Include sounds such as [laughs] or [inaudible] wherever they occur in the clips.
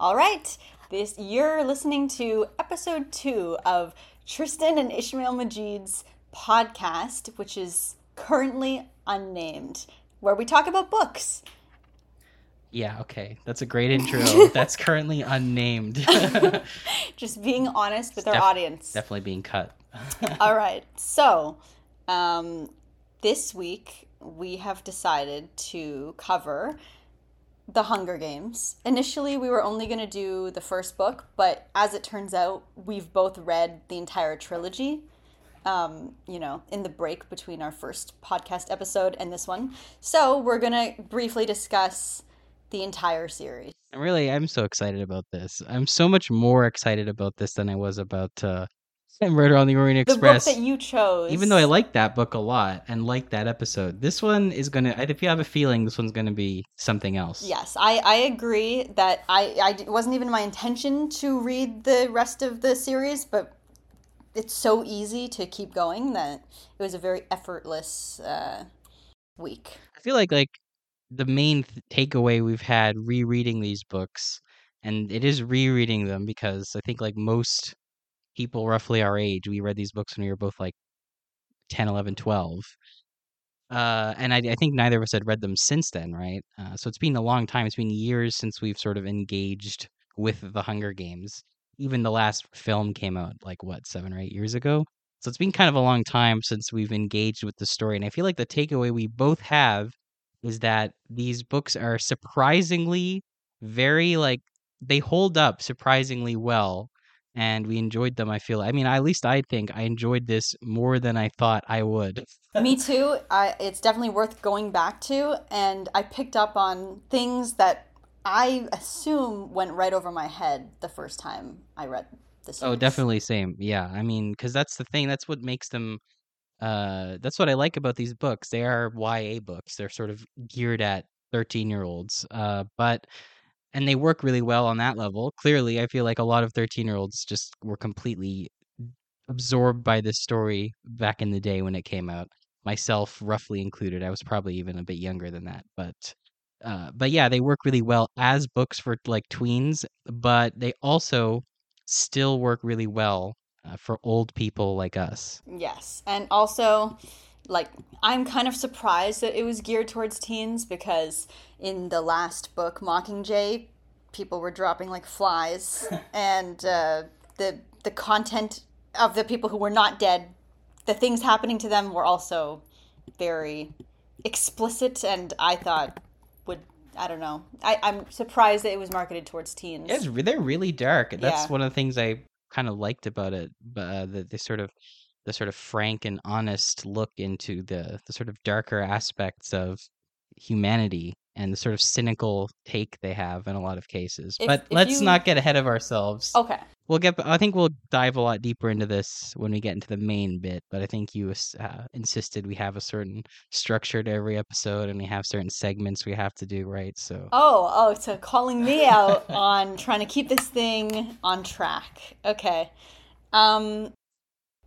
All right. This you're listening to episode 2 of Tristan and Ishmael Majid's podcast, which is currently unnamed, where we talk about books. Yeah, okay. That's a great intro. [laughs] That's currently unnamed. [laughs] Just being honest with our Def- audience. Definitely being cut. [laughs] All right. So, um, this week we have decided to cover the Hunger Games. Initially, we were only going to do the first book, but as it turns out, we've both read the entire trilogy. Um, you know, in the break between our first podcast episode and this one. So, we're going to briefly discuss the entire series. Really, I'm so excited about this. I'm so much more excited about this than I was about uh, [laughs] Murder on the Orient Express. The book that you chose. Even though I like that book a lot and like that episode, this one is gonna. I if you have a feeling, this one's gonna be something else. Yes, I, I agree that I, I it wasn't even my intention to read the rest of the series, but it's so easy to keep going that it was a very effortless uh, week. I feel like like the main th- takeaway we've had rereading these books, and it is rereading them because I think like most people roughly our age, we read these books when we were both like 10, 11, 12. Uh, and I, I think neither of us had read them since then, right? Uh, so it's been a long time. It's been years since we've sort of engaged with the Hunger Games. Even the last film came out like what seven or eight years ago. So it's been kind of a long time since we've engaged with the story. And I feel like the takeaway we both have is that these books are surprisingly very like they hold up surprisingly well and we enjoyed them i feel i mean at least i think i enjoyed this more than i thought i would Me too. I, it's definitely worth going back to, and I picked up on things that I assume went right over my head the first time I read this. oh definitely same yeah i mean because that's the thing that's what makes them uh that's what i like about these books they are ya books they're sort of geared at 13 year olds uh but and they work really well on that level clearly i feel like a lot of 13 year olds just were completely absorbed by this story back in the day when it came out myself roughly included i was probably even a bit younger than that but uh, but yeah they work really well as books for like tweens but they also still work really well uh, for old people like us Yes. And also, like, I'm kind of surprised that it was geared towards teens because in the last book, Mockingjay, people were dropping like flies, [laughs] and uh, the the content of the people who were not dead, the things happening to them were also very explicit, and I thought would I don't know. I, I'm surprised that it was marketed towards teens. It's re- they're really dark. That's Yeah. one of the things I kind of liked about it. But uh, the, the sort of the sort of frank and honest look into the the sort of darker aspects of humanity and the sort of cynical take they have in a lot of cases. If- but if let's you- not get ahead of ourselves. Okay. We'll get. I think we'll dive a lot deeper into this when we get into the main bit. But I think you uh, insisted we have a certain structure to every episode, and we have certain segments we have to do, right? So Oh, oh, so calling me out [laughs] on trying to keep this thing on track. Okay. Um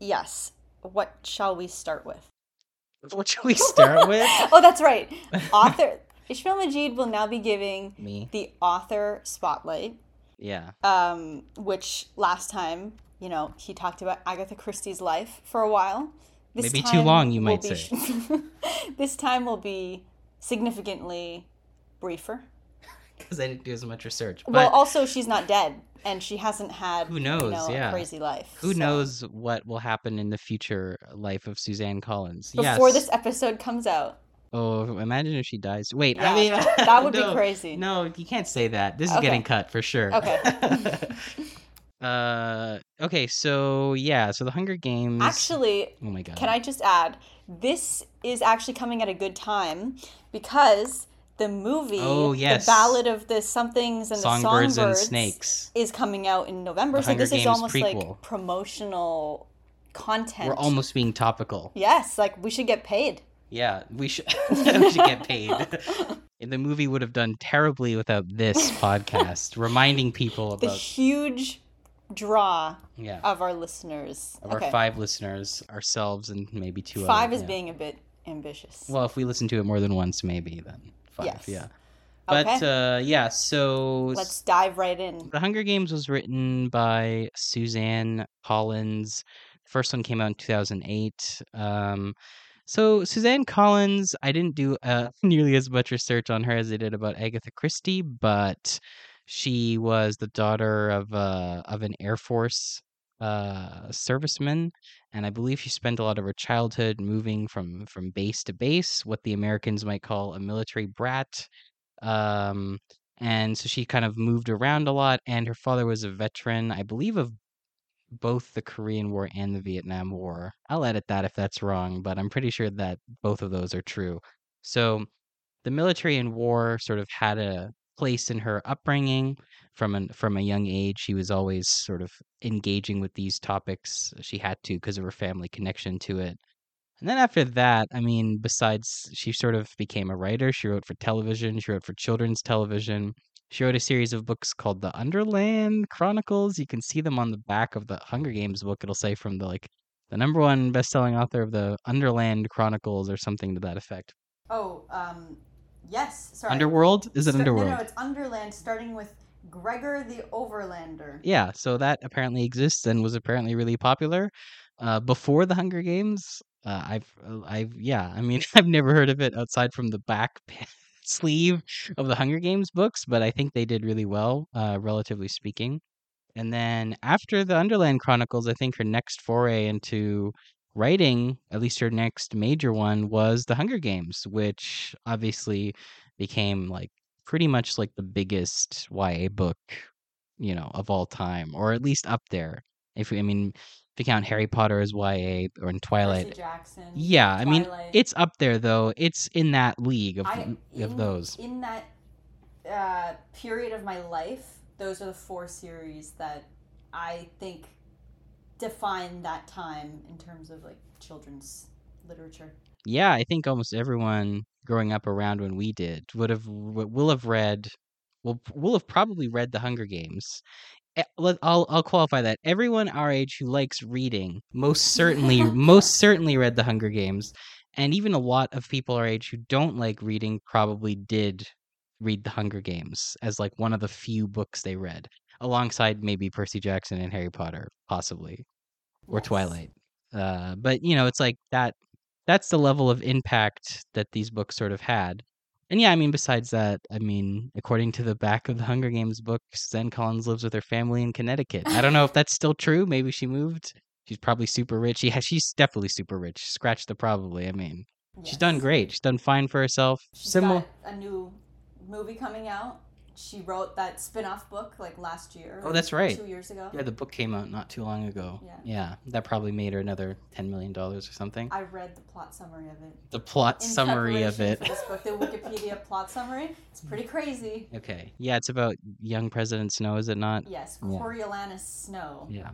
yes. What shall we start with? [laughs] what shall we start with? [laughs] Oh, that's right. [laughs] Author Ishmael Majid will now be giving Me. the author spotlight. Yeah. Um, which last time, you know, he talked about Agatha Christie's life for a while. Maybe too long, you might be- say. this time will be significantly briefer. because I didn't do as much research. But well, also she's not dead, and she hasn't had Who knows, You know, yeah. a crazy life. who so- knows what will happen in the future life of Suzanne Collins? Before yes. this episode comes out, Oh, imagine if she dies. Wait, Yeah, I mean that would be [laughs] crazy. No, you can't say that. This is Okay. getting cut for sure. Okay. [laughs] uh, okay. So yeah, so the Hunger Games. actually, oh my god. can I just add, this is actually coming at a good time because the movie, Oh, yes. the Ballad of the Somethings and Songbirds the and Songbirds, Snakes. is coming out in November. The so Hunger this is almost prequel. like promotional content. We're almost being topical. yes, like we should get paid. Yeah, we should [laughs] [laughs] we should get paid. And the movie would have done terribly without this [laughs] podcast, reminding people about The huge draw yeah of our listeners. of our five listeners, ourselves, and maybe two. Five other, is yeah. being a bit ambitious. Well, if we listen to it more than once, maybe then five. Yes. Yeah. But Okay. uh, yeah, so Let's dive right in. The Hunger Games was written by Suzanne Collins. The first one came out in 2008. Um, so Suzanne Collins, I didn't do uh, [laughs] nearly as much research on her as I did about Agatha Christie, but she was the daughter of uh, of an Air Force uh, serviceman, and I believe she spent a lot of her childhood moving from from base to base, what the Americans might call a military brat. Um, and so she kind of moved around a lot, and her father was a veteran, I believe, of both the Korean War and the Vietnam War. I'll edit that if that's wrong, but I'm pretty sure that both of those are true. So the military and war sort of had a place in her upbringing from an from a young age. She was always sort of engaging with these topics. She had to because of her family connection to it. And then after that, I mean, besides she sort of became a writer, she wrote for television, she wrote for children's television. She wrote a series of books called The Underland Chronicles. You can see them on the back of the Hunger Games book. It'll say from the like the number one best-selling author of the Underland Chronicles or something to that effect. Oh, um, yes. Sorry. Underworld? Is it Underworld? No, no, it's Underland, starting with Gregor the Overlander. Yeah, so that apparently exists and was apparently really popular uh, before the Hunger Games. Uh, I've, uh, I've, yeah, I mean, [laughs] I've never heard of it outside from the back [laughs] sleeve of the Hunger Games books, but I think they did really well, uh, relatively speaking. And then after the Underland Chronicles, I think her next foray into writing, at least her next major one, was the Hunger Games, which obviously became like pretty much like the biggest YA book, you know, of all time, or at least up there. If we, I mean, if you count Harry Potter as YA or in Twilight, Jackson. yeah, I mean, it's up there though. It's in that league of I, of in, those. In that uh, period of my life, those are the four series that I think define that time in terms of like children's literature. Yeah, I think almost everyone growing up around when we did would have will have read will will have probably read the Hunger Games. I'll I'll qualify that. Everyone our age who likes reading most certainly most [laughs] certainly read the Hunger Games, and even a lot of people our age who don't like reading probably did read the Hunger Games as like one of the few books they read, alongside maybe Percy Jackson and Harry Potter, possibly or Yes. Twilight. Uh, but you know, it's like that. That's the level of impact that these books sort of had. And yeah, I mean, besides that, I mean, according to the back of the Hunger Games book, Zen Collins lives with her family in Connecticut. I don't know if [laughs] that's still true. Maybe she moved. She's probably super rich. She has, she's definitely super rich. Scratch the probably. I mean, she's done great. She's done fine for herself. She's Similar. got a new movie coming out. She wrote that spin-off book like last year. Oh, that's right. Two years ago. Yeah, the book came out not too long ago. Yeah. Yeah, that probably made her another ten million dollars or something. I read the plot summary of it. The plot In summary of it. This book, the Wikipedia [laughs] plot summary. It's pretty crazy. Okay. Yeah, it's about young President Snow, is it not? Yes, Yeah. Coriolanus Snow. Yeah.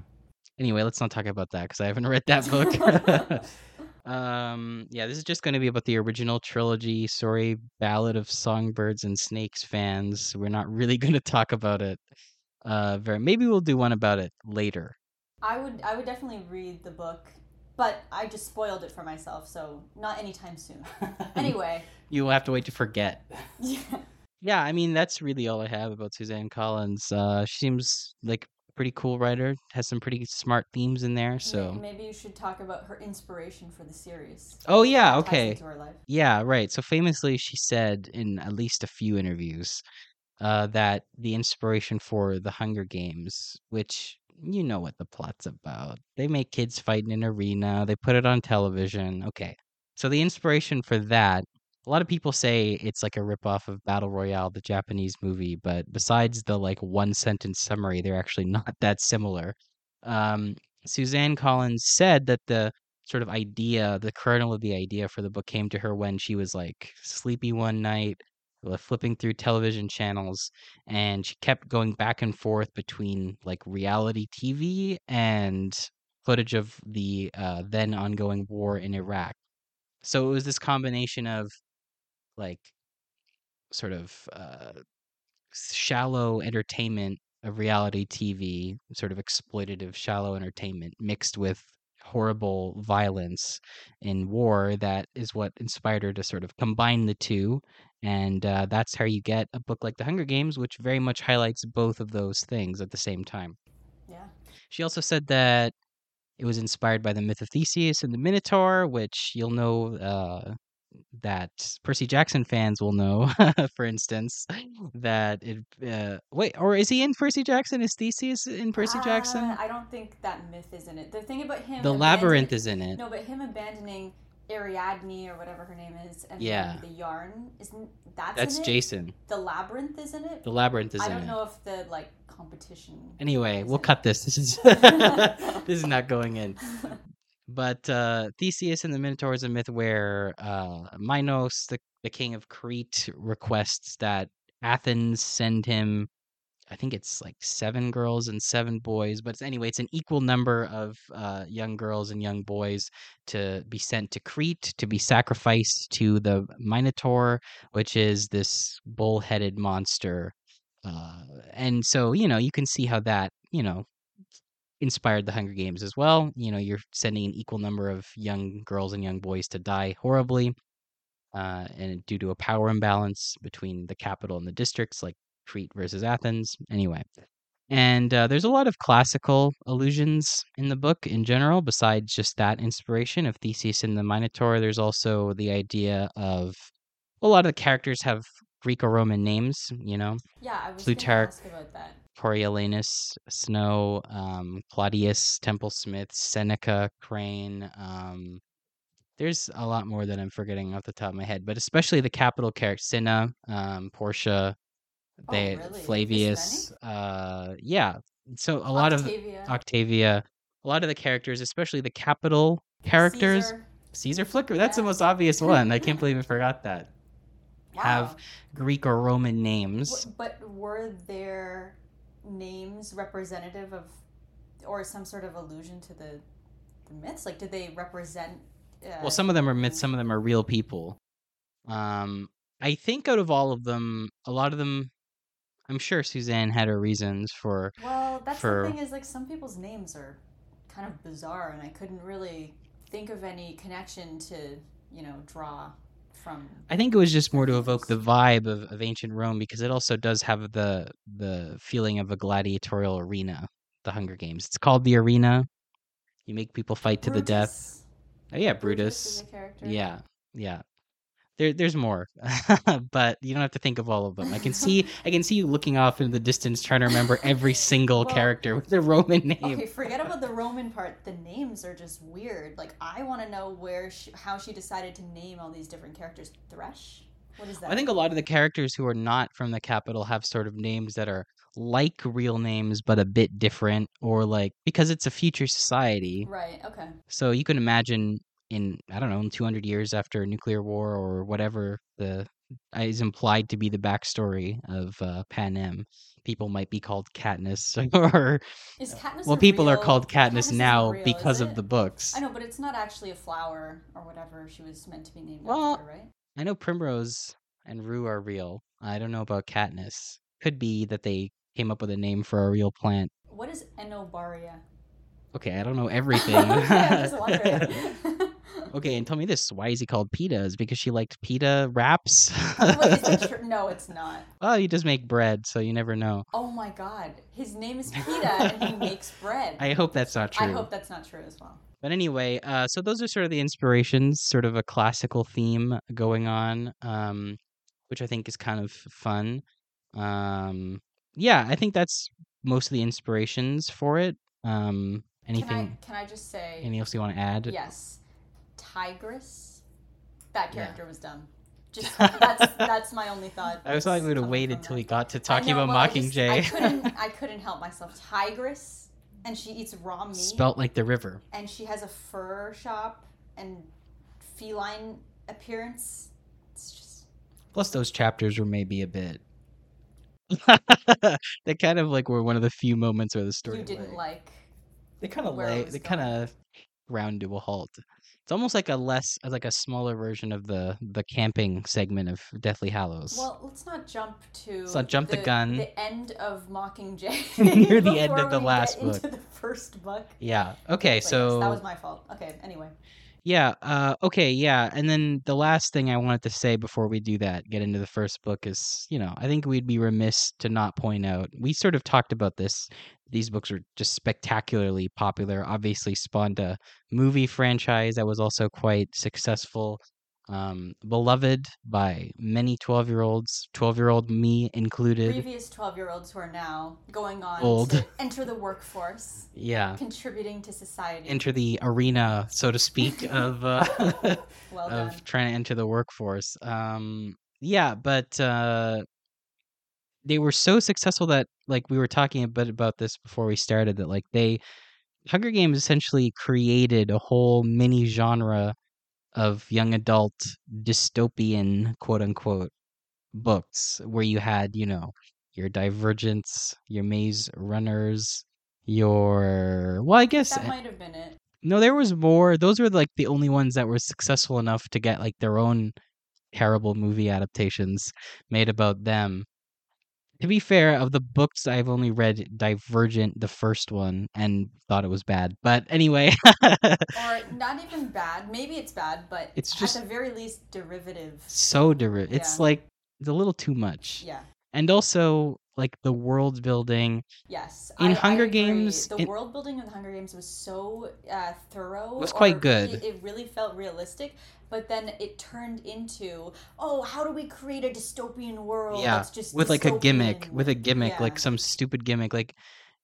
Anyway, let's not talk about that because I haven't read that [laughs] book. [laughs] um, yeah, this is just going to be about the original trilogy. Sorry, Ballad of Songbirds and Snakes fans. We're not really [laughs] going to talk about it. Uh, very. Maybe we'll do one about it later. I would I would definitely read the book, but I just spoiled it for myself, so not anytime soon. [laughs] [laughs] Anyway, you will have to wait to forget. yeah. Yeah, I mean that's really all I have about Suzanne Collins. Uh, she seems like pretty cool writer. Has some pretty smart themes in there. So. maybe you should talk about her inspiration for the series. Oh yeah, okay. into her life. Yeah, right. So famously, she said in at least a few interviews uh, that the inspiration for the Hunger Games, which you know what the plot's about, they make kids fight in an arena, they put it on television. Okay. So the inspiration for that, a lot of people say it's like a ripoff of Battle Royale, the Japanese movie, but besides the like one sentence summary, they're actually [laughs] not that similar. Um, Suzanne Collins said that the sort of idea, the kernel of the idea for the book came to her when she was like sleepy one night, uh, flipping through television channels, and she kept going back and forth between like reality TV and footage of the uh, then ongoing war in Iraq. So it was this combination of like sort of uh, shallow entertainment of reality TV, sort of exploitative shallow entertainment mixed with horrible violence in war that is what inspired her to sort of combine the two and uh, that's how you get a book like the hunger games which very much highlights both of those things at the same time Yeah. she also said that it was inspired by the myth of Theseus and the Minotaur, which you'll know uh, that Percy Jackson fans will know, [laughs] for instance, that it. Uh, wait, or is he in Percy Jackson? Is Theseus in Percy Jackson? Uh, I don't think that myth is in it. The thing about him. The labyrinth is in it. No, but him abandoning Ariadne or whatever her name is, and Yeah. the yarn isn't that's That's in it? Jason. The labyrinth is in it. The labyrinth is I don't it. know if the like competition. Anyway, we'll cut it. this. This is [laughs] [laughs] this is not going in. But uh, Theseus and the Minotaur is a myth where uh, Minos, the, the king of Crete, requests that Athens send him. I think it's like seven girls and seven boys, but anyway, it's an equal number of uh, young girls and young boys to be sent to Crete to be sacrificed to the Minotaur, which is this bull-headed monster. Uh, and so, you know, you can see how that, you know, inspired the Hunger Games as well. You know, you're sending an equal number of young girls and young boys to die horribly, uh, and due to a power imbalance between the capital and the districts, like Crete versus Athens. Anyway, and uh, there's a lot of classical allusions in the book in general, besides just that inspiration of Theseus and the Minotaur. There's also the idea of a lot of the characters have Greco-Roman names. You know, Yeah, I was Plutarch. about that. Coriolanus, Snow, um, Claudius, Templesmith, Seneca, Crane. Um, there's a lot more that I'm forgetting off the top of my head, but especially the capital characters: Cinna, um, Portia, Oh, really? Flavius. Uh, yeah. So a lot of Octavia, Octavia, a lot of the characters, especially the capital characters. Caesar. Caesar Flicker, that's the most obvious one. I can't believe I forgot that. Have Greek or Roman names. But were their names representative of, or some sort of allusion to the, the myths? Like, did they represent? Uh, Well, some of them are myths, some of them are real people. Um, I think out of all of them, a lot of them, I'm sure Suzanne had her reasons for. Well, that's for- the thing is like some people's names are kind of bizarre, and I couldn't really think of any connection to you know draw from. I think it was just more to evoke the vibe of, of ancient Rome because it also does have the the feeling of a gladiatorial arena. The Hunger Games. It's called the arena. You make people fight to the death. Oh yeah, Brutus Brutus. is a character. Yeah, yeah. There, there's more, [laughs] but you don't have to think of all of them. I can [laughs] see, I can see you looking off into the distance, trying to remember every single Well, character with a Roman name. Okay, forget about the Roman part. The names are just weird. Like I want to know where she, how she decided to name all these different characters. Thresh. What is that? I think a lot of the characters who are not from the capital have sort of names that are like real names, but a bit different, or like because it's a future society. Right. Okay. So you can imagine in I don't know, in 200 years after a nuclear war or whatever the is implied to be the backstory of uh, Panem, people might be called Katniss, [laughs] or Is Katniss? well, a people are called Katniss, Katniss now real, because of the books. I know, but it's not actually a flower or whatever she was meant to be named Well, after, right? I know Primrose and Rue are real. I don't know about Katniss. Could be that they came up with a name for a real plant. What is Enobaria? Okay, I don't know [laughs] everything. I'm just wondering. [laughs] okay, and tell me this: Why is he called Peeta? Is it because she liked pita wraps? Wait? [laughs] No, it's not. well, you just make bread, so you never know. Oh my god. His name is [laughs] Peeta and he makes bread. I hope that's not true. I hope that's not true as well. But anyway, uh, so those are sort of the inspirations, sort of a classical theme going on, um, which I think is kind of fun. Um, yeah, I think that's most of the inspirations for it. Um, anything, Can I, can I just say anything else you want to add? yes? Tigress? That Yeah. character was dumb. Just [laughs] that's that's my only thought. I was like, we would have waited from till we got to talking know, about well, I just- Mockingjay. I couldn't [laughs] I couldn't help myself. Tigress and she eats raw meat Spelt like the river. and she has a fur shop and feline appearance. It's just Plus, those chapters were maybe a bit. [laughs] they kind of like were one of the few moments where the story you didn't like like they kind of where lay they kind of ground to a halt It's almost like a less like a smaller version of the the camping segment of Deathly Hallows. Well, let's not jump to. Let's not jump the gun. The end of [laughs] Mockingjay. Near [laughs] the end of the last book. Into the first book. yeah. Okay, But yes, so that was my fault. Okay. Anyway. Yeah, uh okay, yeah. And then the last thing I wanted to say before we do that, get into the first book is, you know, I think we'd be remiss to not point out. We sort of talked about this. These books are just spectacularly popular. Obviously spawned a movie franchise that was also quite successful. Um beloved by many 12-year-olds, 12-year-old me included. Previous 12 year olds who are now going on Old. to enter the workforce, Yeah. contributing to society. Enter the arena, so to speak, [laughs] of uh well [laughs] of trying to enter the workforce. Um, yeah, but uh, they were so successful that, like, we were talking a bit about this before we started. That like they, Hunger Games essentially created a whole mini genre of young adult dystopian quote unquote books where you had you know your Divergents, your Maze Runners, your well, I guess That eh, might have been it. no, there was more. Those were like the only ones that were successful enough to get like their own terrible movie adaptations made about them. To be fair, of the books I've only read Divergent, the first one, and thought it was bad. But anyway, [laughs] Or not even bad. Maybe it's bad, but It's just- at the very least derivative. so derivative. It's Yeah. like it's a little too much. Yeah. And also like the world building. Yes. In I- I Hunger agree. Games, the in- world building of the Hunger Games was so uh, thorough. It was quite good. really- it really felt realistic, but then it turned into, oh, how do we create a dystopian world? yeah, that's just with like a gimmick, with a gimmick, yeah. like some stupid gimmick. Like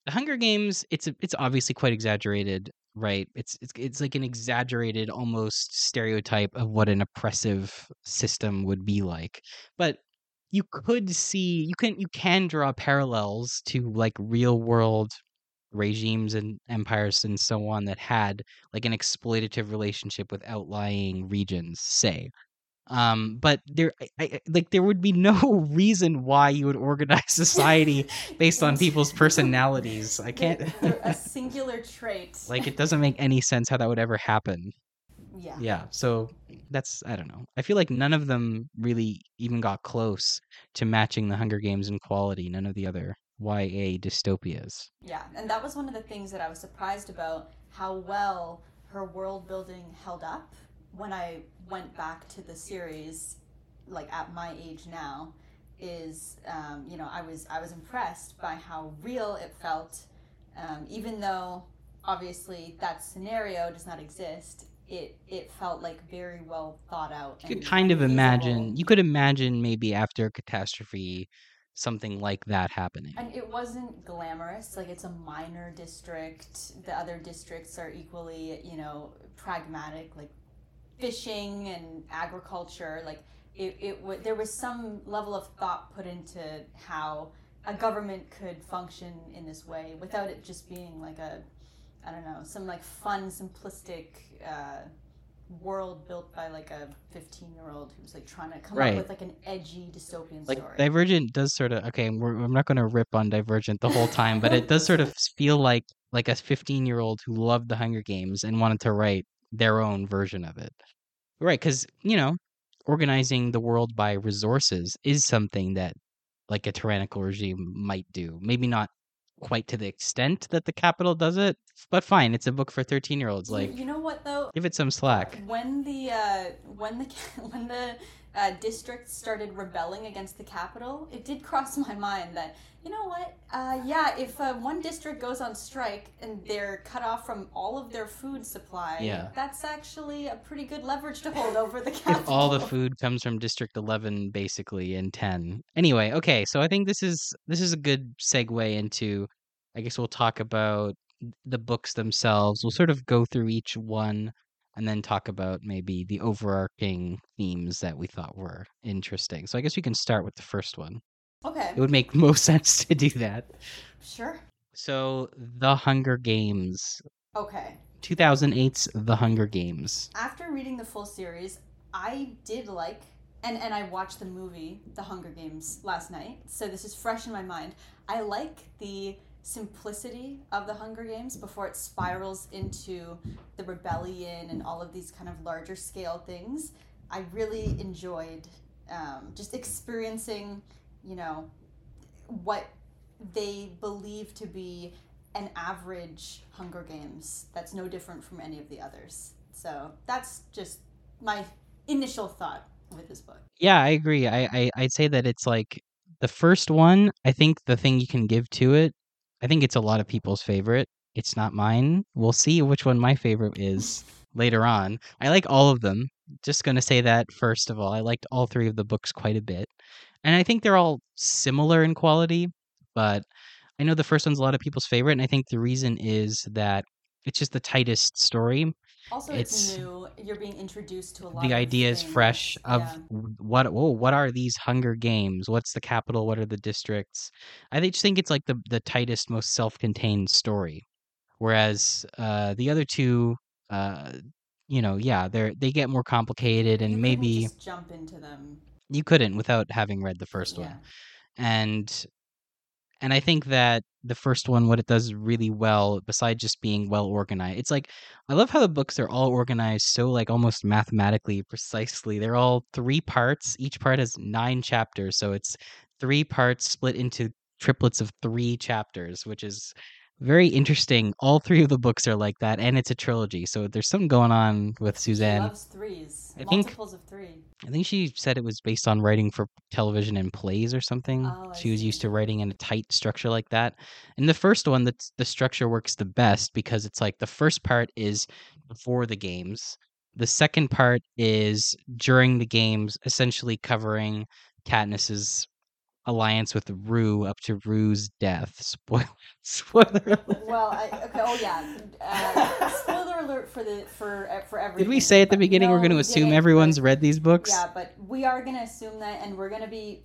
the Hunger Games, it's it's obviously quite exaggerated, right? It's it's it's like an exaggerated, almost stereotype of what an oppressive system would be like. But you could see, you can you can draw parallels to like real world regimes and empires and so on that had like an exploitative relationship with outlying regions say. Um but there I, I, like there would be no [laughs] reason why you would organize [laughs] society based on people's personalities. I can't a [laughs] singular trait. like it doesn't make any sense how that would ever happen. Yeah. yeah so that's i don't know. I feel like none of them really even got close to matching the hunger games in quality none of the other ya dystopias Yeah, and that was one of the things that I was surprised about how well her world building held up when I went back to the series, like at my age now. Is um, you know I was I was impressed by how real it felt, um, even though obviously that scenario does not exist. It it felt like very well thought out. you could kind of feasible. imagine you could imagine maybe after a catastrophe something like that happening And it wasn't glamorous. Like it's a minor district. The other districts are equally, you know, pragmatic, like fishing and agriculture. Like it, it w- there was some level of thought put into how a government could function in this way without it just being like a, I don't know, some like fun, simplistic. Uh, world built by like a 15 year old who's like trying to come Right. up with like an edgy dystopian like story. Divergent does sort of okay we're, i'm not going to rip on divergent the whole time but it does sort of [laughs] feel like like a 15 year old who loved the hunger games and wanted to write their own version of it. Right because you know organizing the world by resources is something that like a tyrannical regime might do. Maybe not quite to the extent that the capital does it but fine it's a book for 13 year olds like you know what though? Give it some slack. When the uh, when the [laughs] when the uh, districts started rebelling against the capital, it did cross [laughs] my mind that you know what, uh, yeah, if uh, one district goes on strike and they're cut off from all of their food supply, Yeah. that's actually a pretty good leverage to hold [laughs] over the capital. if all the food comes from district 11 basically and 10 anyway okay so i think this is this is a good segue into i guess we'll talk about the books themselves we'll sort of go through each one and then talk about maybe the overarching themes that we thought were interesting. So i guess we can start with the first one. Okay, it would make [laughs] most sense to do that. Sure. so the hunger games. Okay. 2008's the hunger games. After reading the full series, I did like, and, and I watched the movie, The Hunger Games, last night, so this is fresh in my mind. I like the simplicity of the Hunger Games before it spirals into the rebellion and all of these kind of larger scale things. I really enjoyed um, just experiencing, you know, what they believe to be an average Hunger Games that's no different from any of the others. So that's just my initial thought with this book. Yeah, I agree. I, I I'd say that it's like the first one. I think the thing you can give to it, I think it's a lot of people's favorite. It's not mine. We'll see which one my favorite is later on. I like all of them. Just gonna say that first of all. I liked all three of the books quite a bit, and I think they're all similar in quality. But I know the first one's a lot of people's favorite, and I think the reason is that it's just the tightest story Also, it's, new. You're being introduced to a lot. the idea is fresh of Yeah. what oh, what are these hunger games what's the capital what are the districts i think- just think it's like the the tightest most self-contained story whereas uh the other two uh you know yeah they're they get more complicated and You maybe just jump into them. you couldn't without having read the first yeah. one and and i think that the first one what it does really well besides just being well organized it's like i love how the books are all organized so like almost mathematically precisely they're all three parts each part has nine chapters so it's three parts split into triplets of three chapters which is very interesting all three of the books are like that and it's a trilogy so there's something going on with She suzanne loves threes. I think- multiples of three. I think she said it was based on writing for television and plays or something. Oh, she was used to writing in a tight structure like that. In the first one, the the structure works the best because it's like the first part is before the games. The second part is during the games, essentially covering Katniss's alliance with Rue up to Rue's death. Spoiler, [laughs] spoiler. alert. Well, I, okay. Oh yeah. Uh, spoiler alert for the for for everything. Did we say at the beginning we're going to assume didn't, everyone's read these books? Yeah, but we are gonna assume that, and we're gonna be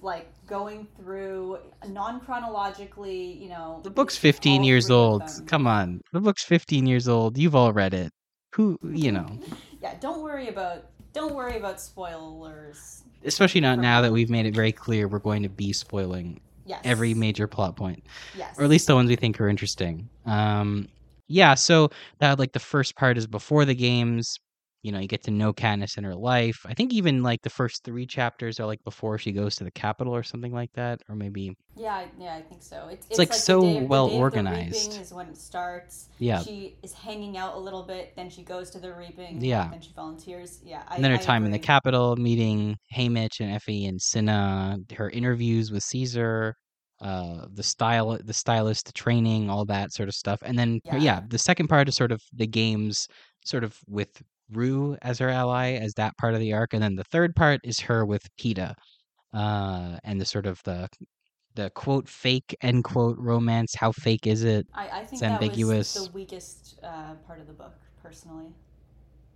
like going through non chronologically. You know, The book's 15 years old. Come on. The book's 15 years old. You've all read it. Who, you [laughs] know, Yeah, don't worry about don't worry about spoilers. Especially not now that we've made it very clear we're going to be spoiling Yes. every major plot point, Yes. or at least the ones we think are interesting. Um, yeah, so that like the first part is before the games. You know, you get to know Katniss in her life. I think even like the first three chapters are like before she goes to the capital or something like that, or maybe Yeah, I- yeah, I think so. It's, It's, like, the so of- well day of the organized. is when it starts. yeah. She is hanging out a little bit, then she goes to the reaping. Yeah. Then she volunteers. Yeah. I, and then her I time in the capital, meeting Haymitch and Effie and Cinna, her interviews with Caesar, uh, the style, the stylist, the training, all that sort of stuff. And then, yeah. Yeah. the second part is sort of the games, sort of with Rue as her ally, as that part of the arc, and then the third part is her with Peeta, uh, and the sort of the the quote fake end quote romance. How fake is it? I, I think It's that ambiguous. was the weakest uh, part of the book, personally.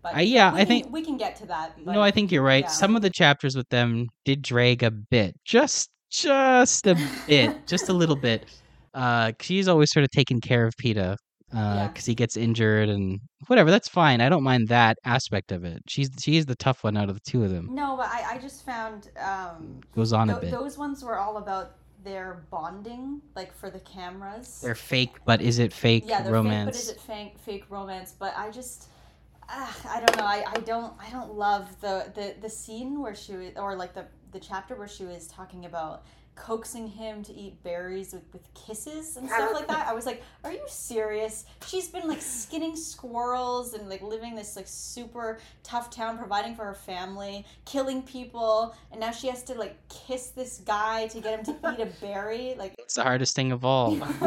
But Uh, yeah, I can- think- we can get to that. But no, I think you're right. yeah. Some of the chapters with them did drag a bit, just just a bit, just a little bit. [laughs] Uh, she's always sort of taking care of Peeta, uh, Yeah. because he gets injured and whatever. That's fine. I don't mind that aspect of it. She's she's the tough one out of the two of them. No, but I, I just found um, Goes on a bit. those ones were all about their bonding, like for the cameras. They're fake, but is it fake yeah, they're romance? fake, but is it fake, fake romance? But I just, ah, I don't know. I, I don't I don't love the, the the scene where she was, or like the the chapter where she was talking about coaxing him to eat berries with, with kisses and stuff like that. I was like, are you serious? She's been like skinning squirrels and like living this like super tough town, providing for her family, killing people, and now she has to like kiss this guy to get him to eat a berry. Like it's the hardest thing of all. [laughs]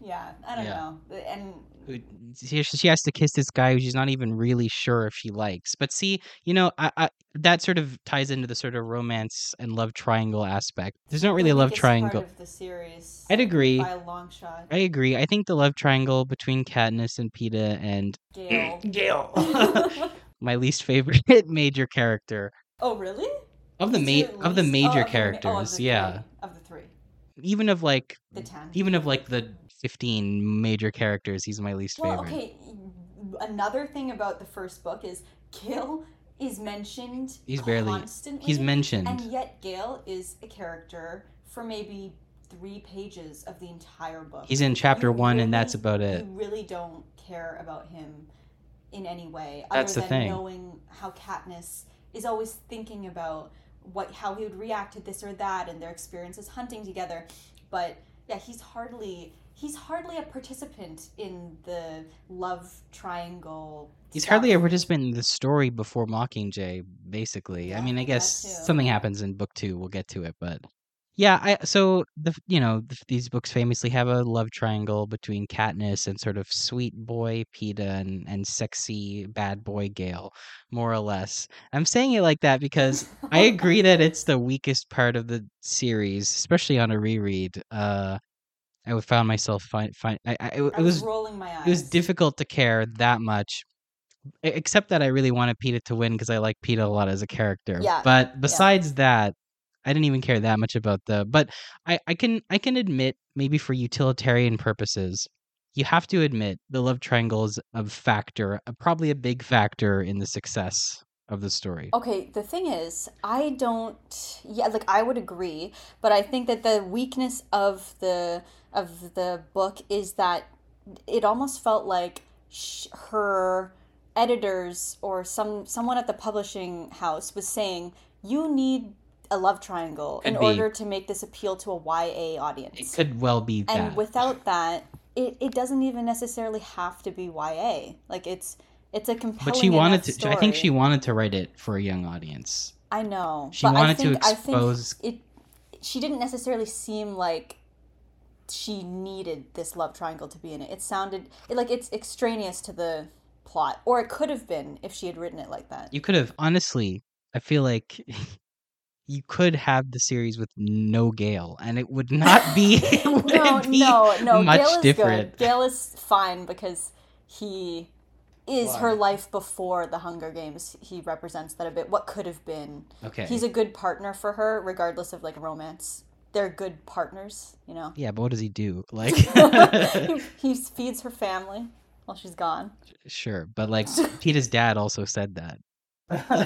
yeah, I don't Yeah. know. And she, she has to kiss this guy who she's not even really sure if she likes. But see, you know, I, I, that sort of ties into the sort of romance and love triangle aspect. There's not really a love weakest triangle. Part of the series I'd agree. by a long shot. I agree. I think the love triangle between Katniss and Peeta and Gale. [clears throat] Gale, [laughs] [laughs] my least favorite [laughs] major character oh really? of the Is ma- it of the major oh, of the oh, of characters. the yeah, three, of the three, even of like the ten. even of like the 15 major characters, he's my least well, favorite. okay. Another thing about the first book is Gil is mentioned. He's barely- constantly. He's mentioned. and yet Gale is a character for maybe three pages of the entire book. He's in chapter You one, and that's about it. You really don't care about him in any way That's the other than thing. knowing how Katniss is always thinking about what how he would react to this or that and their experiences hunting together. But yeah, he's hardly he's hardly a participant in the love triangle. He's stuff. hardly a participant in the story before Mockingjay, basically. I mean, I guess something happens in book two. We'll get to it, but yeah. I so the you know the, these books famously have a love triangle between Katniss and sort of sweet boy Peeta and and sexy bad boy Gale, more or less. I'm saying it like that because I [laughs] agree that it's the weakest part of the series, especially on a reread. Uh, I found myself find find I, I, it, I was, was rolling my eyes. it was difficult to care that much except that i really wanted Peeta to win because i like Peeta a lot as a character Yeah, but besides that i didn't even care that much about the but i i can i can admit maybe for utilitarian purposes you have to admit the love triangle is a factor probably a big factor in the success of the story Okay, the thing is, I don't. Yeah, like I would agree, but I think that the weakness of the of the book is that it almost felt like sh- her editors or some someone at the publishing house was saying you need a love triangle in be. order to make this appeal to a YA audience. it could well be that and without that, it, it doesn't even necessarily have to be YA. Like it's it's a compelling. but she wanted to i think she wanted to write it for a young audience I know. She but I wanted to think, I expose- think it. She didn't necessarily seem like she needed this love triangle to be in it. It sounded it, like it's extraneous to the plot, or it could have been if she had written it like that. You could have honestly. I feel like [laughs] you could have the series with no Gale, and it would not be. [laughs] [laughs] no, be no, no. much Gale is different. good. Gale is fine because he is her life before the Hunger Games. He represents that a bit. What could have been. Okay. He's a good partner for her, regardless of like romance. They're good partners, you know. yeah, but what does he do? [laughs] Like, [laughs] he, he [laughs] feeds her family while she's gone. sure, but like Peeta's dad also said that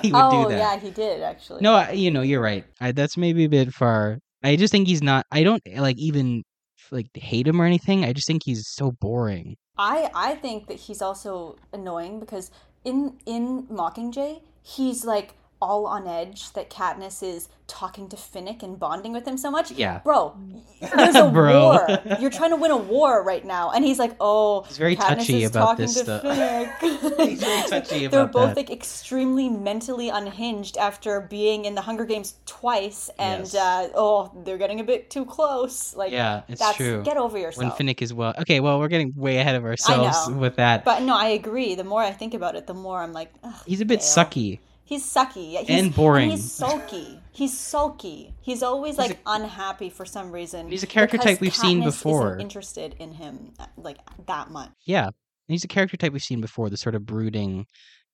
he would oh do that. yeah, he did actually. No, I, you know, you're right. I, that's maybe a bit far. I just think he's not. I don't like even like hate him or anything. I just think he's so boring. I I think that he's also annoying because in in Mockingjay, he's like all on edge that Katniss is talking to Finnick and bonding with him so much. Yeah. Bro, there's a [laughs] Bro. war. You're trying to win a war right now. And he's like, oh, He's very Katniss touchy is about talking this to stuff. Finnick. [laughs] He's very touchy [laughs] They're both that. like extremely mentally unhinged after being in the Hunger Games twice. And, Yes. uh, oh, they're getting a bit too close. Like, Yeah, it's that's, true. Get over yourself. When. Finnick is well, okay. Well, we're getting way ahead of ourselves with that. But no, I agree. The more I think about it, the more I'm like, he's a bit Gale. sucky. He's sucky Yeah, he's, And boring. he's sulky. He's sulky. He's always He's like unhappy for some reason. He's a character type we've seen before. Interested in him like that much. Yeah, he's a character type we've seen before. The sort of brooding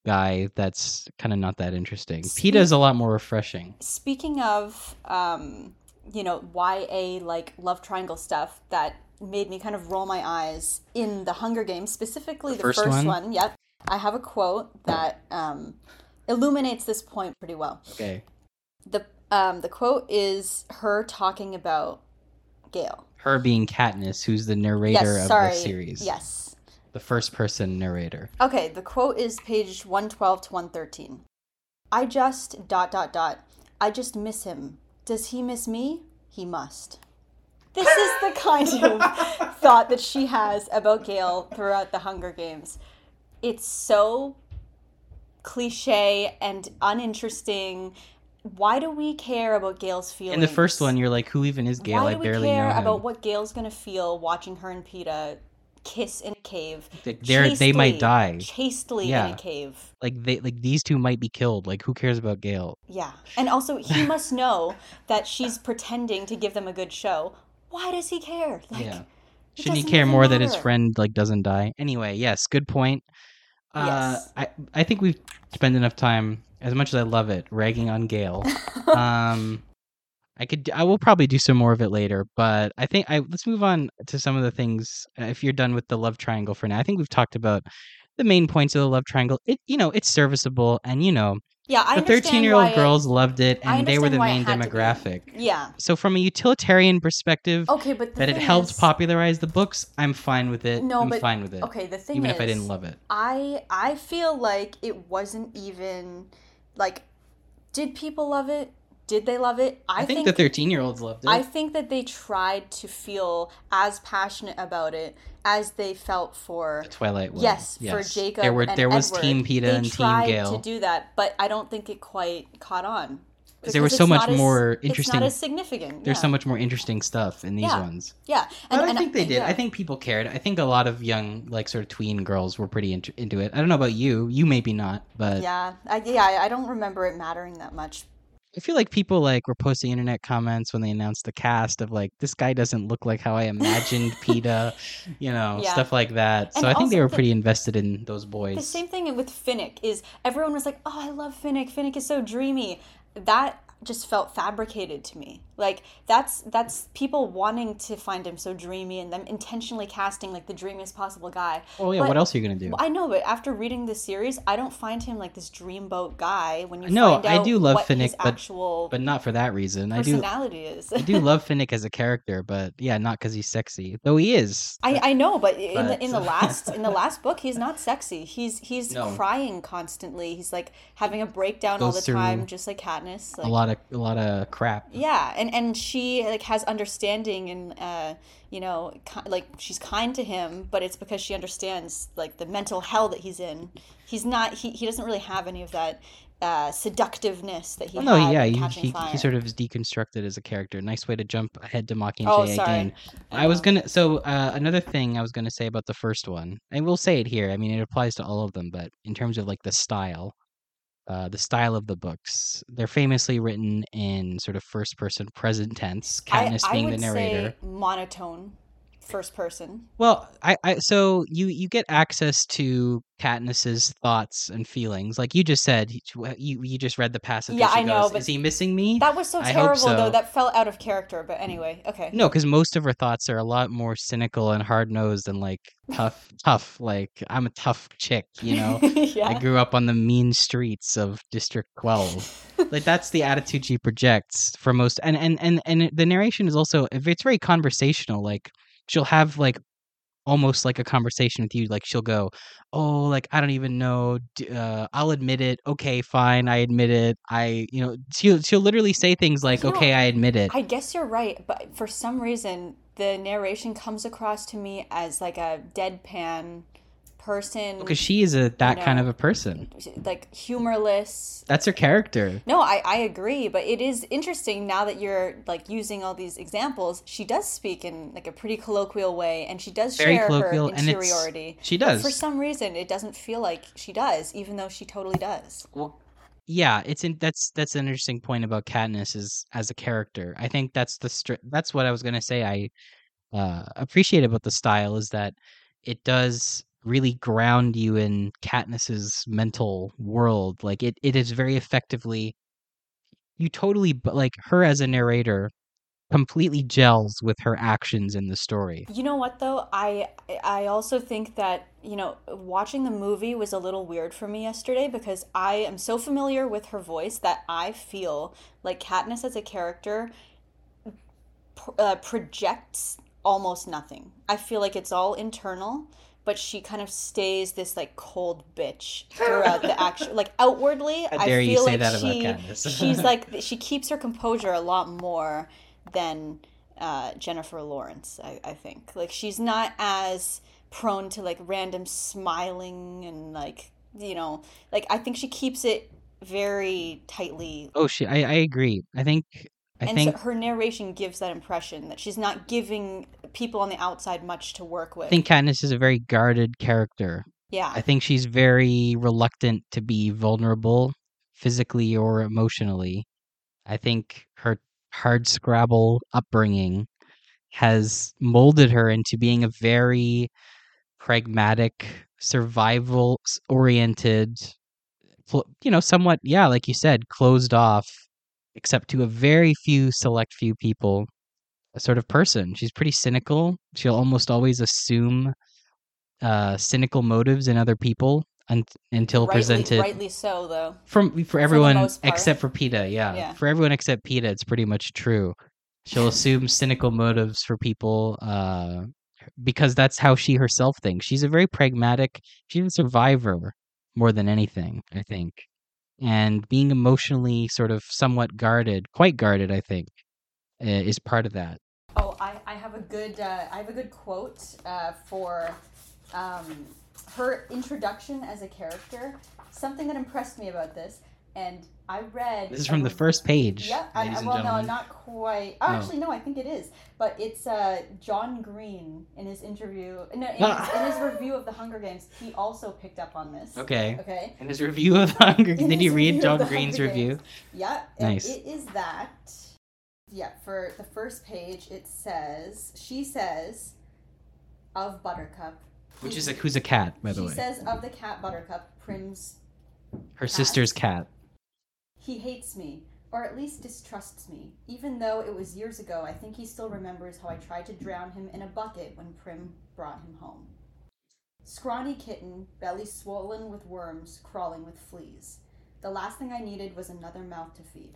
guy that's kind of not that interesting. Speak- Peeta's a lot more refreshing. Speaking of, um, you know, YA like love triangle stuff that made me kind of roll my eyes in the Hunger Games, specifically the, first first, one? one. Yep, I have a quote that um, illuminates this point pretty well. Okay, the um the quote is her talking about Gale. her being Katniss, who's the narrator yes, of sorry. the series. Yes. the first person narrator. Okay, the quote is page 112 to 113. I just dot dot dot. I just miss him. Does he miss me? He must. This is the kind of [laughs] thought that she has about Gale throughout the Hunger Games. It's so cliche and uninteresting. Why do we care about Gale's feelings? In the first one, you're like, who even is Gale? Why I do we barely care know him. about what Gale's gonna feel watching her and Peeta kiss in a cave? They're- they might die. Chastely in a cave. Like they, like these two might be killed. Like, who cares about Gale? Yeah. And also he [laughs] must know that she's pretending to give them a good show. Why does he care? Like yeah. Shouldn't he care more that his friend like doesn't die? Anyway, yes, good point. Uh, Yes. I I think we've spent enough time, as much as I love it, ragging on Gale. [laughs] um, I could, I will probably do some more of it later, but I think I let's move on to some of the things. uh, If you're done with the love triangle for now, I think we've talked about the main points of the love triangle. It, you know, it's serviceable, and you know, Yeah, I the 13 year old why it- girls loved it, and they were the main had to be. demographic. Yeah. So, from a utilitarian perspective, Okay, but that it helped is- popularize the books, I'm fine with it. No, I'm but- fine with it. Okay, the thing even is, if I didn't love it. I I feel like it wasn't even like did people love it? Did they love it? I, think, the 13 year olds loved it. I think that they tried to feel as passionate about it as they felt for the Twilight was. yes, for. Jacob There were and there was Edward. Team Peeta they and Team tried Gale. to do that, but I don't think it quite caught on. Because there was so much as- more It's interesting- not as significant. There's so much more interesting stuff in these Yeah. ones. Yeah, But and, I and think they did. yeah. I think people cared. I think a lot of young, like sort of tween girls were pretty into, into it. I don't know about you. You maybe not, but Yeah, I, yeah, I- I don't remember it mattering that much. I feel like people like were posting internet comments when they announced the cast of like this guy doesn't look like how I imagined Peeta, [laughs] you know, Yeah. stuff like that. So And I think they were the- pretty invested in those boys. The same thing with Finnick is everyone was like, "Oh, I love Finnick. Finnick is so dreamy." That just felt fabricated to me. Like that's that's people wanting to find him so dreamy and them intentionally casting like the dreamiest possible guy. Oh yeah, But- what else are you gonna do? I know, but after reading this series, I don't find him like this dreamboat guy. When you No, I do love Finnick, but- actual But not for that reason. I do. personality is. I do love [laughs] Finnick as a character, but yeah, not because he's sexy, though he is. I, I know, but in the in the last in the [laughs] last book, he's not sexy. He's he's No. crying constantly. He's like having a breakdown all the time, just like Katniss. Like, a lot of a lot of crap. yeah, and and she like has understanding and uh, you know ki- like she's kind to him, but it's because she understands like the mental hell that he's in. He's not. He he doesn't really have any of that uh, seductiveness that he. Well, no, yeah, he, he, he sort of is deconstructed as a character. Nice way to jump ahead to Mockingjay Oh, again. I was gonna. So uh, another thing I was gonna say about the first one, and we'll say it here. I mean, it applies to all of them, but in terms of like the style, uh, the style of the books, they're famously written in sort of first person present tense. Katniss I, I being the narrator. say monotone, first person. Well, I, I so you you get access to Katniss's thoughts and feelings, like you just said. You you just read the passage. Yeah, I know, but Is he missing me? That was so terrible, so. though. That fell out of character. But anyway, okay. No, because most of her thoughts are a lot more cynical and hard nosed and like tough, [laughs] tough. Like I'm a tough chick, you [laughs] know. yeah. I grew up on the mean streets of District 12. like that's the [laughs] attitude she projects for most. And and and and the narration is also it's very conversational. Like she'll have like almost like a conversation with you. Like she'll go, "Oh, like I don't even know. Uh, I'll admit it. Okay, fine. I admit it. I, you know, she'll she'll literally say things like, "Okay, I admit it." I guess you're right, but for some reason, the narration comes across to me as like a deadpan person, Because she is a that kind know, of a person. like humorless. That's her character. No, I, I agree, but it is interesting now that you're like using all these examples. She does speak in like a pretty colloquial way, and she does Very share her interiority. she But does. for some reason, it doesn't feel like she does, even though she totally does. yeah it's in that's that's an interesting point about Katniss is as a character i think that's the str- that's what i was going to say i uh appreciate about the style is that it does really ground you in Katniss's mental world like it it is very effectively you totally but like her as a narrator completely gels with her actions in the story You know what though? I I also think that, you know, watching the movie was a little weird for me yesterday because I am so familiar with her voice that I feel like Katniss as a character uh, projects almost nothing. I feel like it's all internal, but she kind of stays this like cold bitch [laughs] throughout the action. Like outwardly, How I dare you feel say like that about she Katniss. [laughs] she's like she keeps her composure a lot more than uh, Jennifer Lawrence. I, I think like she's not as prone to like random smiling and like you know like I think she keeps it very tightly oh she i, I agree i think i and think so her narration gives that impression that she's not giving people on the outside much to work with. i think Katniss is a very guarded character yeah. I think she's very reluctant to be vulnerable physically or emotionally. I think her hard scrabble upbringing has molded her into being a very pragmatic, survival oriented, you know, somewhat, yeah, like you said, closed off, except to a very few select few people, a sort of person. She's pretty cynical. She'll almost always assume uh, cynical motives in other people. un- until rightly, presented rightly so, though. from for everyone part. except for Peeta. Yeah. Yeah. for everyone except Peeta, it's pretty much true. She'll assume cynical motives for people uh, because that's how she herself thinks. She's a very pragmatic. She's a survivor more than anything, I think. And being emotionally sort of somewhat guarded, quite guarded, I think, is part of that. Oh, I, I have a good uh, I have a good quote uh, for um, her introduction as a character. Something that impressed me about this, and I read. This is from the first page. Yeah, I, ladies I- and well, no, gentlemen. not quite. Oh, Oh. actually, no, I think it is. But it's uh, John Green in his interview, no, in, Ah. his, in his review of the Hunger Games. He also picked up on this. Okay. Okay. In his review of Hunger, did you read John Green's review? Yeah. Nice. It is that. Yeah, for the first page, it says she says of Buttercup. Which is a who's a cat, by the she way. says of the cat Buttercup, Prim's Her sister's cat. He hates me, or at least distrusts me. Even though it was years ago, I think he still remembers how I tried to drown him in a bucket when Prim brought him home. Scrawny kitten, belly swollen with worms, crawling with fleas. The last thing I needed was another mouth to feed.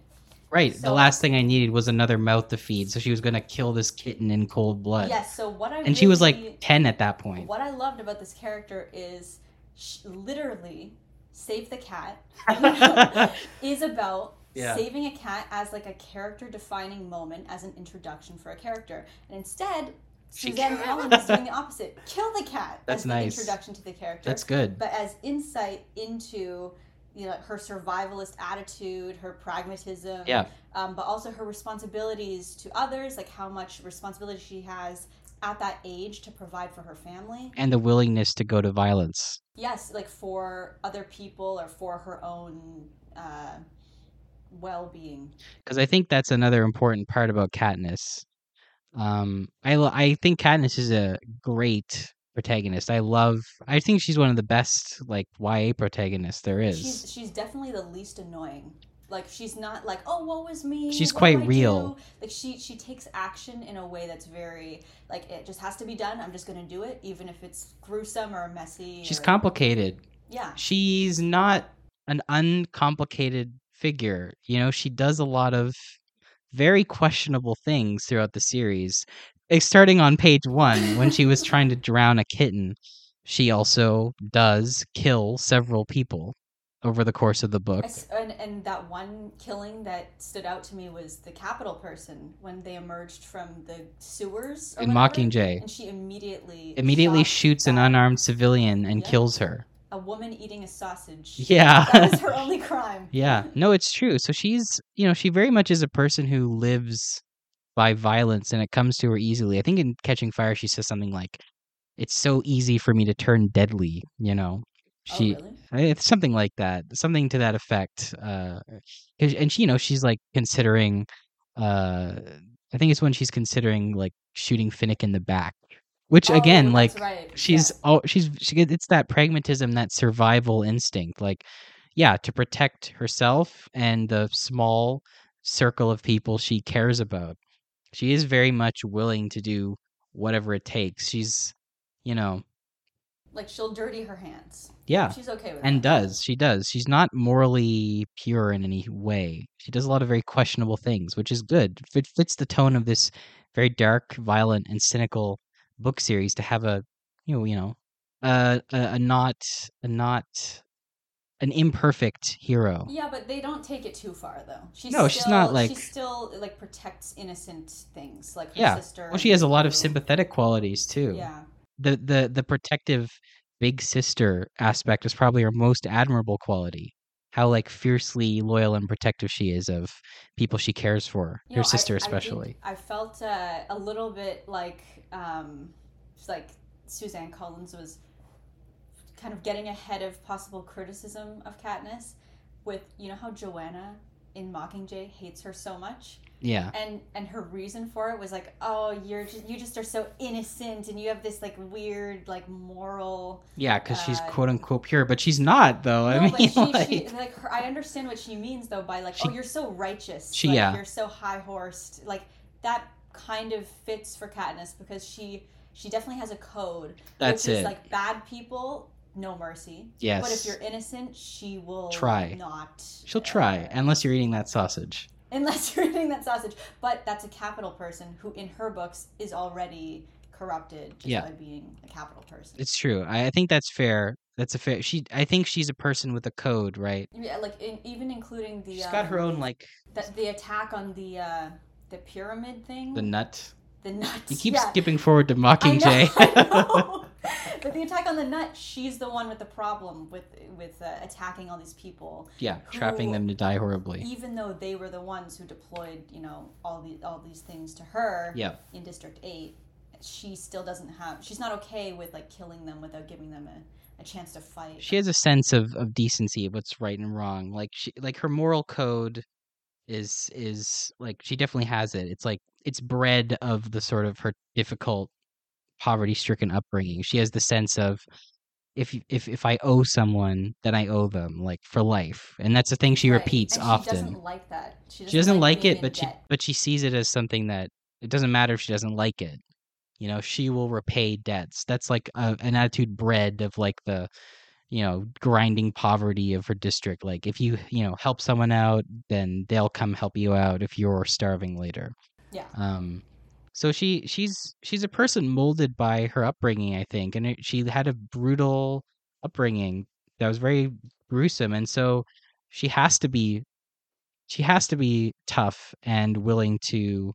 Right. the last thing I needed was another mouth to feed, so she was gonna kill this kitten in cold blood. Yes, so what I And she was like ten at that point. What I loved about this character is sh- literally save the cat [laughs] is about Yeah. saving a cat as like a character defining moment as an introduction for a character. And instead, She- Suzanne [laughs] Collins is doing the opposite. Kill the cat That's as the nice. introduction to the character. That's good. But as insight into you know her survivalist attitude, her pragmatism, Yeah. um, but also her responsibilities to others, like how much responsibility she has at that age to provide for her family. And the willingness to go to violence. Yes, like for other people or for her own uh, well-being. because I think that's another important part about Katniss. Um, I I think Katniss is a great protagonist. I love. I think she's one of the best like YA protagonists there is. She's she's definitely the least annoying. Like she's not like oh woe is me. She's what quite real. do?" Like she she takes action in a way that's very like it just has to be done. I'm just gonna do it, even if it's gruesome or messy. she's or- complicated. Yeah, She's not an uncomplicated figure. You know, she does a lot of very questionable things throughout the series. Eh, Starting on page one, when she was [laughs] trying to drown a kitten, she also does kill several people over the course of the book. And and that one killing that stood out to me was the capital person when they emerged from the sewers In whatever, Mockingjay. and she immediately Immediately shoots an unarmed civilian and Yeah. kills her. a woman eating a sausage. [laughs] Yeah. that was her only crime. [laughs] Yeah, no, it's true. So she's, you know, she very much is a person who lives by violence and it comes to her easily. I think in Catching Fire, she says something like, it's so easy for me to turn deadly, you know? She, oh, really? it's something like that, something to that effect. Uh, and she, you know, she's like considering, uh, I think it's when she's considering like shooting Finnick in the back, which Oh, again, like, right. she's yes. oh she's she, it's that pragmatism that survival instinct like yeah to protect herself and the small circle of people she cares about she is very much willing to do whatever it takes she's you know like she'll dirty her hands. yeah She's okay with it. and that. does she does she's not morally pure in any way she does a lot of very questionable things which is good it fits the tone of this very dark violent and cynical book series to have a you know you know a a, a not a not an imperfect hero Yeah, but they don't take it too far though. She's No, she's not, like- she still like protects innocent things like her Yeah. sister. well she has a lot of sympathetic qualities too Yeah, the the the protective big sister aspect is probably her most admirable quality how like fiercely loyal and protective she is of people she cares for You her know, sister I especially I, felt uh, a little bit like um, like Suzanne Collins was kind of getting ahead of possible criticism of Katniss with you know how Joanna in Mockingjay hates her so much. Yeah and and her reason for it was like oh you're just, you just are so innocent and you have this like weird like moral yeah because she's uh, quote unquote pure but she's not though i mean but she, like, she like her, i understand what she means though by like She- oh you're so righteous she- like, yeah. you're so high horsed like that kind of fits for Katniss because she she definitely has a code That's which it. is like bad people no mercy. Yes. But if you're innocent, she will Try. not. She'll try, uh, unless you're eating that sausage. Unless you're eating that sausage. But that's a capital person who, in her books, is already corrupted just Yeah. by being a capital person. It's true. I, I think that's fair. That's a fair. She. I think she's a person with a code, right? yeah, like in, even including the She's um, got her own like the, the attack on the uh, the pyramid thing. the nut. The nuts. You keep yeah. skipping forward to I know, Mockingjay. I [laughs] know. but the attack on the nut, she's the one with the problem with with uh, attacking all these people. yeah, trapping them to die horribly. even though they were the ones who deployed, you know, all the all these things to her Yeah. in District Eight, she still doesn't have. She's not okay with like killing them without giving them a, a chance to fight. She has a sense of, of decency of what's right and wrong. Like she like her moral code is is like she definitely has it. It's like it's bred of the sort of her difficult poverty stricken upbringing. She has the sense of if if if I owe someone, then I owe them like for life, and that's the thing she Right, repeats and often. She doesn't like that. She doesn't, she doesn't like, being it, but she debt. but she sees it as something that it doesn't matter if she doesn't like it. You know, she will repay debts. That's like a, an attitude bred of like the, you know, grinding poverty of her district. Like if you you know help someone out, then they'll come help you out if you're starving later. Yeah. Um, so she she's she's a person molded by her upbringing, I think, and it, she had a brutal upbringing that was very gruesome, and so she has to be she has to be tough and willing to,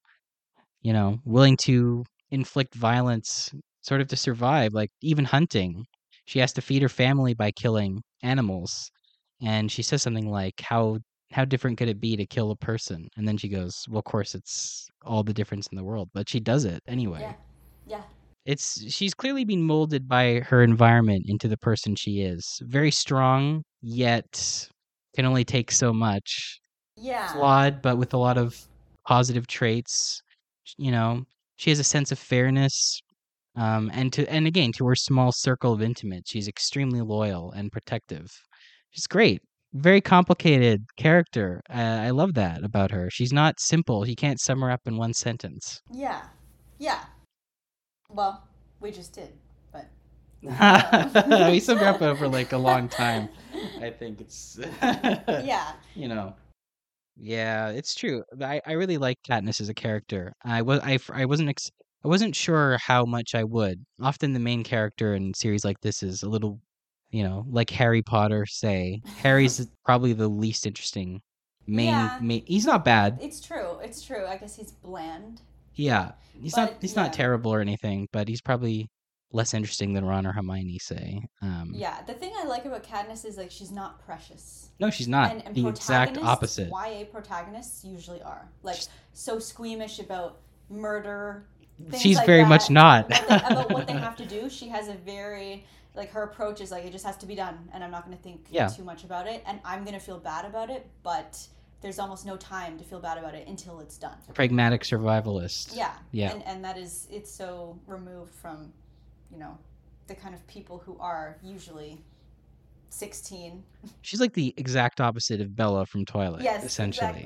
you know, willing to inflict violence sort of to survive. Like even hunting, she has to feed her family by killing animals, and she says something like, "How how different could it be to kill a person?" And then she goes, "Well, of course, it's all the difference in the world." But she does it anyway. Yeah. Yeah. It's she's clearly been molded by her environment into the person she is. Very strong, yet can only take so much Yeah. flawed, but with a lot of positive traits. You know, she has a sense of fairness, um, and to and again to her small circle of intimates, she's extremely loyal and protective. She's great, very complicated character. Uh, I love that about her. She's not simple. You can't sum her up in one sentence. Yeah. Yeah. Well, we just did, but [laughs] we summed her up over like a long time. I think it's [laughs] yeah. you know yeah it's true i, I really like katniss as a character i was I, I wasn't ex- i wasn't sure how much i would often the main character in series like this is a little you know like harry potter say harry's [laughs] probably the least interesting main, Yeah. main he's not bad It's true. It's true. I guess he's bland. yeah he's not he's yeah. not terrible or anything but he's probably less interesting than ron or hermione say um Yeah. The thing I like about Katniss is like she's not precious. no she's not and, and the exact opposite YA protagonists usually are like so squeamish about murder. She's like very much not about what they have to [laughs] do. She has a very like her approach is like it just has to be done, and I'm not going to think Yeah. too much about it, and I'm going to feel bad about it, but there's almost no time to feel bad about it until it's done. pragmatic survivalist Yeah. Yeah. And and that is it's so removed from, you know, the kind of people who are usually 16 She's like the exact opposite of Bella from Twilight, Yes, essentially.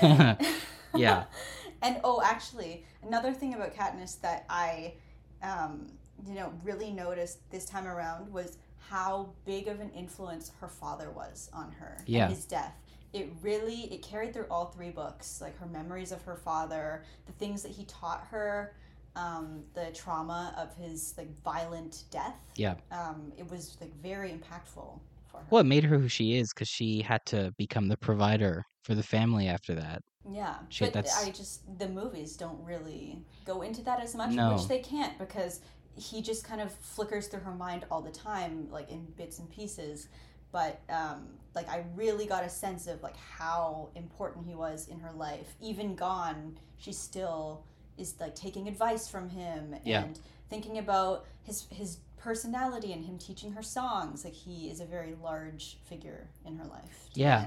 exactly. [laughs] Yeah. [laughs] and oh, actually, another thing about Katniss that I, um, you know, really noticed this time around was how big of an influence her father was on her. Yeah. His death. It really it carried through all three books, like her memories of her father, the things that he taught her, um, the trauma of his like violent death. Yeah. Um, it was like very impactful for her. Well, it made her who she is because she had to become the provider for the family after that. Yeah, Shit, but that's- I just the movies don't really go into that as much, No. which they can't because he just kind of flickers through her mind all the time, like in bits and pieces. But um, like I really got a sense of like how important he was in her life. Even gone, she still is like taking advice from him Yeah. and thinking about his his personality and him teaching her songs. Like he is a very large figure in her life. Yeah.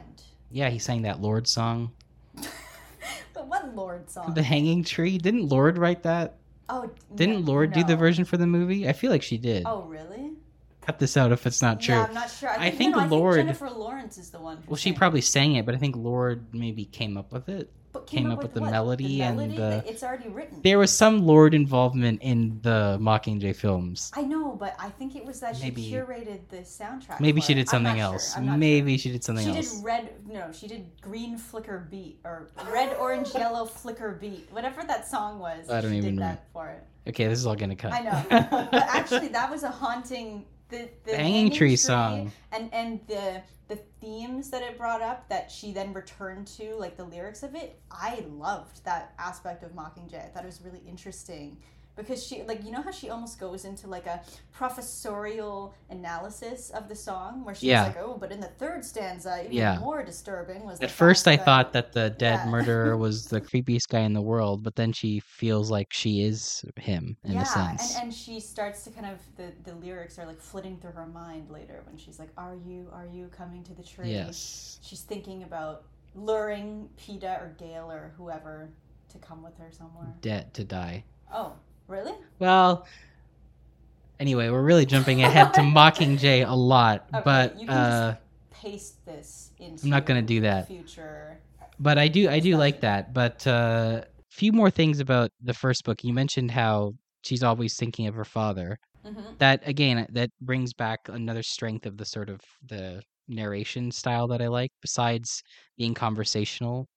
Yeah, he sang that Lorde song. [laughs] [laughs] But what Lorde song? The Hanging Tree. Didn't Lorde write that? Oh, Didn't no- Lorde do the version for the movie? I feel like she did. Oh, really? cut this out if it's not true. Yeah, I'm not sure. I I think, think no, no, Lorde- I think Jennifer Lawrence is the one. well, she sang it. probably sang it, but I think Lorde maybe came up with it. But came up with the what? melody and the- It's already written. There was some Lorde involvement in the Mockingjay films. I know, but I think it was that she curated the soundtrack. Maybe she did something else. Sure. Maybe sure. she did something she else. She did red. No, she did green flicker beat or red, orange, yellow flicker beat. Whatever that song was. I don't even know. that for it. Okay, this is all gonna cut. I know, [laughs] but actually, that was a haunting. The, the Hanging Tree song. and and the the themes that it brought up that she then returned to, like the lyrics of it. I loved that aspect of Mockingjay. I thought it was really interesting because she like you know how she almost goes into like a professorial analysis of the song where she's Yeah. like, oh, but in the third stanza, even Yeah. more disturbing was. At first, I thought that the dead Yeah. murderer [laughs] was the creepiest guy in the world, but then she feels like she is him in yeah, a sense. and and she starts to kind of the the lyrics are like flitting through her mind later when she's like, "Are you are you coming to the tree?" yes. She's thinking about luring Peeta or Gale or whoever to come with her somewhere. Dead to die. Oh, really? Well, anyway, we're really jumping ahead to [laughs] Mockingjay a lot, Okay, but you can uh, just paste this into. I'm not gonna do that. Future. but I do I do like that. But uh, few more things about the first book. You mentioned how she's always thinking of her father. hmm That again, that brings back another strength of the sort of the narration style that I like. Besides being conversational,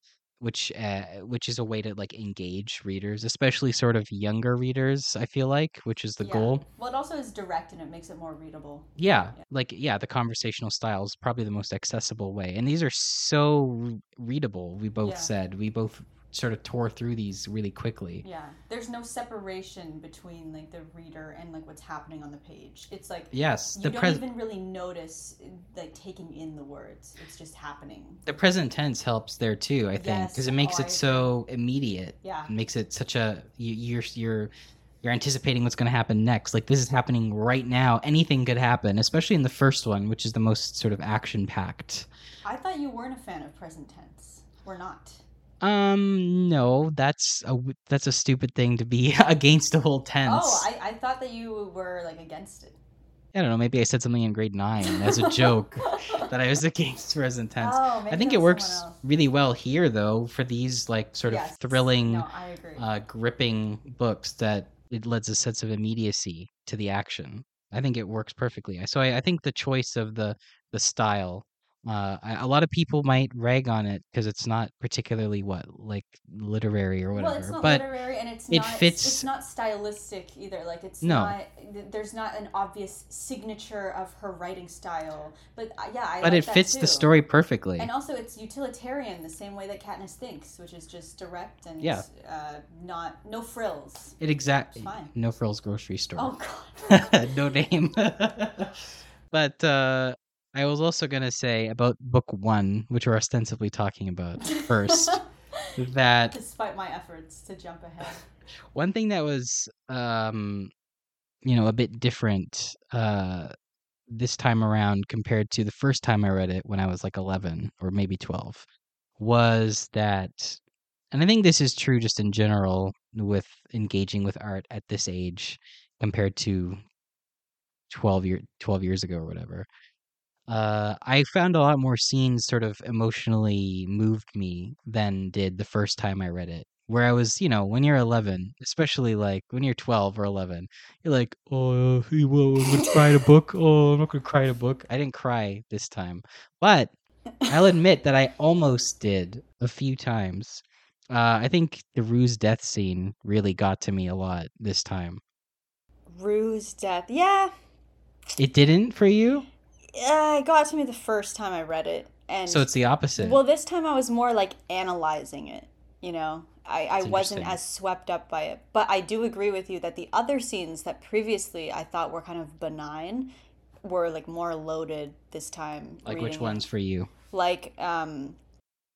which uh, which is a way to like engage readers, especially sort of younger readers. I feel like, which is the yeah. goal. Well, it also is direct and it makes it more readable. Yeah, Yeah. like yeah, the conversational style is probably the most accessible way, and these are so readable. We both Yeah. said we both sort of tore through these really quickly. Yeah, there's no separation between like the reader and like what's happening on the page. It's like Yes, you the don't pres even really notice like taking in the words. It's just happening. the present tense helps there too. I think Yes, because it makes oh, I it so immediate. Yeah. It makes it such a you, you're you're you're anticipating what's going to happen next. Like this is happening right now. Anything could happen, especially in the first one, which is the most sort of action packed. I thought you weren't a fan of present tense. We're not. Um, no, that's a that's a stupid thing to be [laughs] against the whole tense. Oh, I, I thought that you were like against it. I don't know. Maybe I said something in grade nine as a joke [laughs] that I was against present tense. Oh, I think that it works really well here, though, for these like sort Yes. of thrilling, No, uh, gripping books that it lends a sense of immediacy to the action. I think it works perfectly. So I, I think the choice of the the style. Uh, a lot of people might rag on it because it's not particularly what like literary or whatever. well, it's not but literary, and it's it not. fits- It's not stylistic either. Like it's No. not. There's not an obvious signature of her writing style. But uh, yeah, I. but like it fits the story perfectly. And also, it's utilitarian the same way that Katniss thinks, which is just direct and Yeah. uh, not no frills. It exactly Fine. no frills grocery store. Oh God. [laughs] no name. [laughs] but uh, I was also gonna say about book one, which we're ostensibly talking about first, [laughs] that Despite my efforts to jump ahead. [sighs] one thing that was, um, you know, a bit different uh, this time around compared to the first time I read it when I was like eleven or maybe twelve, was that, and I think this is true just in general with engaging with art at this age compared to 12 year 12 years ago or whatever uh i found a lot more scenes sort of emotionally moved me than did the first time i read it. Where i was you know when you're 11 especially like when you're 12 or 11 you're like oh hey, will [laughs] cry at a book? Oh i'm not gonna cry at a book. I didn't cry this time but i'll admit that i almost did a few times. Uh i think the Rue's death scene really got to me a lot this time. Rue's death. Yeah, it didn't for you uh, it got to me the first time I read it, and So it's the opposite. well, this time I was more like analyzing it. You know, I, I wasn't as swept up by it. But I do agree with you that the other scenes that previously I thought were kind of benign were like more loaded this time. like which reading it. ones for you? like um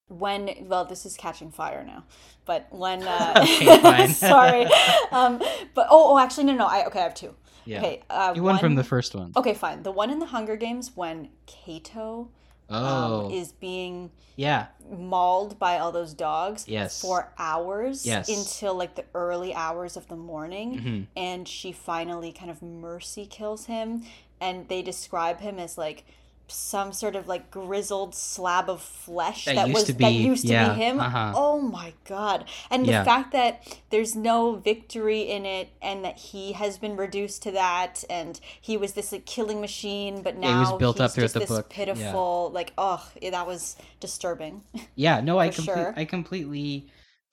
when well this is catching fire now but when [laughs] uh Okay, [laughs] sorry um but oh oh actually no no i okay i have two Yeah. okay uh you won from the first one. okay fine the one in the hunger games when Cato Oh, um, is being yeah. mauled by all those dogs Yes. for hours Yes. until like the early hours of the morning Mhm. and she finally kind of mercy kills him and they describe him as like some sort of like grizzled slab of flesh That that, used was to that used to yeah, be him. uh-huh. Oh my god. And the fact that there's no victory in it and that he has been reduced to that and he was this like killing machine but Yeah, he was now built he's up throughout just the this book, yeah. pitiful like oh yeah, that was disturbing. [laughs] Yeah, no, I complete, sure. I completely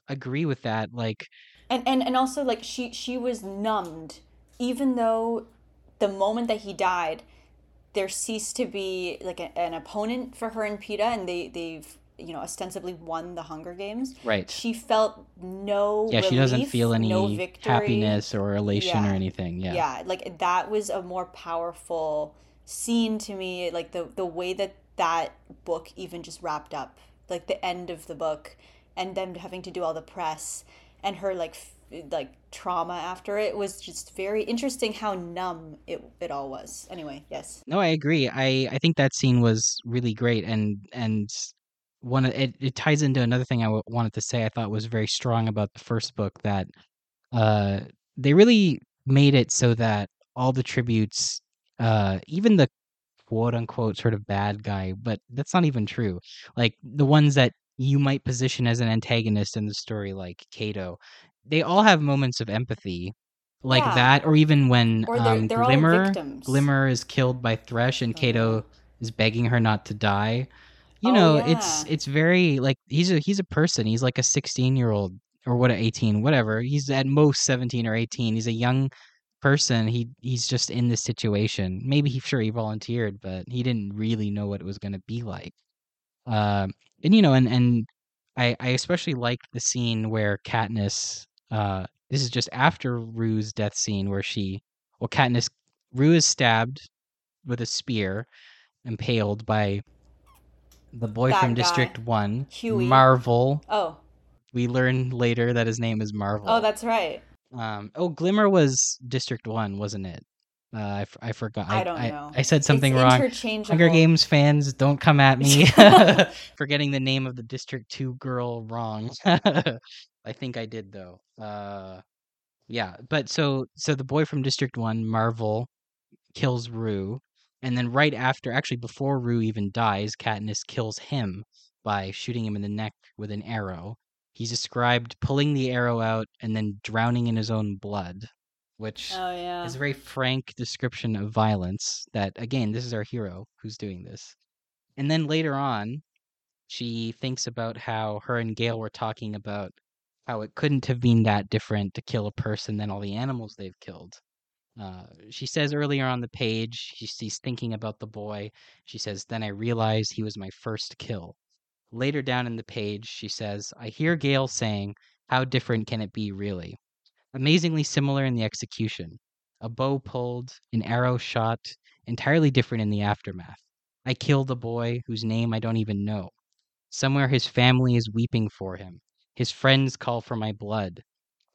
agree with that. Like, and and and also like she she was numbed even though the moment that he died there ceased to be like a, an opponent for her and Peeta and they they've you know ostensibly won the Hunger Games right. she felt no yeah, she doesn't feel any no victory. happiness or elation or anything. Yeah. yeah like that was a more powerful scene to me like the the way that that book even just wrapped up like the end of the book and them having to do all the press and her like like trauma after it was just very interesting how numb it it all was anyway yes No, I agree. I I think that scene was really great, and and one it it ties into another thing I w- wanted to say. I thought was very strong about the first book that uh they really made it so that all the tributes, uh even the quote unquote sort of bad guy, but that's not even true. Like the ones that you might position as an antagonist in the story, like Cato, they all have moments of empathy. Like Yeah. that, or even when or they're, um, they're Glimmer Glimmer is killed by Thresh and Oh, Cato is begging her not to die. You Oh, know, it's yeah. it's very like he's a he's a person. He's like a 16-year-old or what a 18, whatever. He's at most 17 or 18. He's a young person. He he's just in this situation. Maybe he sure he volunteered, but he didn't really know what it was going to be like. Um and you know and and I I especially liked the scene where Katniss uh this is just after Rue's death scene where she well Katniss Rue is stabbed with a spear, impaled by the boy That from guy. District One, Huey. Marvel. oh We learn later that his name is Marvel. oh that's right um. Oh, Glimmer was District One, wasn't it? Uh, I, f- I forgot. I don't I, know. I, said something it's wrong. Hunger Games fans, don't come at me [laughs] [laughs] for getting the name of the District 2 girl wrong. [laughs] I think I did though. Uh yeah, but so so the boy from District 1, Marvel, kills Rue, and then right after actually before Rue even dies, Katniss kills him by shooting him in the neck with an arrow. He's described pulling the arrow out and then drowning in his own blood, which oh yeah. is a very frank description of violence that again this is our hero who's doing this. And then later on she thinks about how her and Gale were talking about how it couldn't have been that different to kill a person than all the animals they've killed. Uh, she says earlier on the page she, she's thinking about the boy. She says then i realized he was my first kill. Later down in the page she says i hear Gale saying how different can it be really amazingly similar in the execution. A bow pulled, an arrow shot, entirely different in the aftermath. I killed a boy whose name I don't even know. Somewhere his family is weeping for him. His friends call for my blood.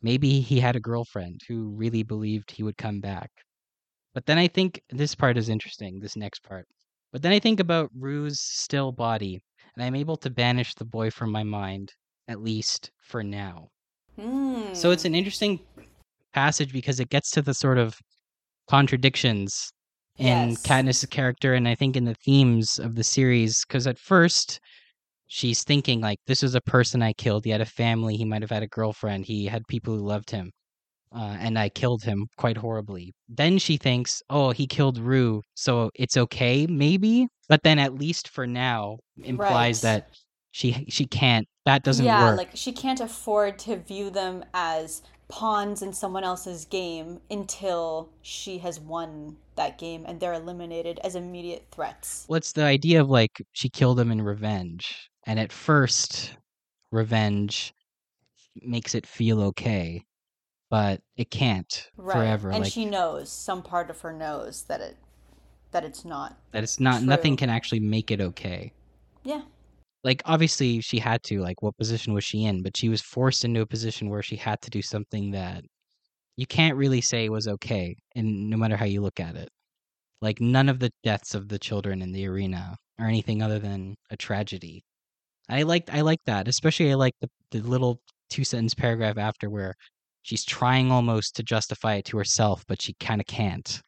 Maybe he had a girlfriend who really believed he would come back. But then I think this part is interesting, this next part. But then I think about Rue's still body, and I'm able to banish the boy from my mind, at least for now. Hmm. So it's an interesting passage because it gets to the sort of contradictions in Yes. Katniss' character and I think in the themes of the series. Because at first, she's thinking like, "This is a person I killed. He had a family. He might have had a girlfriend. He had people who loved him, uh, and I killed him quite horribly." Then she thinks, "Oh, he killed Rue, so it's okay, maybe." But then, at least for now, implies Right. that she she can't. That doesn't yeah, work. like she can't afford to view them as pawns in someone else's game until she has won that game and they're eliminated as immediate threats. what's the idea of like she killed him in revenge and at first revenge makes it feel okay but it can't Right. forever and like she knows, some part of her knows that it that it's not. that it's not nothing can actually make it okay Yeah. Like obviously she had to like what position was she in? But she was forced into a position where she had to do something that you can't really say was okay and no matter how you look at it. Like none of the deaths of the children in the arena are anything other than a tragedy. I liked i like that especially i like the, the little two sentence paragraph after where she's trying almost to justify it to herself but she kind of can't.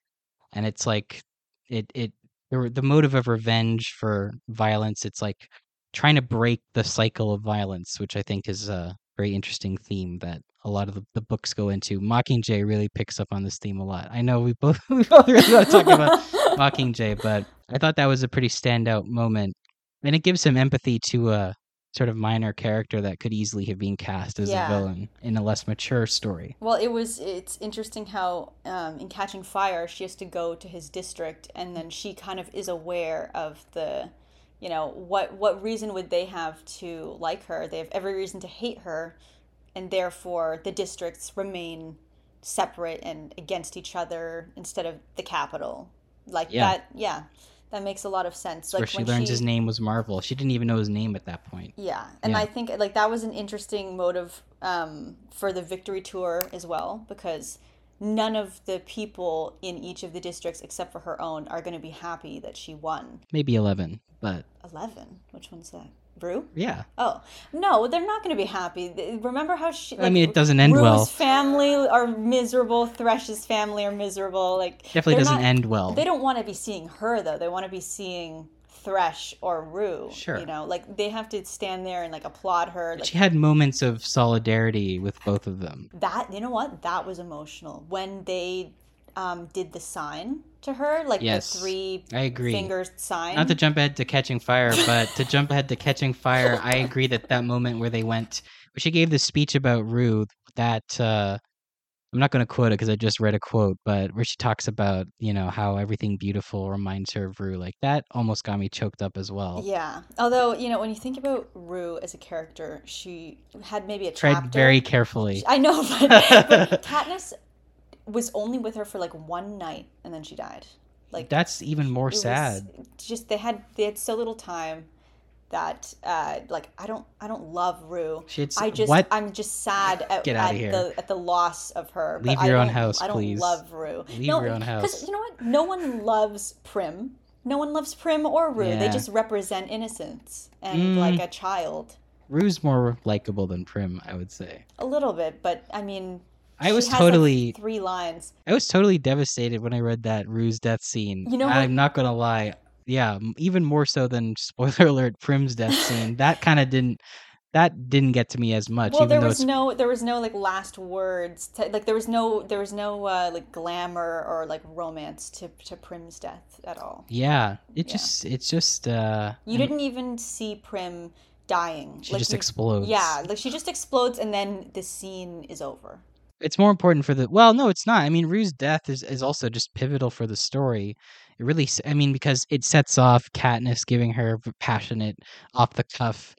And it's like it it the the motive of revenge for violence. It's like trying to break the cycle of violence, which I think is a very interesting theme that a lot of the, the books go into. Mockingjay really picks up on this theme a lot. I know we both [laughs] we both really want to talk about [laughs] Mockingjay, but I thought that was a pretty standout moment, and it gives some empathy to a sort of minor character that could easily have been cast as Yeah. a villain in a less mature story. Well, it was. It's interesting how um, in Catching Fire, she has to go to his district, and then she kind of is aware of the, you know, what what reason would they have to like her? They have every reason to hate her, and therefore the districts remain separate and against each other instead of the capital. Like Yeah. that. Yeah, that makes a lot of sense. Like where she learns his name was Marvel. She didn't even know his name at that point. Yeah, and Yeah. I think like that was an interesting motive um, for the victory tour as well because none of the people in each of the districts except for her own are going to be happy that she won Maybe eleven, but eleven. Which one's that? Brew? yeah, Oh no, they're not going to be happy. Remember how she? I mean, it doesn't end Rue's well. family are miserable. Thresh's family are miserable. Like Definitely doesn't not- end well. They don't want to be seeing her though. They want to be seeing Thresh or Rue. Sure. You know, like they have to stand there and like applaud her. Like, She had moments of solidarity with both of them. that you know what that was emotional when they um, did the sign to her, like Yes, the three I agree. finger sign. Not to jump ahead to Catching Fire, but to jump ahead to Catching Fire, I agree that that moment where they went, where she gave the speech about Rue, that uh, I'm not going to quote it because I just read a quote, but where she talks about you know how everything beautiful reminds her of Rue, like that almost got me choked up as well. yeah, although you know when you think about Rue as a character, she had maybe a Tread chapter. very carefully. I know, [laughs] but, but [laughs] Katniss was only with her for like one night and then she died. Like That's even more sad. just they had they had so little time that uh like I don't I don't love Rue. She had s- I just what? I'm just sad at, at the at the loss of her. Leave your I own house, I don't please. love Rue. Leave your own house. Because you know what? No one loves Prim. No one loves Prim or Rue. They just represent innocence and Mm. like a child. Rue's more likable than Prim, I would say. A little bit, but I mean I was has, like, totally three lines. I was totally devastated when I read that Rue's death scene. You know what- I'm not gonna lie. Yeah, m- even more so than [laughs] spoiler alert Prim's death scene. that [laughs] kind of didn't that didn't get to me as much. Well, there was no, there was no like last words. To, like there was no, there was no uh, like glamour or like romance to to Prim's death at all. yeah, it Yeah. just it's just uh You didn't even see Prim dying. she Like, just you- explodes. Yeah, like she just explodes and then the scene is over. it's more important for the well no it's not i mean rue's death is, is also just pivotal for the story it really I mean because it sets off katniss giving her passionate off the cuff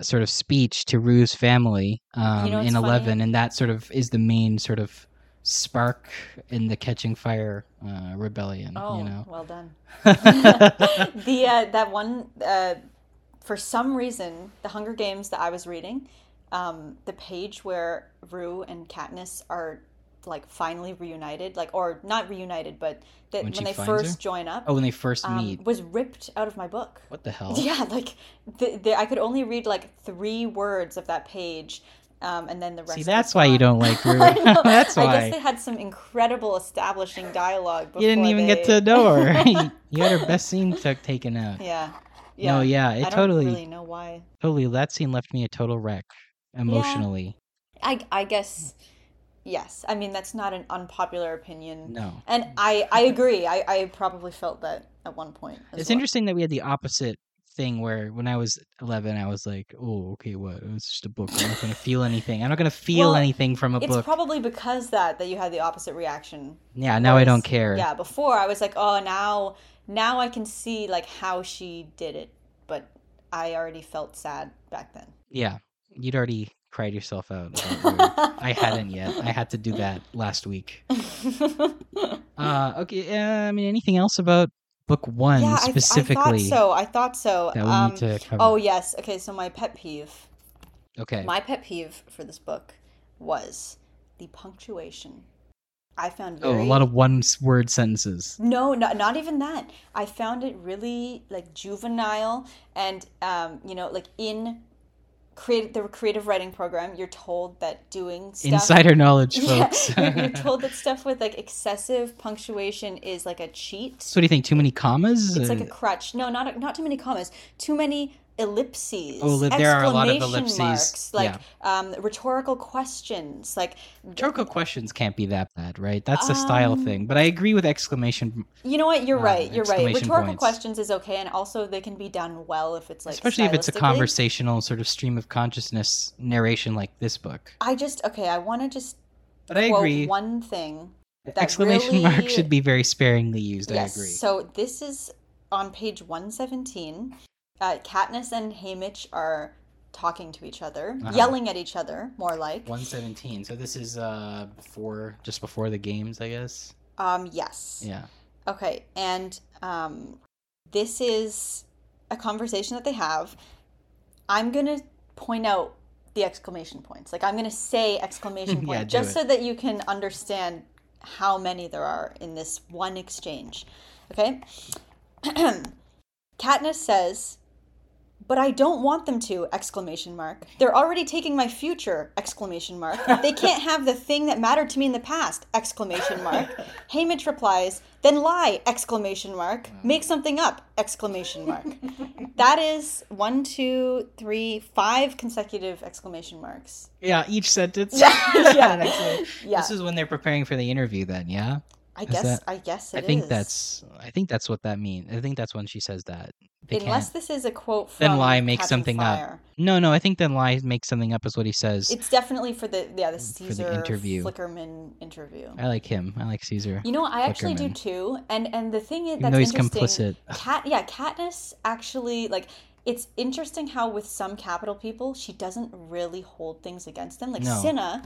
sort of speech to rue's family um, know in funny? 11 and that sort of is the main sort of spark in the catching fire uh, rebellion Oh, you know well done. [laughs] [laughs] the uh, that one uh, for some reason the Hunger Games that I was reading, um, the page where Rue and Katniss are like finally reunited, like or not reunited, but that When when, they first her? join up, oh when they first um, meet was ripped out of my book. what the hell [laughs] Yeah, like the, the, I could only read like three words of that page. Um, and then the rest. see that's why you don't like [laughs] know. [laughs] that's I guess they had some incredible establishing dialogue. Before you didn't even get to know her you had her best scene took taken out Yeah. No, yeah, it I don't totally- really know why. Totally, that scene left me a total wreck emotionally. I I guess yes. I mean that's not an unpopular opinion. No, And I I agree. I I probably felt that at one point. it's well. interesting that we had the opposite thing where when I was 11, I was like, "Oh, okay, what? It's just a book. I'm not gonna feel [laughs] anything. I'm not gonna feel Well, anything from a It's book." It's probably because that that you had the opposite reaction. yeah, now I don't care. Yeah, before I was like, oh, now now I can see like how she did it, but I already felt sad back then. Yeah, you'd already cried yourself out. [laughs] about I hadn't yet. I had to do that last week. [laughs] Uh, okay. Uh, I mean, anything else about book one yeah, I, I specifically thought so. I thought so. Um, need to cover? oh yes. Okay, so my pet peeve. okay. My pet peeve for this book was the punctuation. I found oh, a lot of one-word sentences. no, not, not even that. I found it really like juvenile and um, you know, like in create the creative writing program, you're told that doing stuff Insider knowledge, [laughs] Yeah, folks. [laughs] you're, you're told that [laughs] stuff with like excessive punctuation is like a cheat. so what do you think? Too many commas? It's like Uh, a crutch. No, not not too many commas. Too many ellipses. Oh, there are a lot of ellipses. Marks, like um, rhetorical questions. Like Rhetorical questions can't be that bad, right? That's a style Um, thing. But I agree with exclamation, you know what? You're Uh, right. You're right. Rhetorical points. questions is okay, and also they can be done well if it's like especially if it's a conversational sort of stream of consciousness narration like this book. I just okay. I want to just But I agree. one thing. Exclamation mark really- should be very sparingly used. Yes. I agree. So this is on page 117. Uh, Katniss and Haymitch are talking to each other, Uh-huh. yelling at each other, more like. 117. So this is uh before just before the games, I guess. Um, yes. Yeah. Okay, and um, this is a conversation that they have. I'm gonna point out the exclamation points. Like I'm gonna say exclamation [laughs] point Yeah, just so that you can understand how many there are in this one exchange. Okay. [clears throat] Katniss says, "But I don't want them to!" Exclamation mark. They're already taking my future! Exclamation mark. They can't have the thing that mattered to me in the past! Exclamation mark. [laughs] Haymitch replies, "Then lie!" Exclamation mark. Make something up! Exclamation mark. [laughs] that is one, two, three, five consecutive exclamation marks. Yeah, each sentence. [laughs] Yeah, yeah. Yeah. This is when they're preparing for the interview then, yeah? I Is guess. that- I guess it I think is. that's I think that's what that means. I think that's when she says that. They Unless can't. this is a quote from Then lie, make Catching something up. No, no, I think then lie makes something up is what he says. It's definitely for the yeah the For the Caesar interview. Flickerman interview. I like him. I like Caesar. You know, I actually do too. And and the thing is that's interesting. complicit. Cat yeah, Katniss actually like it's interesting how with some Capitol people she doesn't really hold things against them. Like No. Cinna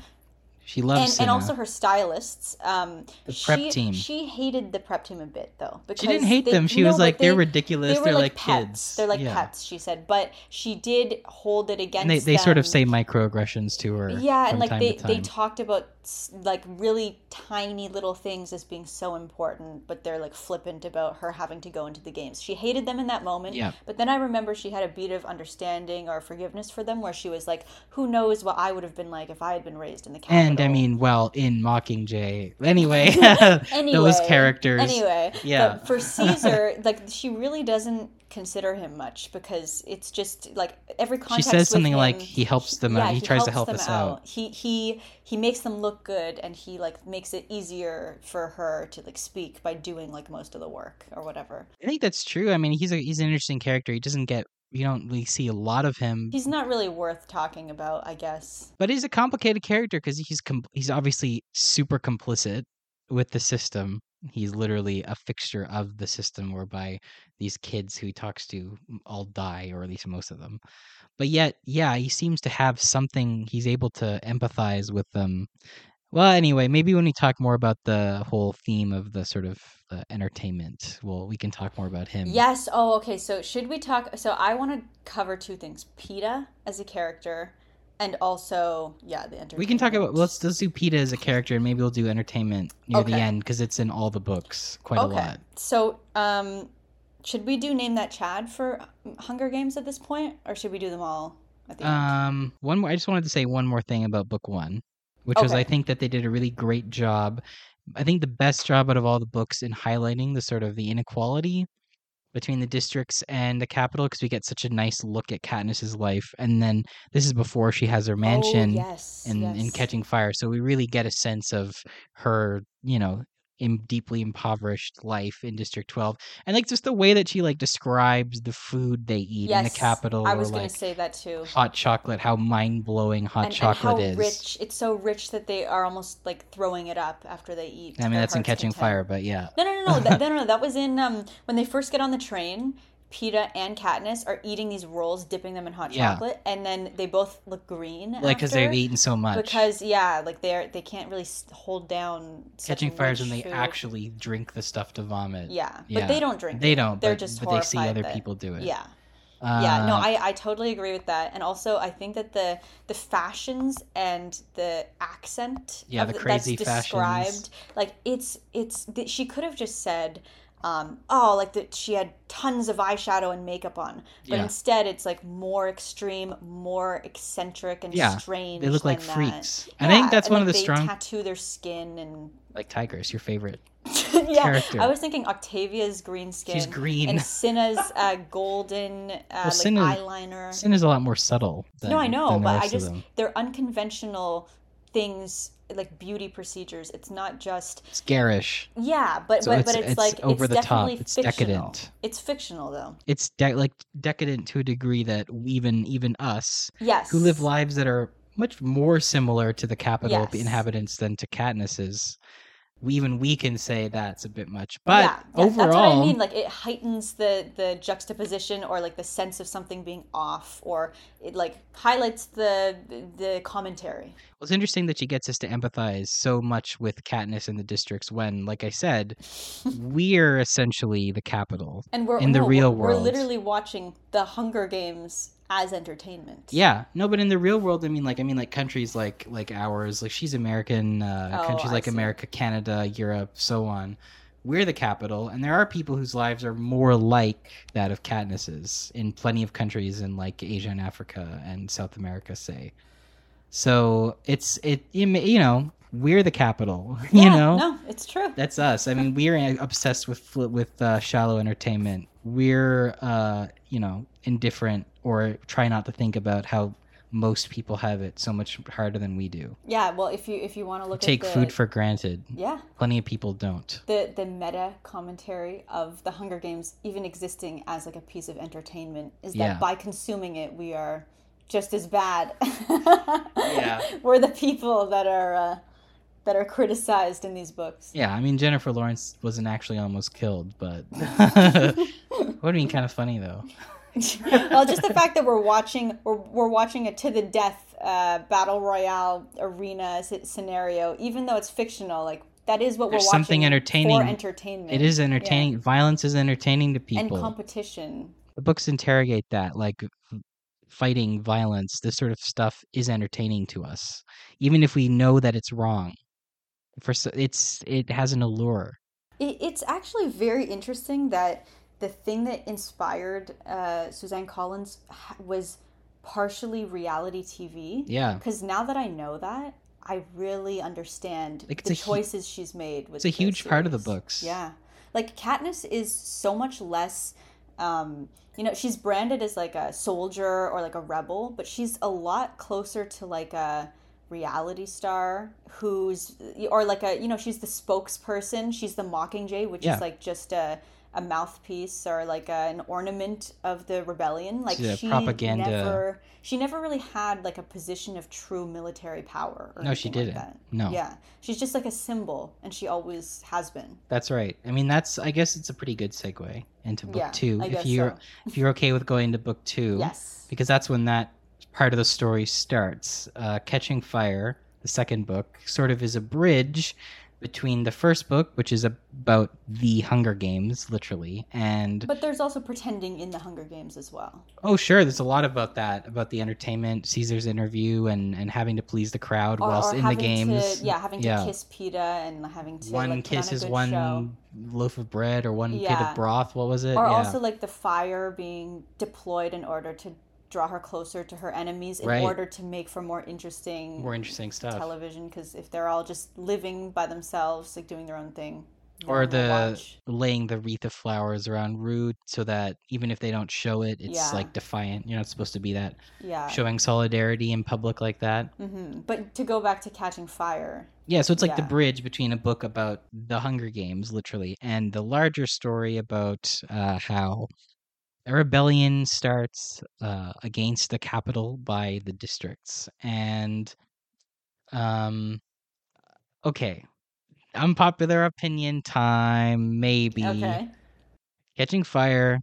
She loves and, and also her stylists. Um, The prep she, team. She hated the prep team a bit though because She didn't hate they- them. She no, was like, they're they- ridiculous. They they're like, like, kids. They're like yeah. pets. She said, but she did hold it against. And they, they sort of say microaggressions to her. Yeah, and like they they talked about like really tiny little things as being so important, but they're like flippant about her having to go into the games. She hated them in that moment. Yeah. But then I remember she had a beat of understanding or forgiveness for them, where she was like, "Who knows what I would have been like if I had been raised in the Capitol." And I mean, well, in Mockingjay. Anyway, [laughs] [laughs] anyway, those characters. Anyway, Yeah. But for [laughs] Caesar, like she really doesn't consider him much because it's just like every context. She says something like he helps them yeah, out. He, tries to help us out. He he he makes them look good, and he like makes it easier for her to like speak by doing like most of the work or whatever. I think that's true. I mean, he's a he's an interesting character. He doesn't get you don't really see a lot of him, He's not really worth talking about, I guess. but he's a complicated character because he's com- he's obviously super complicit with the system. He's literally a fixture of the system, whereby these kids who he talks to all die, or at least most of them. But yet, yeah, he seems to have something. He's able to empathize with them. Well, anyway, maybe when we talk more about the whole theme of the sort of uh, entertainment, well, we can talk more about him. Yes. Oh, okay. So should we talk? So I want to cover two things: Peeta as a character, and also yeah, the entertainment. We can talk about let's let's do Peeta as a character, and maybe we'll do entertainment near the end because it's in all the books quite a Okay. lot. So um, should we do name that Chad for Hunger Games at this point, or should we do them all at the end? Um, one more. I just wanted to say one more thing about book one, which was I think that they did a really great job. I think the best job out of all the books in highlighting the sort of the inequality between the districts and the Capitol because we get such a nice look at Katniss's life, and then this is before she has her oh, mansion. Oh, yes. in, in yes. Catching Fire. So we really get a sense of her, you know, in deeply impoverished life in District 12. And like just the way that she like describes the food they eat in the Capitol I or was going like to say that too. hot chocolate, how mind blowing hot and, chocolate and how is. rich it's so rich that they are almost like throwing it up after they eat. I mean, that's in Catching content. Fire, but yeah. No, no, no, no. that, no, no, no. That was [laughs] in um when they first get on the train. Peeta and Katniss are eating these rolls, dipping them in hot Yeah. chocolate, and then they both look green. Like because they've eaten so much. Because yeah, like they're they can't really hold down. Catching fires when they food. actually drink the stuff to vomit. Yeah, but they don't drink. They it. don't, They're but, just but they see other people do it. Yeah. yeah no Uh, I, I totally agree with that and also i think that the the fashions and the accent Yeah, of the the- crazy that's fashions. described like it's it's she could have just said um, oh, like that she had tons of eyeshadow and makeup on. But Yeah. instead, it's like more extreme, more eccentric and Yeah, strange. They look like that. freaks. I think that's and, one of like, the they strong tattoo their skin and like Tigris, your favorite. [laughs] yeah. Character. I was thinking Octavia's green skin. She's green. And [laughs] Cinna's uh, golden uh, like Cinna- eyeliner. Sin is a lot more subtle. Than, no, I know, but I just them. they're unconventional things like beauty procedures. It's not just it's garish. yeah, but So but, it's- but it's, it's like over it's the top. definitely It's fictional. decadent. It's fictional though. It's de- like decadent to a degree that even even us Yes. who live lives that are much more similar to the Capitol Yes. inhabitants than to Katniss's. We even we can say that's a bit much, oh, but yeah, yeah, overall, that's what I mean. Like it heightens the the juxtaposition or like the sense of something being off, or it like highlights the the commentary. Well, it's interesting that she gets us to empathize so much with Katniss and the districts when, like I said, [laughs] we're essentially the Capitol. And we're In the no, real we're, we're literally watching the Hunger Games as entertainment. Yeah, no, but in the real world, I mean, like, I mean, like countries like like ours, like she's American, uh, Oh, countries I like see. America, Canada, Europe, so on. We're the Capitol, and there are people whose lives are more like that of Katniss's in plenty of countries in like Asia and Africa and South America, say. So it's it you know we're the Capitol, [laughs] you know. no, it's true. That's us. I mean, we're obsessed with with uh, shallow entertainment. We're, uh, you know, indifferent or try not to think about how most people have it so much harder than we do. Yeah, well, if you if you want to We look take at the, food for granted. yeah Plenty of people don't. the the meta commentary of the Hunger Games even existing as like a piece of entertainment is that Yeah. by consuming it we are just as bad. Yeah. [laughs] we're the people that are uh, that are criticized in these books. Yeah, I mean Jennifer Lawrence wasn't actually almost killed, but [laughs] [laughs] would have been kind of funny though. [laughs] well, just the fact that we're watching we're, we're watching a to the death uh, battle royale arena s- scenario, even though it's fictional, like that is what There's we're watching something entertaining. for entertainment. It is entertaining. Violence is entertaining to people. and competition. the books interrogate that like fighting violence this sort of stuff is entertaining to us even if we know that it's wrong for it's it has an allure It, it's actually very interesting that the thing that inspired uh, Suzanne Collins was partially reality TV. yeah Because now that I know that, I really understand Like, the a hu- choices she's made. With it's a huge part of the books. Yeah, like Katniss is so much less. Um, you know, she's branded as like a soldier or like a rebel, but she's a lot closer to like a reality star who's or like a you know she's the spokesperson she's the mockingjay which Yeah. is like just a a mouthpiece or like a, an ornament of the rebellion like She's a she propaganda- never she never really had like a position of true military power or No, she didn't. that. No. yeah she's just like a symbol and she always has been that's right i mean that's i guess it's a pretty good segue into book yeah two I if you're so. if you're okay with going to book two [laughs] yes because that's when that part of the story starts. Uh, Catching Fire, the second book, sort of is a bridge between the first book, which is about the Hunger Games, literally, and but there's also pretending in the hunger games as well oh, sure, there's a lot about that, about the entertainment, Caesar's interview, and and having to please the crowd or, whilst or in the games. to, yeah having to Yeah. kiss Peeta and having to one like, kiss on is one show. loaf of bread or one pit Yeah. of broth. What was it? or yeah. also like the fire being deployed in order to draw her closer to her enemies in Right. order to make for more interesting more interesting stuff. television because if they're all just living by themselves like doing their own thing or the laying the wreath of flowers around Rue so that even if they don't show it, it's Yeah. like defiant. You're not supposed to be that yeah showing solidarity in public like that. hmm but to go back to catching fire Yeah, so it's like the bridge between a book about the Hunger Games, literally, and the larger story about uh, how a rebellion starts uh, against the Capitol by the districts. And, um, okay, unpopular opinion time, maybe. okay Catching Fire,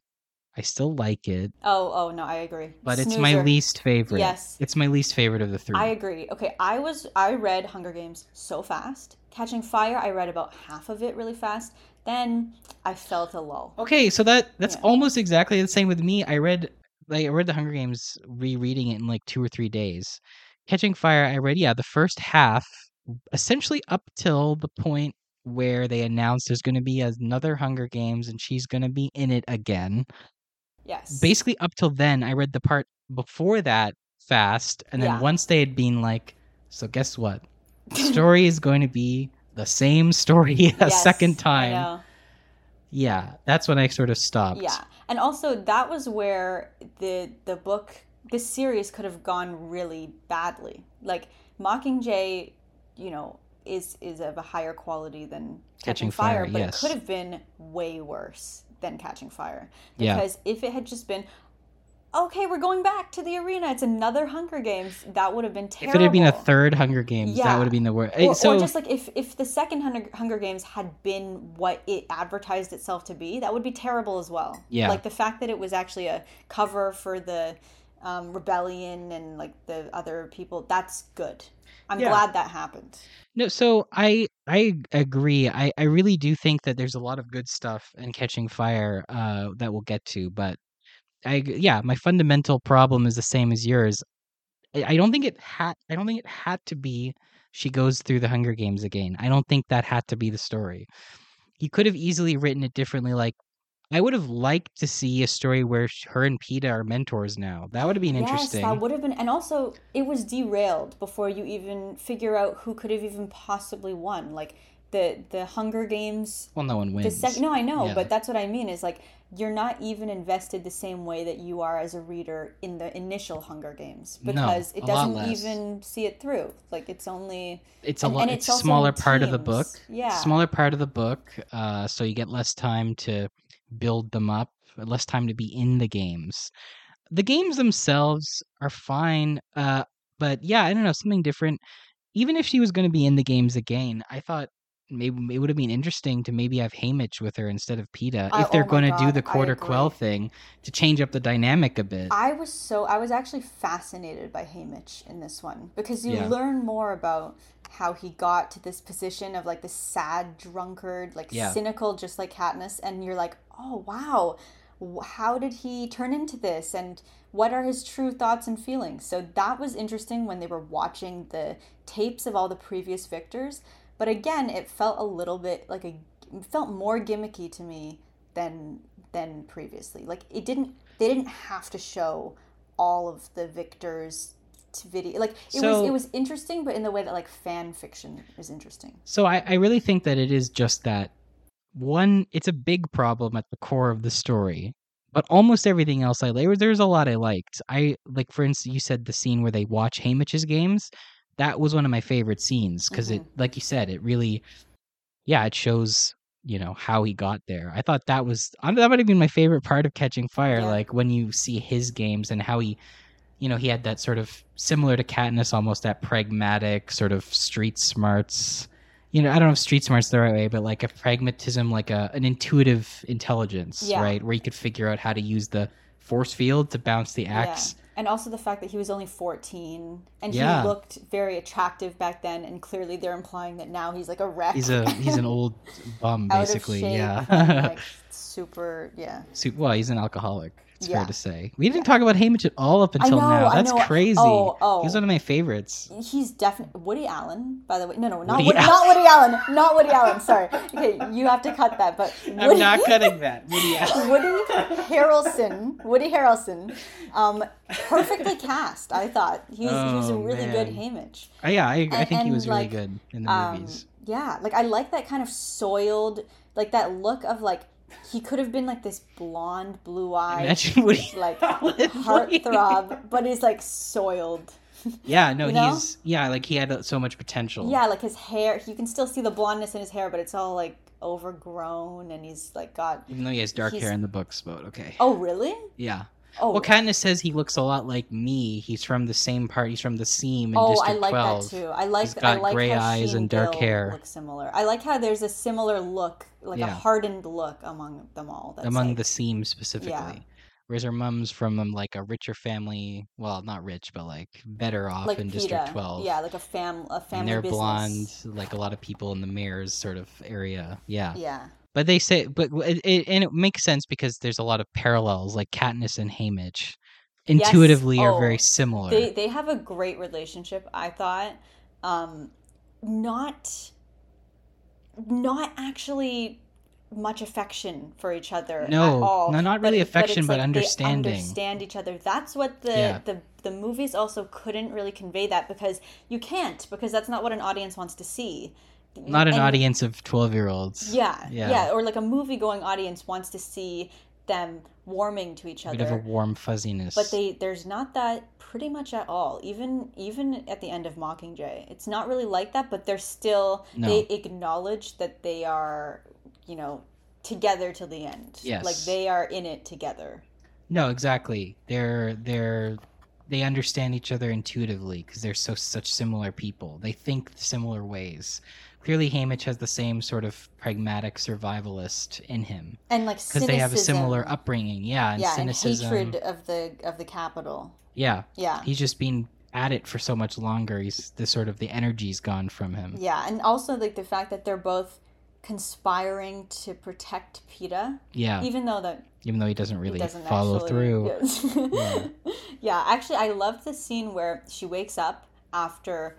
I still like it, oh oh no i agree but it's my least favorite. Yes. It's my least favorite of the three. I agree. Okay, I was I read Hunger Games so fast. Catching Fire, I read about half of it really fast. Then I felt a lull. Okay, so that that's Yeah. almost exactly the same with me. I read like I read the Hunger Games rereading it in like two or three days. Catching Fire, I read yeah the first half, essentially up till the point where they announced there's going to be another Hunger Games and she's going to be in it again. Yes. Basically, up till then, I read the part before that fast, and then Yeah. once they had been like, so guess what? The [laughs] story is going to be the same story [laughs] a Yes, second time. Yeah, that's when I sort of stopped. Yeah, and also that was where the the book, this series could have gone really badly. Like Mockingjay, you know, is is of a higher quality than Catching Catching, Fire, Fire, but yes. it could have been way worse than Catching Fire. Yeah. Because if it had just been, okay, we're going back to the arena, it's another Hunger Games, that would have been If terrible. it had been a third Hunger Games, yeah. that would have been the worst. or, so or just like if if the second Hunger, Hunger Games had been what it advertised itself to be, that would be terrible as well. Yeah. Like the fact that it was actually a cover for the um, rebellion and like the other people, that's good. I'm Yeah. glad that happened. No, so I I agree. I I really do think that there's a lot of good stuff in Catching Fire uh that we'll get to, but I yeah, my fundamental problem is the same as yours. I, I don't think it had I don't think it had to be she goes through the Hunger Games again. I don't think that had to be the story. You could have easily written it differently like I would have liked to see a story where her and Peeta are mentors now. That would have been interesting. Yes, that would have been, and also it was derailed before you even figure out who could have even possibly won. Like the the Hunger Games well, no one wins. second no i know Yeah. but that's what i mean is like you're not even invested the same way that you are as a reader in the initial hunger games because a it doesn't even see it through. Like it's only it's a and- lot and it's, it's smaller part of the book. Yeah. smaller part of the book uh so you get less time to build them up less time to be in the games. The games themselves are fine uh but yeah i don't know something different. Even if she was going to be in the games again i thought maybe it would have been interesting to maybe have Haymitch with her instead of Peeta I- if they're oh going to do the quarter quell thing to change up the dynamic a bit. I was so i was actually fascinated by Haymitch in this one because you Yeah. learn more about how he got to this position of like the sad drunkard like Yeah. cynical just like Katniss and you're like oh wow. How did he turn into this? And what are his true thoughts and feelings? So that was interesting when they were watching the tapes of all the previous victors but again it felt a little bit like a felt more gimmicky to me than than previously like it didn't they didn't have to show all of the victors to video like it So- was it was interesting but in the way that like fan fiction is interesting So I, I really think that it is just that one, it's a big problem at the core of the story. But almost everything else I like, there's a lot I liked. I like, for instance, you said the scene where they watch Haymitch's games. That was one of my favorite scenes because it, mm-hmm. like you said, it really, yeah, it shows you know how he got there. I thought that was that might have been my favorite part of Catching Fire. Yeah. Like when you see his games and how he, you know, he had that sort of similar to Katniss, almost that pragmatic sort of street smarts. You know, I don't know if street smarts the right way, but like a pragmatism, like a an intuitive intelligence, Yeah. right? Where you could figure out how to use the force field to bounce the axe. Yeah. And also the fact that he was only 14 and Yeah. he looked very attractive back then and clearly they're implying that now he's like a wreck. He's a he's an [laughs] old bum, basically. Yeah. like [laughs] super yeah. Su- well, he's an alcoholic. It's fair to say. We didn't talk about Haymitch at all up until know, now. That's crazy. Oh, oh. He's one of my favorites. He's definitely Woody Allen, by the way. No, no, not Woody Woody, Allen. not Woody Allen. Not Woody Allen. Sorry. Okay, you have to cut that. But Woody, I'm not [laughs] cutting that. Woody Allen. Woody Harrelson, Woody Harrelson, um, perfectly cast. I thought he was, he was a Oh, really good man. Haymitch. Uh, yeah, I, I think he was really good in the Um, movies. yeah, like I like that kind of soiled, like that look of like he could have been like this blonde, blue-eyed, Imagine [laughs] like [laughs] heartthrob, but he's like soiled. Yeah, no, you know? he's yeah, like he had uh, so much potential. Yeah, like his hair. You can still see the blondness in his hair, but it's all like overgrown, and he's like got. Even though he has dark hair in the books, but okay. Oh, really? Yeah. Oh, Well, Katniss says he looks a lot like me. He's from the same part. He's from the seam in oh, District I like 12. that too. I like. He's got I like gray how eyes and dark Bill hair. Look similar. I like how there's a similar look, like a hardened look among them all. That's among like- the seam specifically. Whereas her mom's from um, like a richer family. Well, not rich, but like better off like in Peeta. District 12. Yeah, like a fam, a family and they're business. blonde, like a lot of people in the mayor's sort of area. Yeah. Yeah. But they say, but it, it, and it makes sense because there's a lot of parallels, like Katniss and Haymitch, intuitively are Oh, very similar. They they have a great relationship. I thought, um, not not actually much affection for each other No, at all. no, not really it- affection, but they understanding. understand each other. That's what the, Yeah. the the movies also couldn't really convey that because you can't because that's not what an audience wants to see. Not an And- audience of twelve year olds. Yeah, Yeah. yeah, or like a movie going audience wants to see them warming to each other. A bit of a warm fuzziness. But they there's not that pretty much at all. Even even at the end of Mockingjay, it's not really like that. But they're still No. they acknowledge that they are you know together till the end. Yes. like they are in it together. No, exactly. They're they're they understand each other intuitively because they're so such similar people. They think similar ways. Clearly, Haymitch has the same sort of pragmatic survivalist in him And like because they have a similar upbringing. Yeah, and yeah, cynicism. and hatred of the of the Capitol. Yeah, Yeah. he's just been at it for so much longer. He's the sort of the energy's gone from him. Yeah, and also like the fact that they're both conspiring to protect Peeta, Yeah, even though that even though he doesn't really he doesn't follow actually, through. [laughs] Yes. yeah. actually, I love the scene where she wakes up after,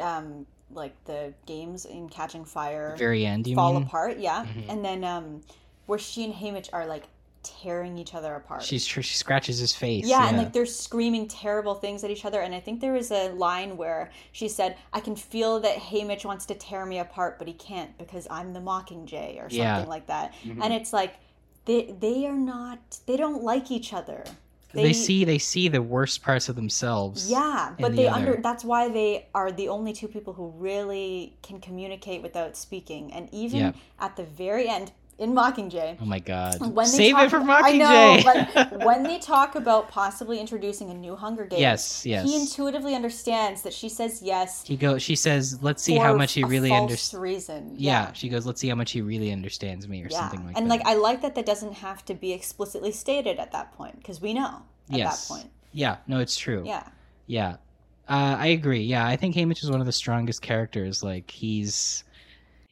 um, like the games in Catching Fire Very end, you fall mean? apart. Yeah, Mhm. and then um, where she and Haymitch are like tearing each other apart. She's she scratches his face. yeah, and like they're screaming terrible things at each other. And I think there was a line where she said, "I can feel that Haymitch wants to tear me apart, but he can't because I'm the Mockingjay or something Yeah. like that." Mhm. And it's like they they are not they don't like each other. They, see they see the worst parts of themselves. Yeah, but the they other. under that's why they are the only two people who really can communicate without speaking. And even Yeah. at the very end in Mockingjay, Oh my god. when they Save talk, it for Mockingjay. I know, but [laughs] when they talk about possibly introducing a new Hunger Games, yes, yes. he intuitively understands that she says yes. He goes. She says, "Let's see how much he really understands." reason. Yeah. She goes, "Let's see how much he really understands me," or Yeah. something like and that. And like I like that that doesn't have to be explicitly stated at that point because we know at yes. that point. Yeah. No, it's true. Yeah. Yeah. Uh, I agree. Yeah, I think Haymitch is one of the strongest characters. Like he's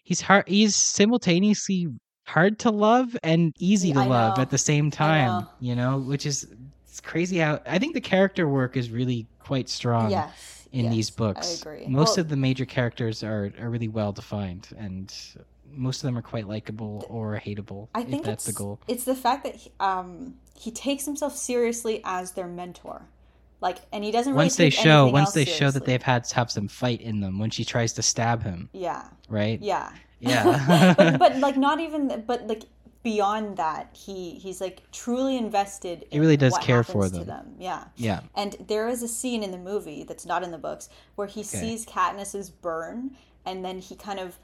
he's hard. He's simultaneously hard to love and easy to I love know. at the same time. know. You know, which is it's crazy how I think the character work is really quite strong. yes. in yes, these books. I agree. Most Well, of the major characters are, are really well defined, and most of them are quite likable or hateable. I think that's the goal. It's the fact that he, um, he takes himself seriously as their mentor, like, and he doesn't really Once they show, once they show that they've had to have some fight in them, when she tries to stab him, yeah, right? yeah, Yeah. [laughs] but, [laughs] but like not even, but like beyond that, he he's like truly invested. He in really does what care for to them. Yeah. Yeah, And there is a scene in the movie that's not in the books where he sees Katniss's burn and then he kind of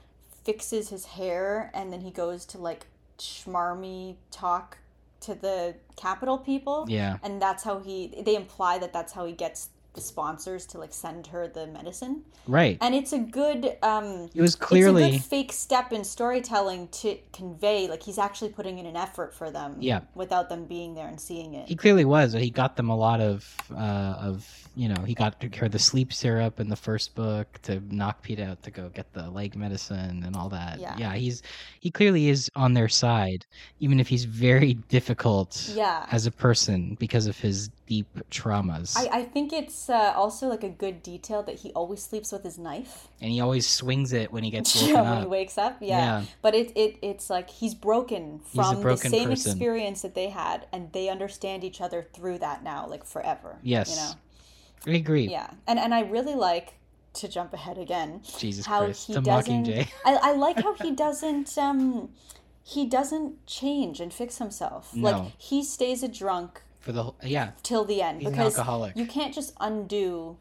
fixes his hair and then he goes to like schmarmy talk to the Capitol people. yeah, And that's how he they imply that that's how he gets sponsors to like send her the medicine. right. And it's a good um It was it's a clearly, good fake step in storytelling to convey like he's actually putting in an effort for them Yeah. without them being there and seeing it. he clearly was. He got them a lot of, uh, of you know, he got her the sleep syrup in the first book to knock Pete out to go get the leg medicine and all that. Yeah. yeah, he's he clearly is on their side, even if he's very difficult. yeah. as a person because of his deep traumas. I, I think it's uh, also like a good detail that he always sleeps with his knife and he always swings it when he gets [laughs] woken yeah, when he wakes up. Yeah. Yeah. But it, it it's like he's broken He's from broken the same person. experience that they had, and they understand each other through that now, like forever. Yes. You know? I agree. Yeah. And and I really like to jump ahead again. Jesus how Christ. he The doesn't. [laughs] I, I like how he [laughs] doesn't. Um, he doesn't change and fix himself. No. Like he stays a drunk For the whole, yeah, till the end he's because you can't just undo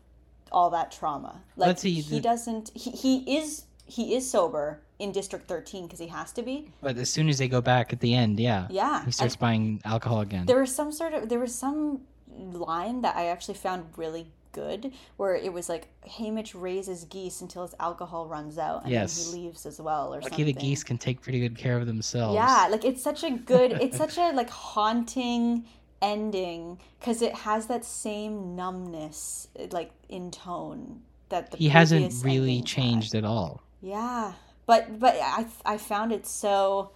all that trauma. Like Let's see, he the- doesn't. He, he is he is sober in District Thirteen because he has to be. But as soon as they go back at the end, yeah, Yeah. he starts And buying alcohol again. there was some sort of there was some line that I actually found really good where it was like Haymitch raises geese until his alcohol runs out and Yes. then he leaves as well or Lucky something. the geese can take pretty good care of themselves. Yeah, like it's such a good, it's such a like haunting ending because it has that same numbness, eh, like in tone that the he hasn't really endings had. changed at all. Yeah, but but I I found it so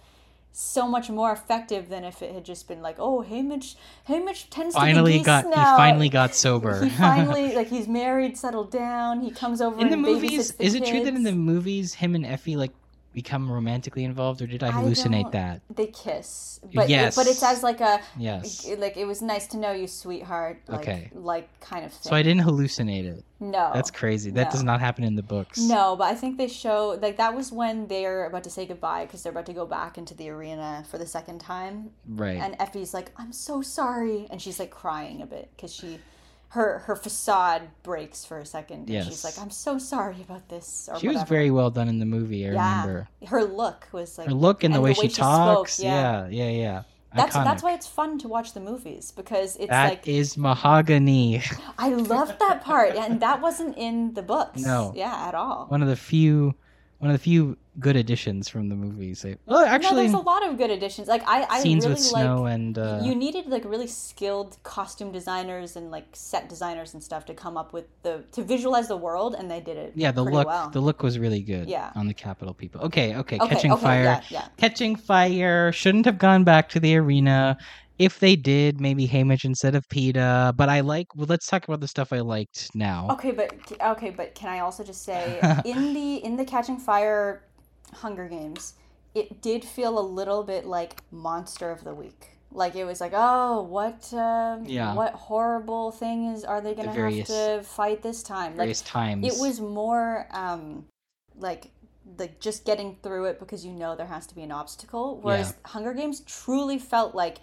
so much more effective than if it had just been like, oh, Haymitch Haymitch tends Finally to be got geese he finally got sober. [laughs] He finally [laughs] like he's married, settled down. He comes over in the movies, is it true that in the movies him and Effie like become romantically involved, or did I I hallucinate don't- that? They kiss, but Yes. but it's as like a Yes. like it was nice to know you, sweetheart. Like, Okay. like kind of thing. So I didn't hallucinate it. No, That's crazy. That does not happen in the books. No, but I think they show like that was when they're about to say goodbye because they're about to go back into the arena for the second time, Right. and Effie's like, "I'm so sorry," and she's like crying a bit because she, her her facade breaks for a second. And Yes. she's like, "I'm so sorry about this." Or she was very well done in the movie. I yeah. remember Her look was like her look and, the, way she, spoke, talks. yeah. yeah, yeah, That's Iconic. that's why it's fun to watch the movies because it's That like is mahogany. [laughs] I loved that part, and that wasn't in the books. No. yeah, at all. one of the few, one of the few good additions from the movies. They- Well, no, actually, there's a lot of good additions. Like I, I scenes really with snow like. and uh, you needed like really skilled costume designers and like set designers and stuff to come up with the to visualize the world, and they did it. yeah, the look, well. the look was really good. Yeah. on the Capitol people. Okay, okay, okay, catching okay, fire. Yeah, yeah. Catching fire shouldn't have gone back to the arena. If they did, maybe Haymitch instead of Peeta. But I like. Well, let's talk about the stuff I liked now. Okay, but okay, but can I also just say [laughs] in the in the Catching Fire Hunger Games, it did feel a little bit like Monster of the Week. Like it was like, oh, what, um, Yeah. what horrible thing is are they gonna various- have to fight this time? Like Various times. it was more um, like like just getting through it because you know there has to be an obstacle. Whereas Hunger Games truly felt like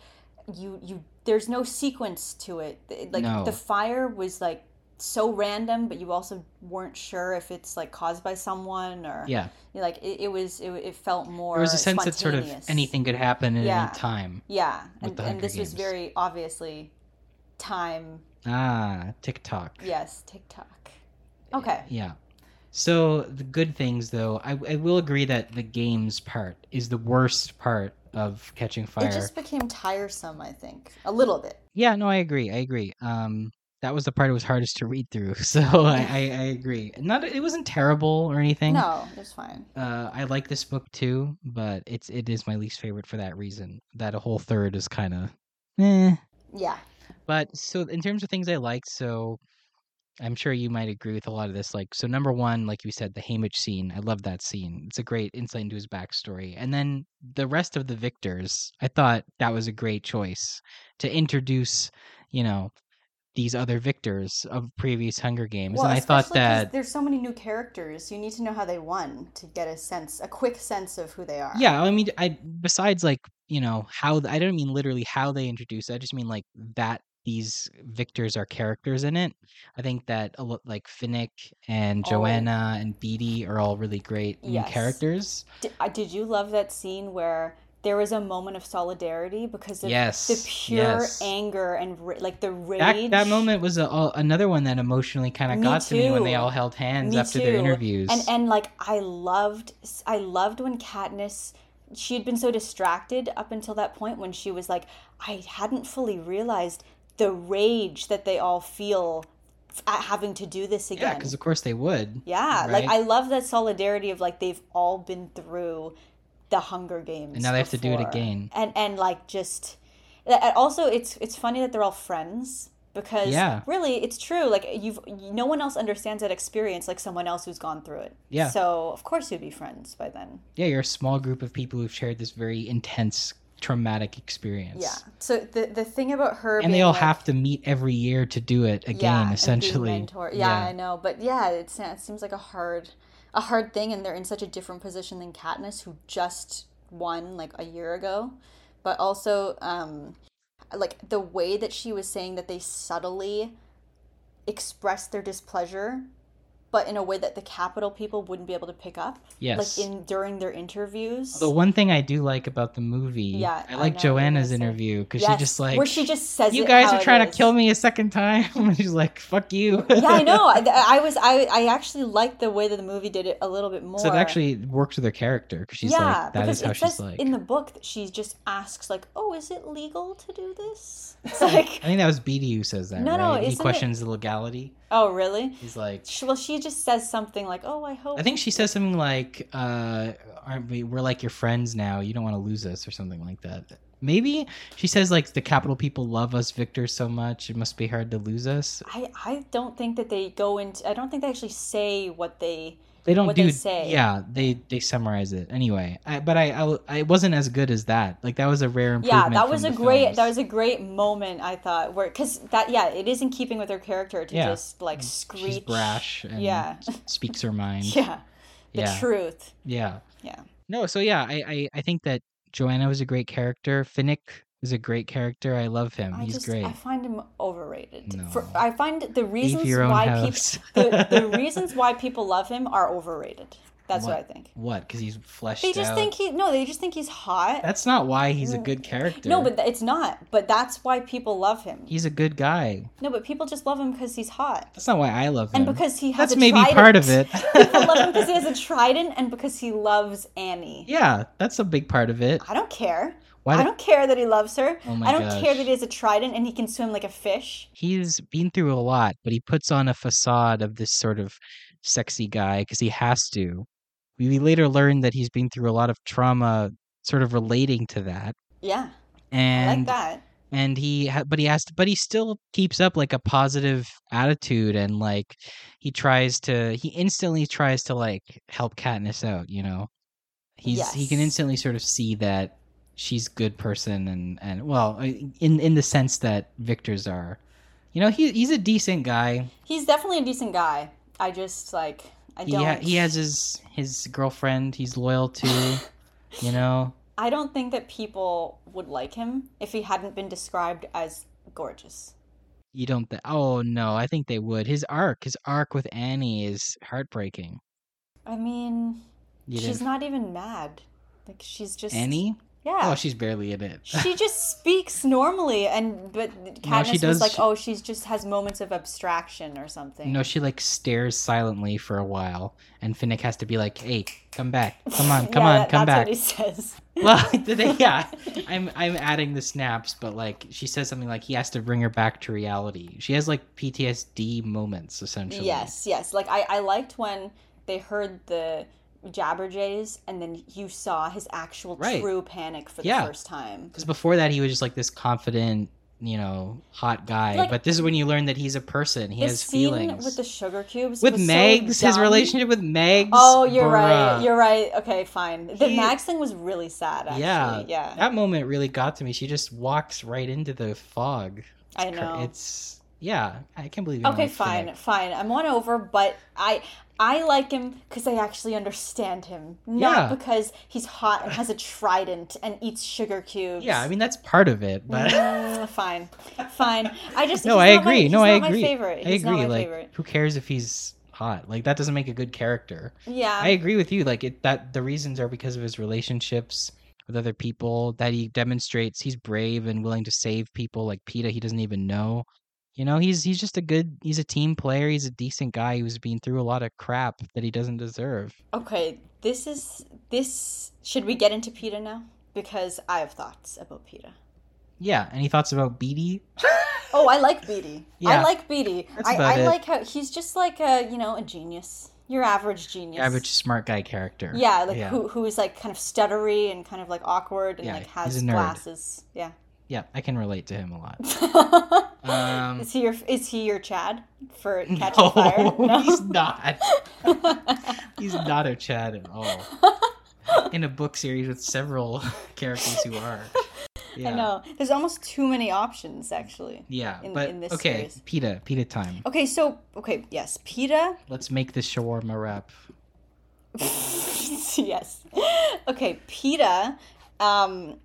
you you there's no sequence to it. It- Like No. the fire was like so random, but you also weren't sure if it's like caused by someone or Yeah, like it, it was it, it felt more. there was a sense that sort of anything could happen at Yeah. any time. Yeah, and, and this was very obviously time. Ah, TikTok. Yes, TikTok. Okay. Yeah. So the good things, though, I, I will agree that the games part is the worst part of Catching Fire. It just became tiresome, I think. A little bit. Yeah, no, I agree. I agree. Um, that was the part it was hardest to read through. [laughs] So I, I, I agree. Not it wasn't terrible or anything. No, it's fine. Uh, I like this book too, but it's it is my least favorite for that reason. That a whole third is kind of, eh. Yeah. But so in terms of things I liked, so I'm sure you might agree with a lot of this. Like, so number one, like you said, the Haymitch scene. I love that scene. It's a great insight into his backstory. And then the rest of the victors, I thought that was a great choice to introduce, you know, these other victors of previous Hunger Games. and I thought that, there's so many new characters. You need to know how they won to get a sense, a quick sense of who they are. yeah, I mean, I besides like you know how I don't mean literally how they introduce. I just mean like that these victors are characters in it. I think that a lot like Finnick and Oh. Johanna and Beetee are all really great new Yes. characters. Did, did you love that scene where there was a moment of solidarity because of Yes, the pure yes. anger and like the rage? That that moment was a, a- another one that emotionally kind of got to me when they all held hands Me after their too. interviews. And and like I loved I loved when Katniss she had been so distracted up until that point when she was like I hadn't fully realized the rage that they all feel at having to do this again. yeah, again. because of course they would. Yeah, like? I love that solidarity of like they've all been through the Hunger Games, And now they have to do it again. and and like just and also it's it's funny that they're all friends because Yeah. really it's true like you've no one else understands that experience like someone else who's gone through it. Yeah. So of course you'd be friends by then. Yeah, you're a small group of people who've shared this very intense, traumatic experience. Yeah. So the the thing about her and they all like, have to meet every year to do it again yeah, essentially mentor. Yeah, I know, but yeah, it's, it seems like a hard, a hard thing, and they're in such a different position than Katniss, who just won like a year ago. But also, um, like the way that she was saying that they subtly expressed their displeasure, but in a way that the Capitol people wouldn't be able to pick up. Yes. Like in during their interviews. the one thing i do like about the movie Yeah, i I like know Johanna's interview because Yes, she just like where she just says you guys are trying to kill me a second time [laughs] and she's like fuck you yeah, I know. [laughs] I, I was I, I actually liked the way that the movie did it a little bit more. so it actually works with her character because she's yeah, like that because is how she's says like in the book that she just asks like, "Oh, is it legal to do this?" [laughs] It's like, i think that was Beetee who says that No, right no, he isn't it- questions the legality "Oh, really?" he's like well, she just says something like, "Oh, I hope." I think she says something like, uh, "Aren't we? We're like your friends now. You don't want to lose us, or something like that." Maybe she says like the Capitol people love us Victor, so much it must be hard to lose us. I I don't think that they go into. I don't think they actually say what they They don't do they say. Yeah, they they summarize it anyway. I, but I, I I it wasn't as good as that. Like that was a rare improvement. Yeah, that was a great films. that was a great moment I thought where cuz that yeah, it is in keeping with her character to Yeah. just like screech. She's brash and Yeah. speaks her [laughs] mind. Yeah. The Yeah. truth. Yeah. Yeah. No, so yeah, I, I I think that Johanna was a great character. Finnick is a great character. I love him. I He's just great. I find him overrated. No. For, I find the reasons why house. people the, the [laughs] reasons why people love him are overrated. That's what, I think. What? Because he's fleshed They just out. think he no, they just think he's hot. That's not why he's a mm. good character. no, but it's not. But that's why people love him. he's a good guy. No, but people just love him because he's hot. That's not why I love him. And because he has That's maybe trident. part of it. [laughs] people love him because he has a [laughs] trident and because he loves Annie. yeah, that's a big part of it. I don't care. Why I do- don't care that he loves her. Oh I don't care that he has a trident and he can swim like a fish. He's been through a lot, but he puts on a facade of this sort of sexy guy because he has to. We later learn that he's been through a lot of trauma, sort of relating to that. Yeah, I And like that. and he ha- but he has to but he still keeps up like a positive attitude and like he tries to he instantly tries to like help Katniss out you know he's he can instantly sort of see that she's good person and and well in in the sense that Victor's are you know he he's a decent guy He's definitely a decent guy. I just like I he don't. ha- he has his his girlfriend he's loyal to [laughs] you know I don't think that people would like him if he hadn't been described as gorgeous. you don't th- oh no I think they would his arc his arc with Annie is heartbreaking I mean, You she's didn't- not even mad. Like she's just Annie Yeah. Oh, she's barely in it. she just [laughs] speaks normally, and but Katniss oh, she was like, she- "Oh, she's just has moments of abstraction or something." no, she like stares silently for a while, and Finnick has to be like, "Hey, come back, come on, come [laughs] Yeah, on, that- come that's back." what he says. [laughs] well, they- yeah, I'm I'm adding the snaps, but like she says something like he has to bring her back to reality. She has like PTSD moments essentially. Yes, yes. Like I, I liked when they heard the Jabberjays, and then you saw his actual Right. true panic for the Yeah. first time. because before that he was just like this confident, you know, hot guy. Like- but this is when you learn that he's a person. He has feelings. with the sugar cubes with was so Mags, his relationship with Mags. Oh, you're right. You're right. Okay, fine. The He- Mags thing was really sad. Actually. yeah, yeah. That moment really got to me. She just walks right into the fog. I It's cr- know. It's yeah. I can't believe. Okay, fine, fine. I'm won over, but I I like him because I actually understand him, not Yeah. because he's hot and has a trident and eats sugar cubes. Yeah, I mean that's part of it, but Mm, [laughs] fine, fine. I just no, I my- agree. he's no, I agree. My favorite. I agree. My like, favorite. who cares if he's hot? Like that doesn't make a good character. Yeah. I agree with you. Like it, that the reasons are because of his relationships with other people. That he demonstrates he's brave and willing to save people. Like Peeta, he doesn't even know. You know, he's he's just a good. He's a team player. He's a decent guy who's been through a lot of crap that he doesn't deserve. Okay, this is this. Should we get into Peeta now? Because I have thoughts about Peeta. Yeah. Any thoughts about Beetee? [laughs] Oh, I like Beetee. I like Beetee. I, I like how he's just like a you know a genius. Your average genius. Average smart guy character. Yeah, like yeah. who who is like kind of stuttery and kind of like awkward and Yeah, like has glasses. Yeah. Yeah, I can relate to him a lot. [laughs] Um, is he your is he your Chad for [laughs] catching fire? [laughs] no, he's not. he's not a Chad at all. In a book series with several characters who are. Yeah. I know. There's almost too many options actually. Yeah, in- but in this okay, series. Peeta, Peeta time. Okay, so okay, yes, Peeta. Let's make this shawarma wrap. yes. Okay, Peeta. Um,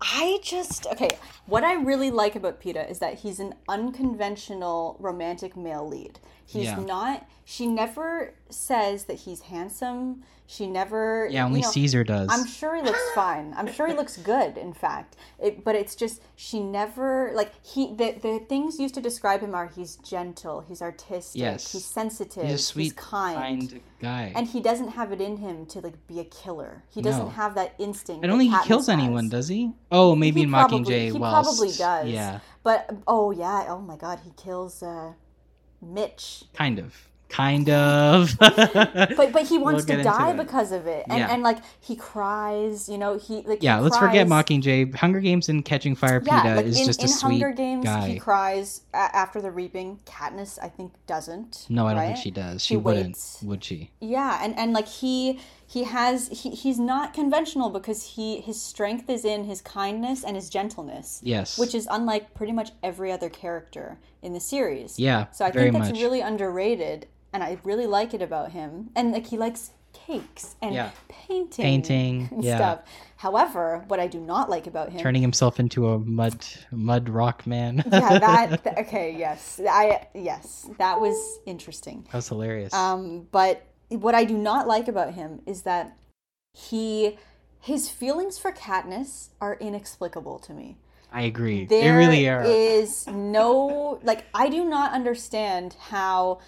I just okay. What I really like about Peeta is that he's an unconventional romantic male lead. He's Yeah. not. She never says that he's handsome. She never. Yeah, you only know, Caesar does. I'm sure he looks fine. I'm sure he looks good, in fact. It, but it's just she never like he the the things used to describe him are he's gentle, he's artistic, Yes. he's sensitive, he's sweet, kind. kind guy. And he doesn't have it in him to like be a killer. He doesn't No. have that instinct. I don't think he kills has. anyone, does he? Oh, maybe He in probably- Mockingjay. He whilst, probably does. Yeah, But oh yeah, oh my god, he kills uh, Mitch. kind of. kind of. [laughs] but but he wants We'll to die because of it, and Yeah. and like he cries, you know, he like he yeah, let's forget cries- Mockingjay. Hunger Games and Catching Fire Yeah, Peeta like is in, just a in sweet Hunger Games, guy. he cries a- after the reaping. Katniss, I think, doesn't. no, I don't right? think she does. She She, wouldn't, waits. would she? Yeah, and and like he he has he, he's not conventional because he his strength is in his kindness and his gentleness, Yes. which is unlike pretty much every other character in the series. yeah, So I think that's much. really underrated, and I really like it about him. And like he likes cakes and Yeah. painting, Painting, [laughs] and yeah. stuff. However, what I do not like about him, Turning himself into a mud mud rock man. [laughs] yeah, that [laughs] th- okay, yes, I yes, that was interesting. that was hilarious. Um, but what I do not like about him is that he his feelings for Katniss are inexplicable to me. I agree. There they really are. is no like I do not understand how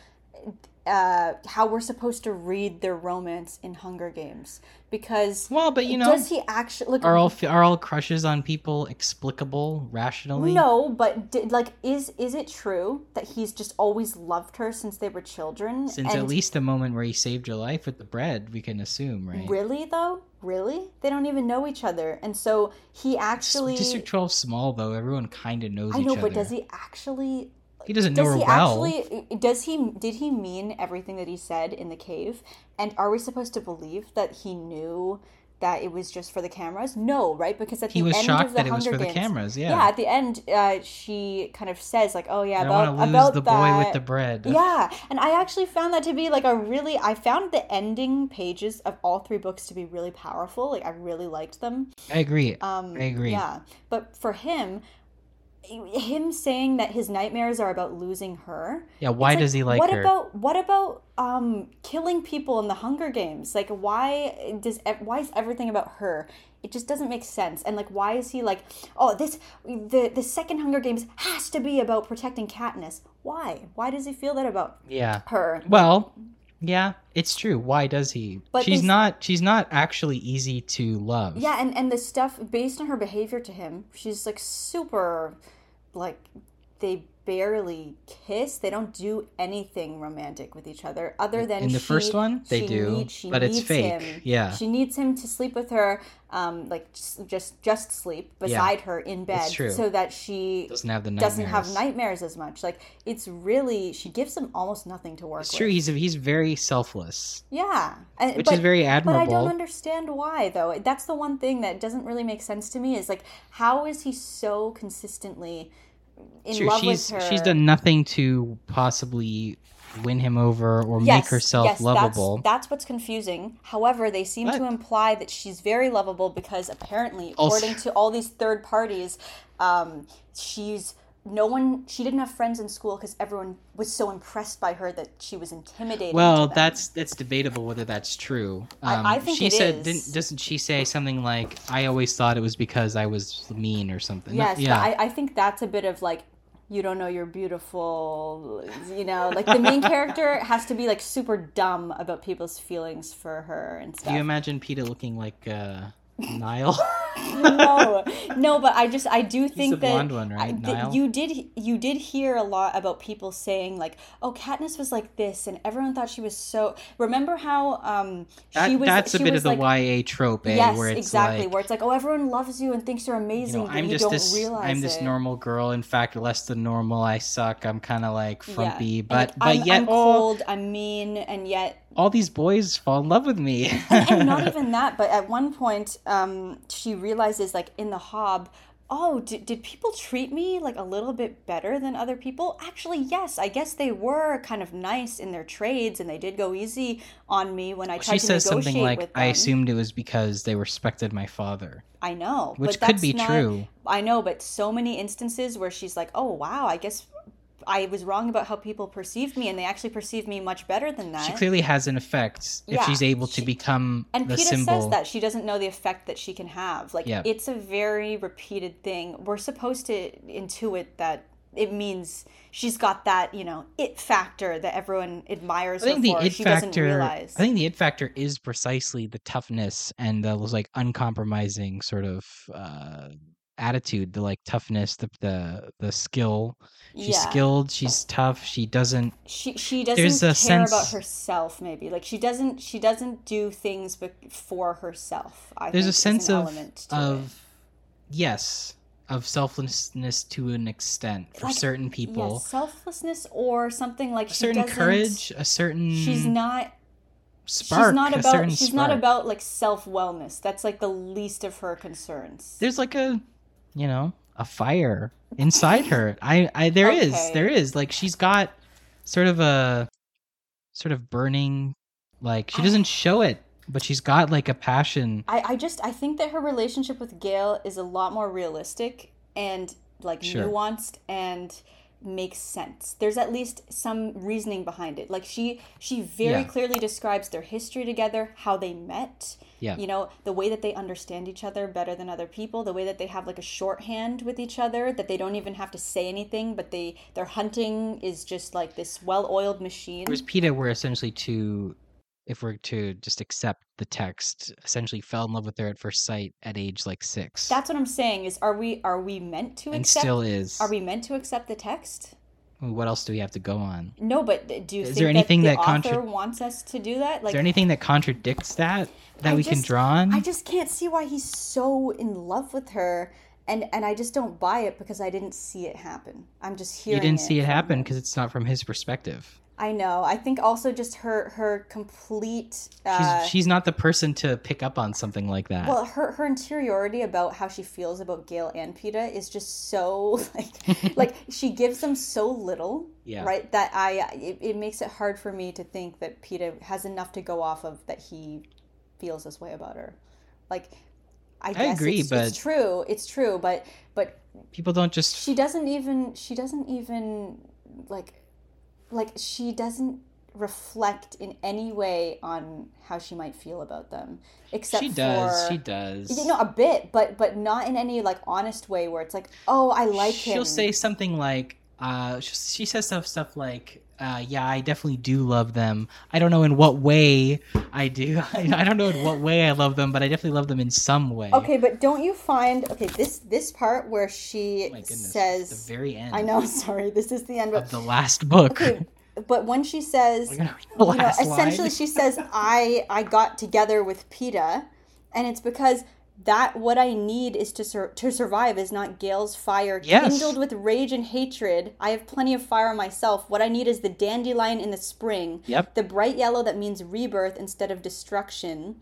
uh how we're supposed to read their romance in Hunger Games because well, but you know, does he actually look are all are all crushes on people explicable rationally? no but did, like is is it true that he's just always loved her since they were children Since and at least the moment where he saved your life with the bread, we can assume, right? really though really they don't even know each other and so he actually District 12 small though. Everyone kind of knows I know but does he actually He doesn't know does her he well. actually does he did he mean everything that he said in the cave and are we supposed to believe that he knew that it was just for the cameras no right because at He the was end shocked of the that it was Hunger for the Games- cameras. Yeah. yeah at the end uh, she kind of says like oh yeah I about, lose about the that boy with the bread. yeah and i actually found that to be like a really i found the ending pages of all three books to be really powerful like i really liked them I agree. um, I agree. Yeah, but for him, him saying that his nightmares are about losing her. yeah. Why it's does he like what her? about what about um killing people in the Hunger Games? Like why does why is everything about her? It just doesn't make sense. And like why is he like, "Oh, this the the second Hunger Games has to be about protecting Katniss." Why? Why does he feel that about yeah. her? Well, yeah, it's true. Why does he? But she's they- not. She's not actually easy to love. Yeah, and and the stuff based on her behavior to him, she's like super, like they barely kiss. They don't do anything romantic with each other other than In the she- first one, they do, need- but it's fake. him. Yeah. she needs him to sleep with her, um, like just just, just sleep beside her in bed, so that she Doesn't have the nightmares. doesn't have nightmares as much. Like it's really she gives him almost nothing to work It's with. true. He's he's very selfless, Yeah, and, which but, is very admirable. but I don't understand why though. That's the one thing that doesn't really make sense to me. Is like how is he so consistently in Sure, love she's with her? she's done nothing to possibly win him over or Yes, make herself yes, lovable. That's, that's what's confusing. However, they seem to imply that she's very lovable because apparently, Also- according to all these third parties, um, she's no one. She didn't have friends in school because everyone was so impressed by her that she was intimidated Well, that's that's debatable whether that's true. Um, I- I think she it said, doesn't she say something like, "I always thought it was because I was mean or something"? Yes, yeah. I, I think that's a bit of like you don't know you're beautiful. You know, like the main character [laughs] has to be like super dumb about people's feelings for her and Do you imagine Peeta looking like uh, Niall? no, [laughs] no, but I just I do think that one, right, I- that you did you did hear a lot about people saying like, oh, Katniss was like this, and everyone thought she was so. Remember how um That- she was? that's a bit of the like, YA trope, eh? Yes, where exactly. like, where it's like, oh, everyone loves you and thinks you're you amazing, know, I'm you just don't this, realize I'm this it. normal girl. In fact, less than normal. I suck. I'm kind of like frumpy, Yeah. but And but I'm, yet I'm cold, I'm mean, and yet all these boys fall in love with me. [laughs] and not even that, but at one point, um, she realizes, like in the Hob, oh, did, did people treat me like a little bit better than other people? Actually, yes. I guess they were kind of nice in their trades, and they did go easy on me when I tried to she to says negotiate something like, with them. "I assumed it was because they respected my father," I know, which but could that's be not- true. I know, but so many instances where she's like, oh wow, I guess. I was wrong about how people perceived me, and they actually perceived me much better than that. She clearly has an effect if Yeah, she's able to she- become And the Peeta symbol. says that she doesn't know the effect that she can have. Like Yeah. it's a very repeated thing. We're supposed to intuit that it means she's got that, you know, it factor that everyone admires I think her the for. it she factor. realize. I think the it factor is precisely the toughness and those like uncompromising sort of uh, attitude, the like toughness, the the the skill. She's yeah. skilled. She's tough. She doesn't. she she doesn't There's a care about herself maybe like she doesn't she doesn't do things bec for herself I There's a sense of element to of it. yes of selflessness to an extent for Like, certain yeah, people. selflessness or something like a certain courage, a certain she's not spark, she's not about she's not about like self-wellness that's like the least of her concerns There's like a, you know, a fire inside her. I, I there is, Okay. there is. Like she's got sort of a, sort of burning, like she doesn't ah. show it, but she's got like a passion. I, I just I think that her relationship with Gale is a lot more realistic and like Sure. nuanced and makes sense. There's at least some reasoning behind it. Like she she very Yeah. clearly describes their history together, how they met. Yeah. You know, the way that they understand each other better than other people, the way that they have like a shorthand with each other, that they don't even have to say anything, but they their hunting is just like this well-oiled machine. Whereas Peeta were essentially to, if we're to just accept the text, essentially fell in love with her at first sight at age like six, That's what I'm saying is are we are we meant to and accept still is. Are we meant to accept the text? I mean, what else do we have to go on? No, but do you Is think there anything that that author contra- wants us to do that? Like, is there anything that contradicts that that I we can draw on? I just can't see why he's so in love with her, and and I just don't buy it because I didn't see it happen. I'm just hearing. you didn't see it happen because it's not from his perspective. I know. I think also just her her complete. She's Uh, she's not the person to pick up on something like that. well, her her interiority about how she feels about Gale and Peeta is just so [laughs] like [laughs] like she gives them so little, Yeah. right? That I it, it makes it hard for me to think that Peeta has enough to go off of that he feels this way about her. Like, I guess agree, it's, but- it's true. It's true, but but People don't just she doesn't even she doesn't even like like she doesn't reflect in any way on how she might feel about them except she does. for She does. you know a bit but but not in any like honest way where it's like oh i like him She'll say something like, uh, she, she says stuff stuff like, uh, "Yeah, I definitely do love them. I don't know in what way I do. [laughs] I, I don't know in what way I love them, but I definitely love them in some way." okay but don't you find okay this this part where she Oh goodness. says the very end. i know [laughs] sorry this is the end of the last book. okay but when she says We're gonna read the you know, essentially she says I I got together with Peeta and it's because that what I need is to sur- to survive is not Gale's fire Yes. kindled with rage and hatred. I have plenty of fire myself. What I need is the dandelion in the spring. Yep. The bright yellow that means rebirth instead of destruction.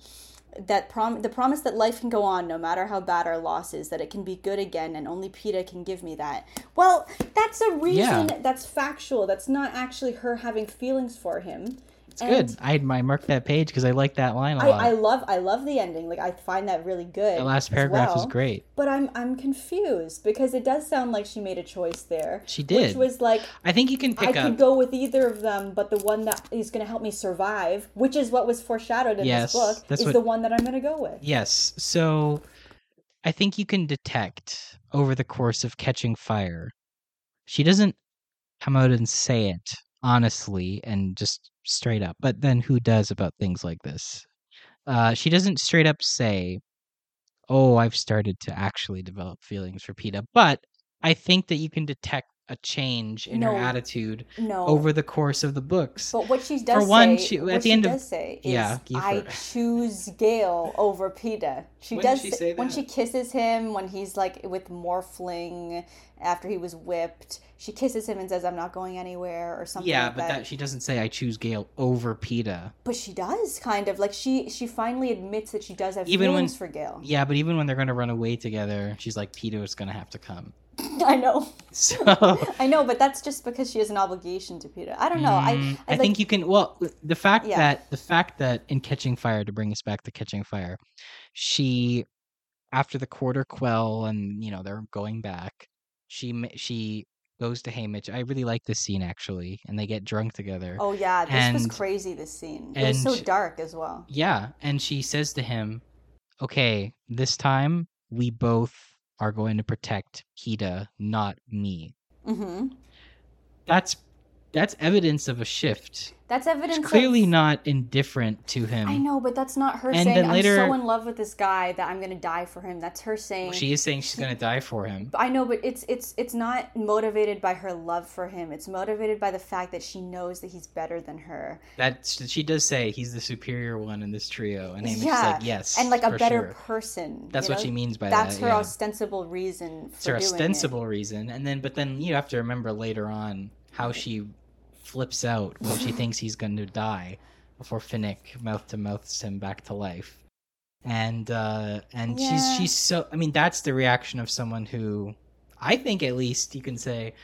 That prom the promise that life can go on no matter how bad our loss is, that it can be good again, and only Peeta can give me that. Well, that's a reason Yeah. that's factual. That's not actually her having feelings for him. It's good. I I marked that page because I like that line a I, lot. I love I love the ending. Like I find that really good. the last paragraph well. is great. But I'm I'm confused because it does sound like she made a choice there. She did. Which was like I think you can I up. could go with either of them, but the one that is going to help me survive, which is what was foreshadowed in Yes, this book, that's is what- the one that I'm going to go with. Yes. So I think you can detect over the course of catching fire. She doesn't come out and say it honestly and just straight up. But then who does about things like this? Uh, she doesn't straight up say, "Oh, I've started to actually develop feelings for Peeta." But I think that you can detect a change in her attitude No. over the course of the books. But what she does for one, say, she- at what the she end of- say is, Yeah, "I [laughs] choose Gale over Peeta." She When does she say- say when she kisses him when he's like with Morphling after he was whipped. She kisses him and says, "I'm not going anywhere" or something. yeah, like but that. she doesn't say I choose Gale over Peeta. But she does kind of like she she finally admits that she does have Even when- feelings for Gale. Yeah, but even when they're going to run away together, she's like, Peeta is going to have to come. [laughs] I know, So [laughs] I know, but that's just because she has an obligation to Peeta. I don't know. I Mm, I, I think you can. Well, the fact Yeah. that the fact that in Catching Fire, to bring us back to Catching Fire, she after the quarter quell and you know they're going back, she she goes to Haymitch. I really like this scene actually, and they get drunk together. Oh yeah, this was crazy. This scene. It was so and- dark as well. Yeah, and she says to him, "Okay, this time we both are going to protect Peeta, not me." hmm That's that's evidence of a shift That's evidence. She's clearly of, not indifferent to him. I know, but that's not her And saying I'm later- so in love with this guy that I'm gonna die for him. That's her saying. She is saying she's gonna die for him. I know, but it's it's it's not motivated by her love for him. It's motivated by the fact that she knows that he's better than her. That she does say he's the superior one in this trio, and Amy's yeah, like, yes, and like a better sure. person. That's what know? she means by That's that. That's her yeah. ostensible reason for It's her doing it. ostensible reason, and then but then you have to remember later on how she flips out when she thinks he's going to die before Finnick mouth to mouths him back to life, and uh and Yeah. she's she's so I mean that's the reaction of someone who I think at least you can say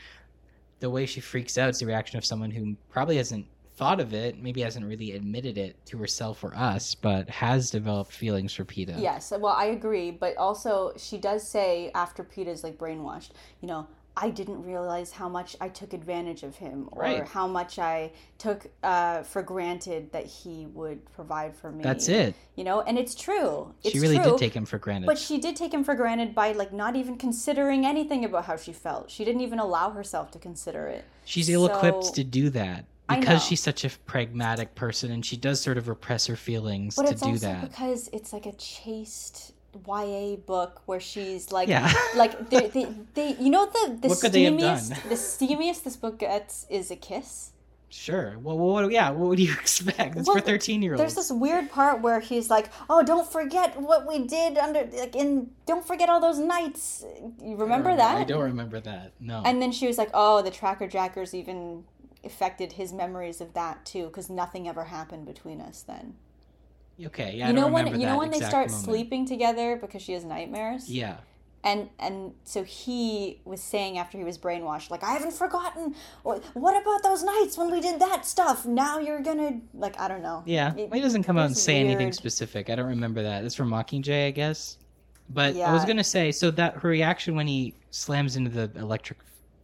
the way she freaks out is the reaction of someone who probably hasn't thought of it, maybe hasn't really admitted it to herself or us, but has developed feelings for Peeta. Yes, well, I agree, but also she does say after Peeta's like brainwashed, you know, I didn't realize how much I took advantage of him, or Right. how much I took uh, for granted that he would provide for me. That's it. You know, and it's true. It's she really true, did take him for granted. But she did take him for granted by like not even considering anything about how she felt. She didn't even allow herself to consider it. She's ill-equipped So- to do that because she's such a pragmatic person and she does sort of repress her feelings But to it's do also that. because it's like a chaste YA book where she's like, Yeah. [laughs] like they, they, they, you know the the What could they have steamiest, the steamiest this book gets is a kiss. Sure. Well, what, yeah. What would you [laughs] expect? It's Well, for thirteen-year-olds. There's this weird part where he's like, "Oh, don't forget what we did under like in don't forget all those nights." You remember that? I don't remember that. No. And then she was like, "Oh, the tracker jackers even affected his memories of that too, because nothing ever happened between us then." Okay. Yeah. I you know when you know when they start moment. sleeping together because she has nightmares. Yeah. And and so he was saying after he was brainwashed, like I haven't forgotten. What about those nights when we did that stuff? Now you're gonna like I don't know. Yeah. It- he doesn't come out and say anything specific. I don't remember that. It's from Mockingjay, I guess. But I was gonna say, so that her reaction when he slams into the electric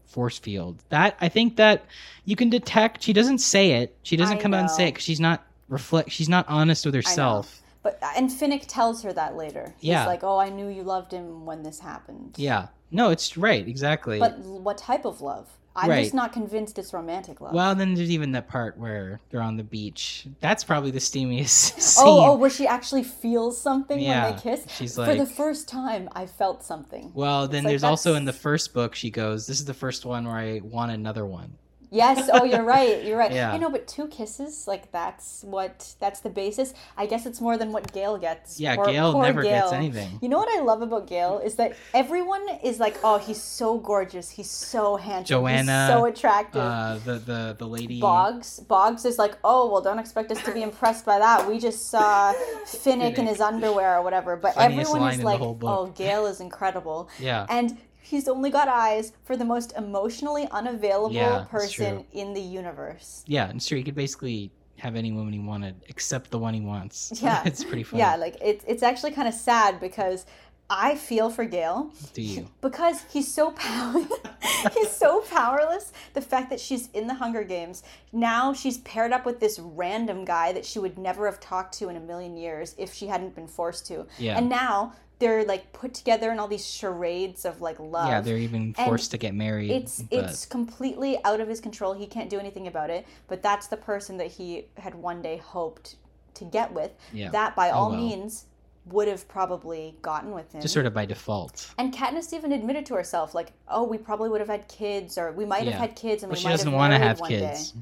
force field, that I think that you can detect. She doesn't say it. She doesn't I come out and say it because she's not reflect. She's not honest with herself. But uh, and Finnick tells her that later. He's Yeah. like, oh, I knew you loved him when this happened. Yeah. No, it's right. Exactly. But what type of love? I'm Right. just not convinced it's romantic love. Well, then there's even that part where they're on the beach. That's probably the steamiest scene. [laughs] oh, oh, where she actually feels something Yeah, when they kiss. she's like, For the first time, I felt something. well, then like there's also in the first book she goes, "This is the first one where I want another one." Yes. Oh, you're [laughs] right. You're right. Yeah. I know, but two kisses, like that's what that's the basis. I guess it's more than what Gale gets. Yeah, Gale never gets anything. You know what I love about Gale is that everyone is like, "Oh, he's so gorgeous. He's so handsome. Johanna, he's so attractive." Uh, the the the lady. Boggs. Boggs is like, oh well, don't expect us to be [laughs] impressed by that. We just saw [laughs] Finnick in his underwear or whatever. But Funniest everyone is like, oh, Gale is incredible, Yeah. and he's only got eyes for the most emotionally unavailable Yeah, person in the universe. Yeah, and sure, he could basically have any woman he wanted except the one he wants. [laughs] Yeah. it's pretty funny. Yeah, like it's it's actually kind of sad because I feel for Gale Do you? [laughs] because he's so power [laughs] he's so powerless the fact that she's in the hunger games now she's paired up with this random guy that she would never have talked to in a million years if she hadn't been forced to Yeah. and now they're like put together in all these charades of like love Yeah, they're even And forced to get married. it's but it's completely out of his control he can't do anything about it but that's the person that he had one day hoped to get with Yeah. that by Oh, all well. means would have probably gotten with him just sort of by default. and Katniss even admitted to herself, like, "Oh, we probably would have had kids, or we might Yeah. have had kids, and But we she might doesn't have want to have one kids. Day.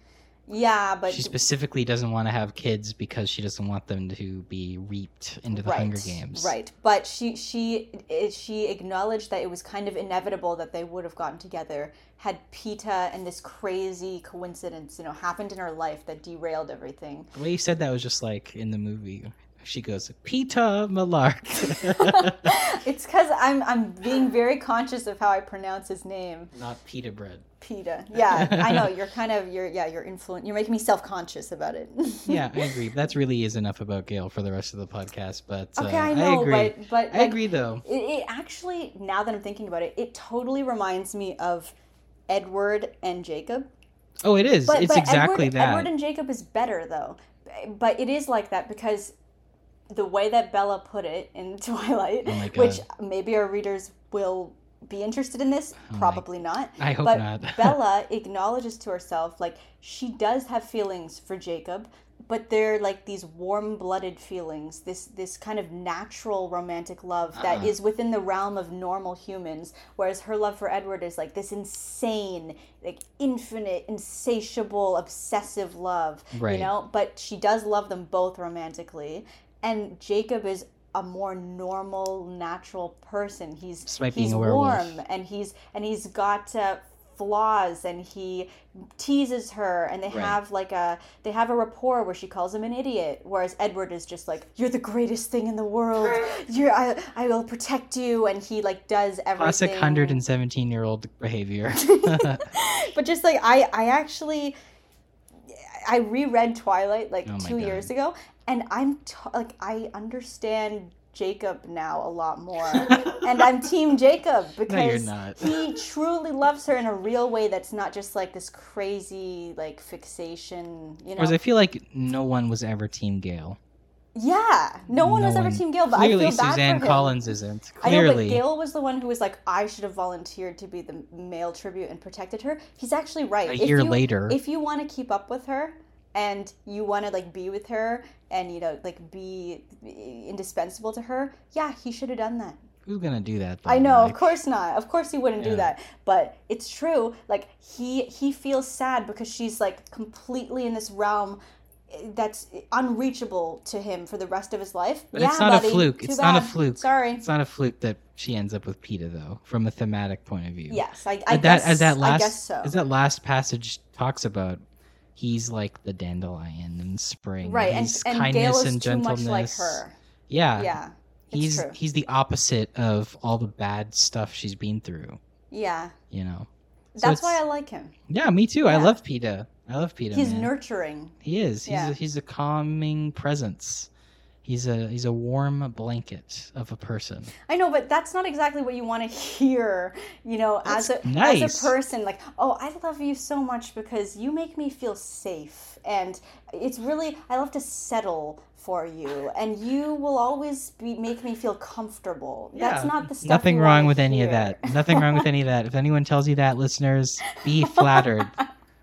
Yeah, but she specifically doesn't want to have kids because she doesn't want them to be reaped into the right, Hunger Games. right. But she she eh, she acknowledged that it was kind of inevitable that they would have gotten together had Peeta and this crazy coincidence, you know, happened in her life that derailed everything. The way you said that was just like in the movie. She goes, Peeta Mellark. [laughs] it's because I'm I'm being very conscious of how I pronounce his name, Not pita bread. Peeta. Yeah, I know you're kind of you're yeah you're influent. You're making me self conscious about it. [laughs] Yeah, I agree. That really is enough about Gale for the rest of the podcast. But uh, Okay, I know, agree. but but I like, agree though. It, it actually, now that I'm thinking about it, it totally reminds me of Edward and Jacob. Oh, it is. But, it's but exactly Edward, that. Edward and Jacob is better though, but it is like that because the way that Bella put it in [laughs] Twilight, Oh which maybe our readers will be interested in this? Oh my- Probably not. I hope but not. [laughs] Bella acknowledges to herself like she does have feelings for Jacob, but they're like these warm-blooded feelings, this this kind of natural romantic love that Uh-uh. is within the realm of normal humans, whereas her love for Edward is like this insane, like infinite, insatiable, obsessive love, Right. you know? But she does love them both romantically, and Jacob is a more normal, natural person. He's Despite he's being a werewolf. warm and he's and he's got uh, flaws and he teases her and they Right. have like a they have a rapport where she calls him an idiot whereas edward is just like you're the greatest thing in the world [laughs] you're i, I will protect you and he like does everything Classic 117 year old behavior. [laughs] [laughs] but just like i i actually i reread twilight like Oh my two God. years ago and i'm t- like i understand jacob now a lot more [laughs] and i'm team jacob because not. he truly loves her in a real way that's not just like this crazy like fixation you know Whereas I feel like no one was ever Team Gale. yeah no one was ever team gale but Clearly, i feel bad Suzanne for him. Collins isn't. I know, but Clearly, Gale was the one who was like, I should have volunteered to be the male tribute and protected her. He's actually right. A If year you- later. if you want to keep up with her and you want to like be with her and you know like be indispensable to her, yeah, he should have done that. who's gonna do that? I know, Like, of course not. Of course he wouldn't Yeah. do that. But it's true. Like he he feels sad because she's like completely in this realm eh, that's unreachable to him for the rest of his life. But yeah, it's not a fluke. It's not a fluke. Sorry. It's not a fluke that she ends up with Peeta, though, from a thematic point of view. Yes, I, I that guess as that I last guess so. as that last passage talks about, he's like the dandelion in spring. right, and he's and kindness Gale is and too gentleness. much like her. Yeah, Yeah, he's true. he's the opposite of all the bad stuff she's been through. Yeah, You know. So that's why I like him. Yeah, me too. I love Peeta. I love Peeta. He's man. nurturing. He is. He's Yeah. a, he's a calming presence. He's a he's a warm blanket of a person. I know, but that's not exactly what you want to hear. You know, as a nice. as a person, like, oh, I love you so much because you make me feel safe, and it's really I love to settle for you, and you will always be make me feel comfortable. That's not the stuff. Nothing wrong with any of that. Nothing wrong with any of that. If anyone tells you that, listeners, be [laughs] flattered.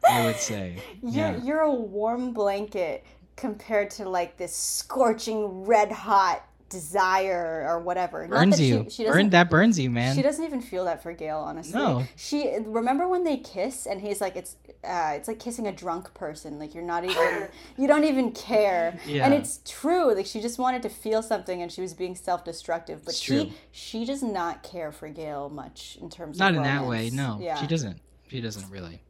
I would say. You're Yeah. you're a warm blanket compared to like this scorching red hot desire or whatever. Burns that you. She, she Burn that burns you, man. She doesn't even feel that for Gale, honestly. No. She remember when they kiss and he's like, it's uh, it's like kissing a drunk person. Like you're not even, you don't even care. Yeah. And it's true. Like she just wanted to feel something and she was being self-destructive. But It's she true. she does not care for Gale much in terms Not of Not in that way. No, Yeah. she doesn't. She doesn't really.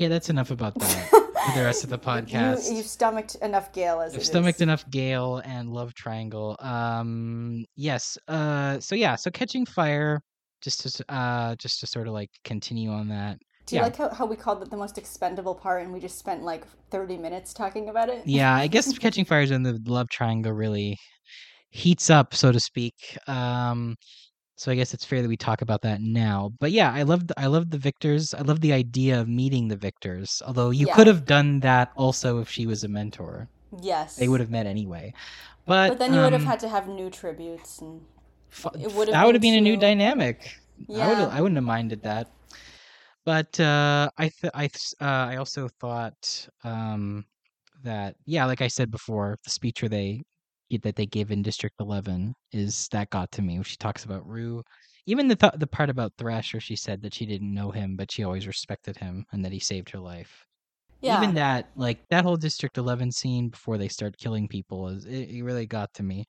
Okay, that's enough about that [laughs] for the rest of the podcast. You, you've stomached enough Gale as I've stomached is. enough Gale and Love Triangle. Um, yes. Uh, so yeah. So catching fire. Just to uh, just to sort of like continue on that. Do you yeah. like how, how we called it the most expendable part and we just spent like 30 minutes talking about it? Yeah, I guess [laughs] catching fire is when the love triangle really heats up, so to speak. Um, so I guess it's fair that we talk about that now. But yeah, I loved I love the victors. I love the idea of meeting the victors. Although you Yeah. could have done that also if she was a mentor. Yes. They would have met anyway. But But then you would have um, had to have new tributes and it would have that would have been a new dynamic. I would Yeah. I wouldn't have minded that. But uh, I th- I th- uh, I also thought um, that yeah, like I said before, the speech where they that they give in District Eleven is that got to me. She talks about Rue, even the th- the part about Thresh, where she said that she didn't know him, but she always respected him and that he saved her life. yeah. Even that, like that whole District Eleven scene before they start killing people, is it, it really got to me.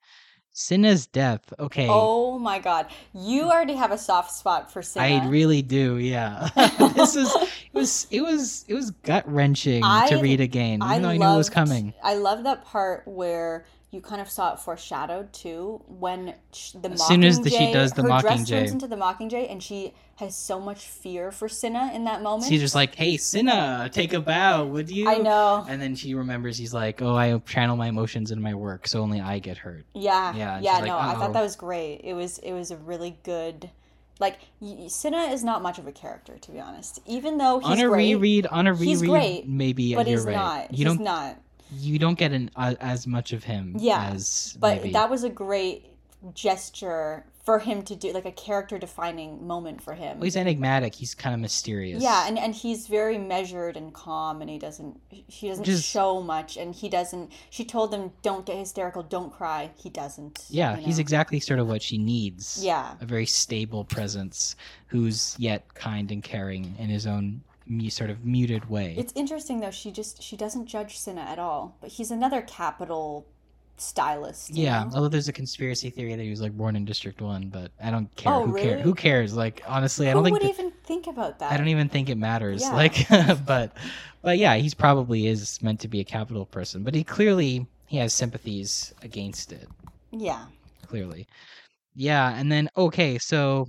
Cinna's death. Okay. Oh my god. You mm. already have a soft spot for Cinna. I really do, yeah. [laughs] this is [laughs] it was it was it was gut wrenching to read again, even I though I knew it was coming. I love that part where you kind of saw it foreshadowed too when sh- the As soon as the- she does the her dress Mockingjay. turns into the Mockingjay and she has so much fear for Cinna in that moment. She's just like, "Hey, Cinna, take a bow, would you?" I know. And then she remembers he's like, "Oh, I channel my emotions in my work, so only I get hurt." Yeah, Yeah, yeah, she's like, no, I thought that was great. It was it was a really good, like Cinna is not much of a character to be honest. Even though he's on a great, reread, on a He's reread, great, maybe but you're he's right. not. You he's don't not. You don't get an uh, as much of him. Yeah, as But maybe. that was a great gesture for him to do like a character defining moment for him. Well, he's enigmatic. He's kind of mysterious. Yeah, and, and he's very measured and calm, and he doesn't he doesn't Just- show much, and he doesn't. She told him, "Don't get hysterical, don't cry." He doesn't. yeah, you he's exactly sort of what she needs. Yeah, a very stable presence who's yet kind and caring in his own sort of muted way. it's interesting though. She just she doesn't judge Cinna at all, but he's another Capitol stylist. yeah, know? although there's a conspiracy theory that he was like born in District One, but I don't care. Oh, who cares? really? Who cares? Like honestly, I don't think would that- even think about that? I don't even think it matters. Yeah. Like, [laughs] but but yeah, he's probably is meant to be a Capitol person, but he clearly he has sympathies against it. Yeah. clearly. Yeah, and then okay, so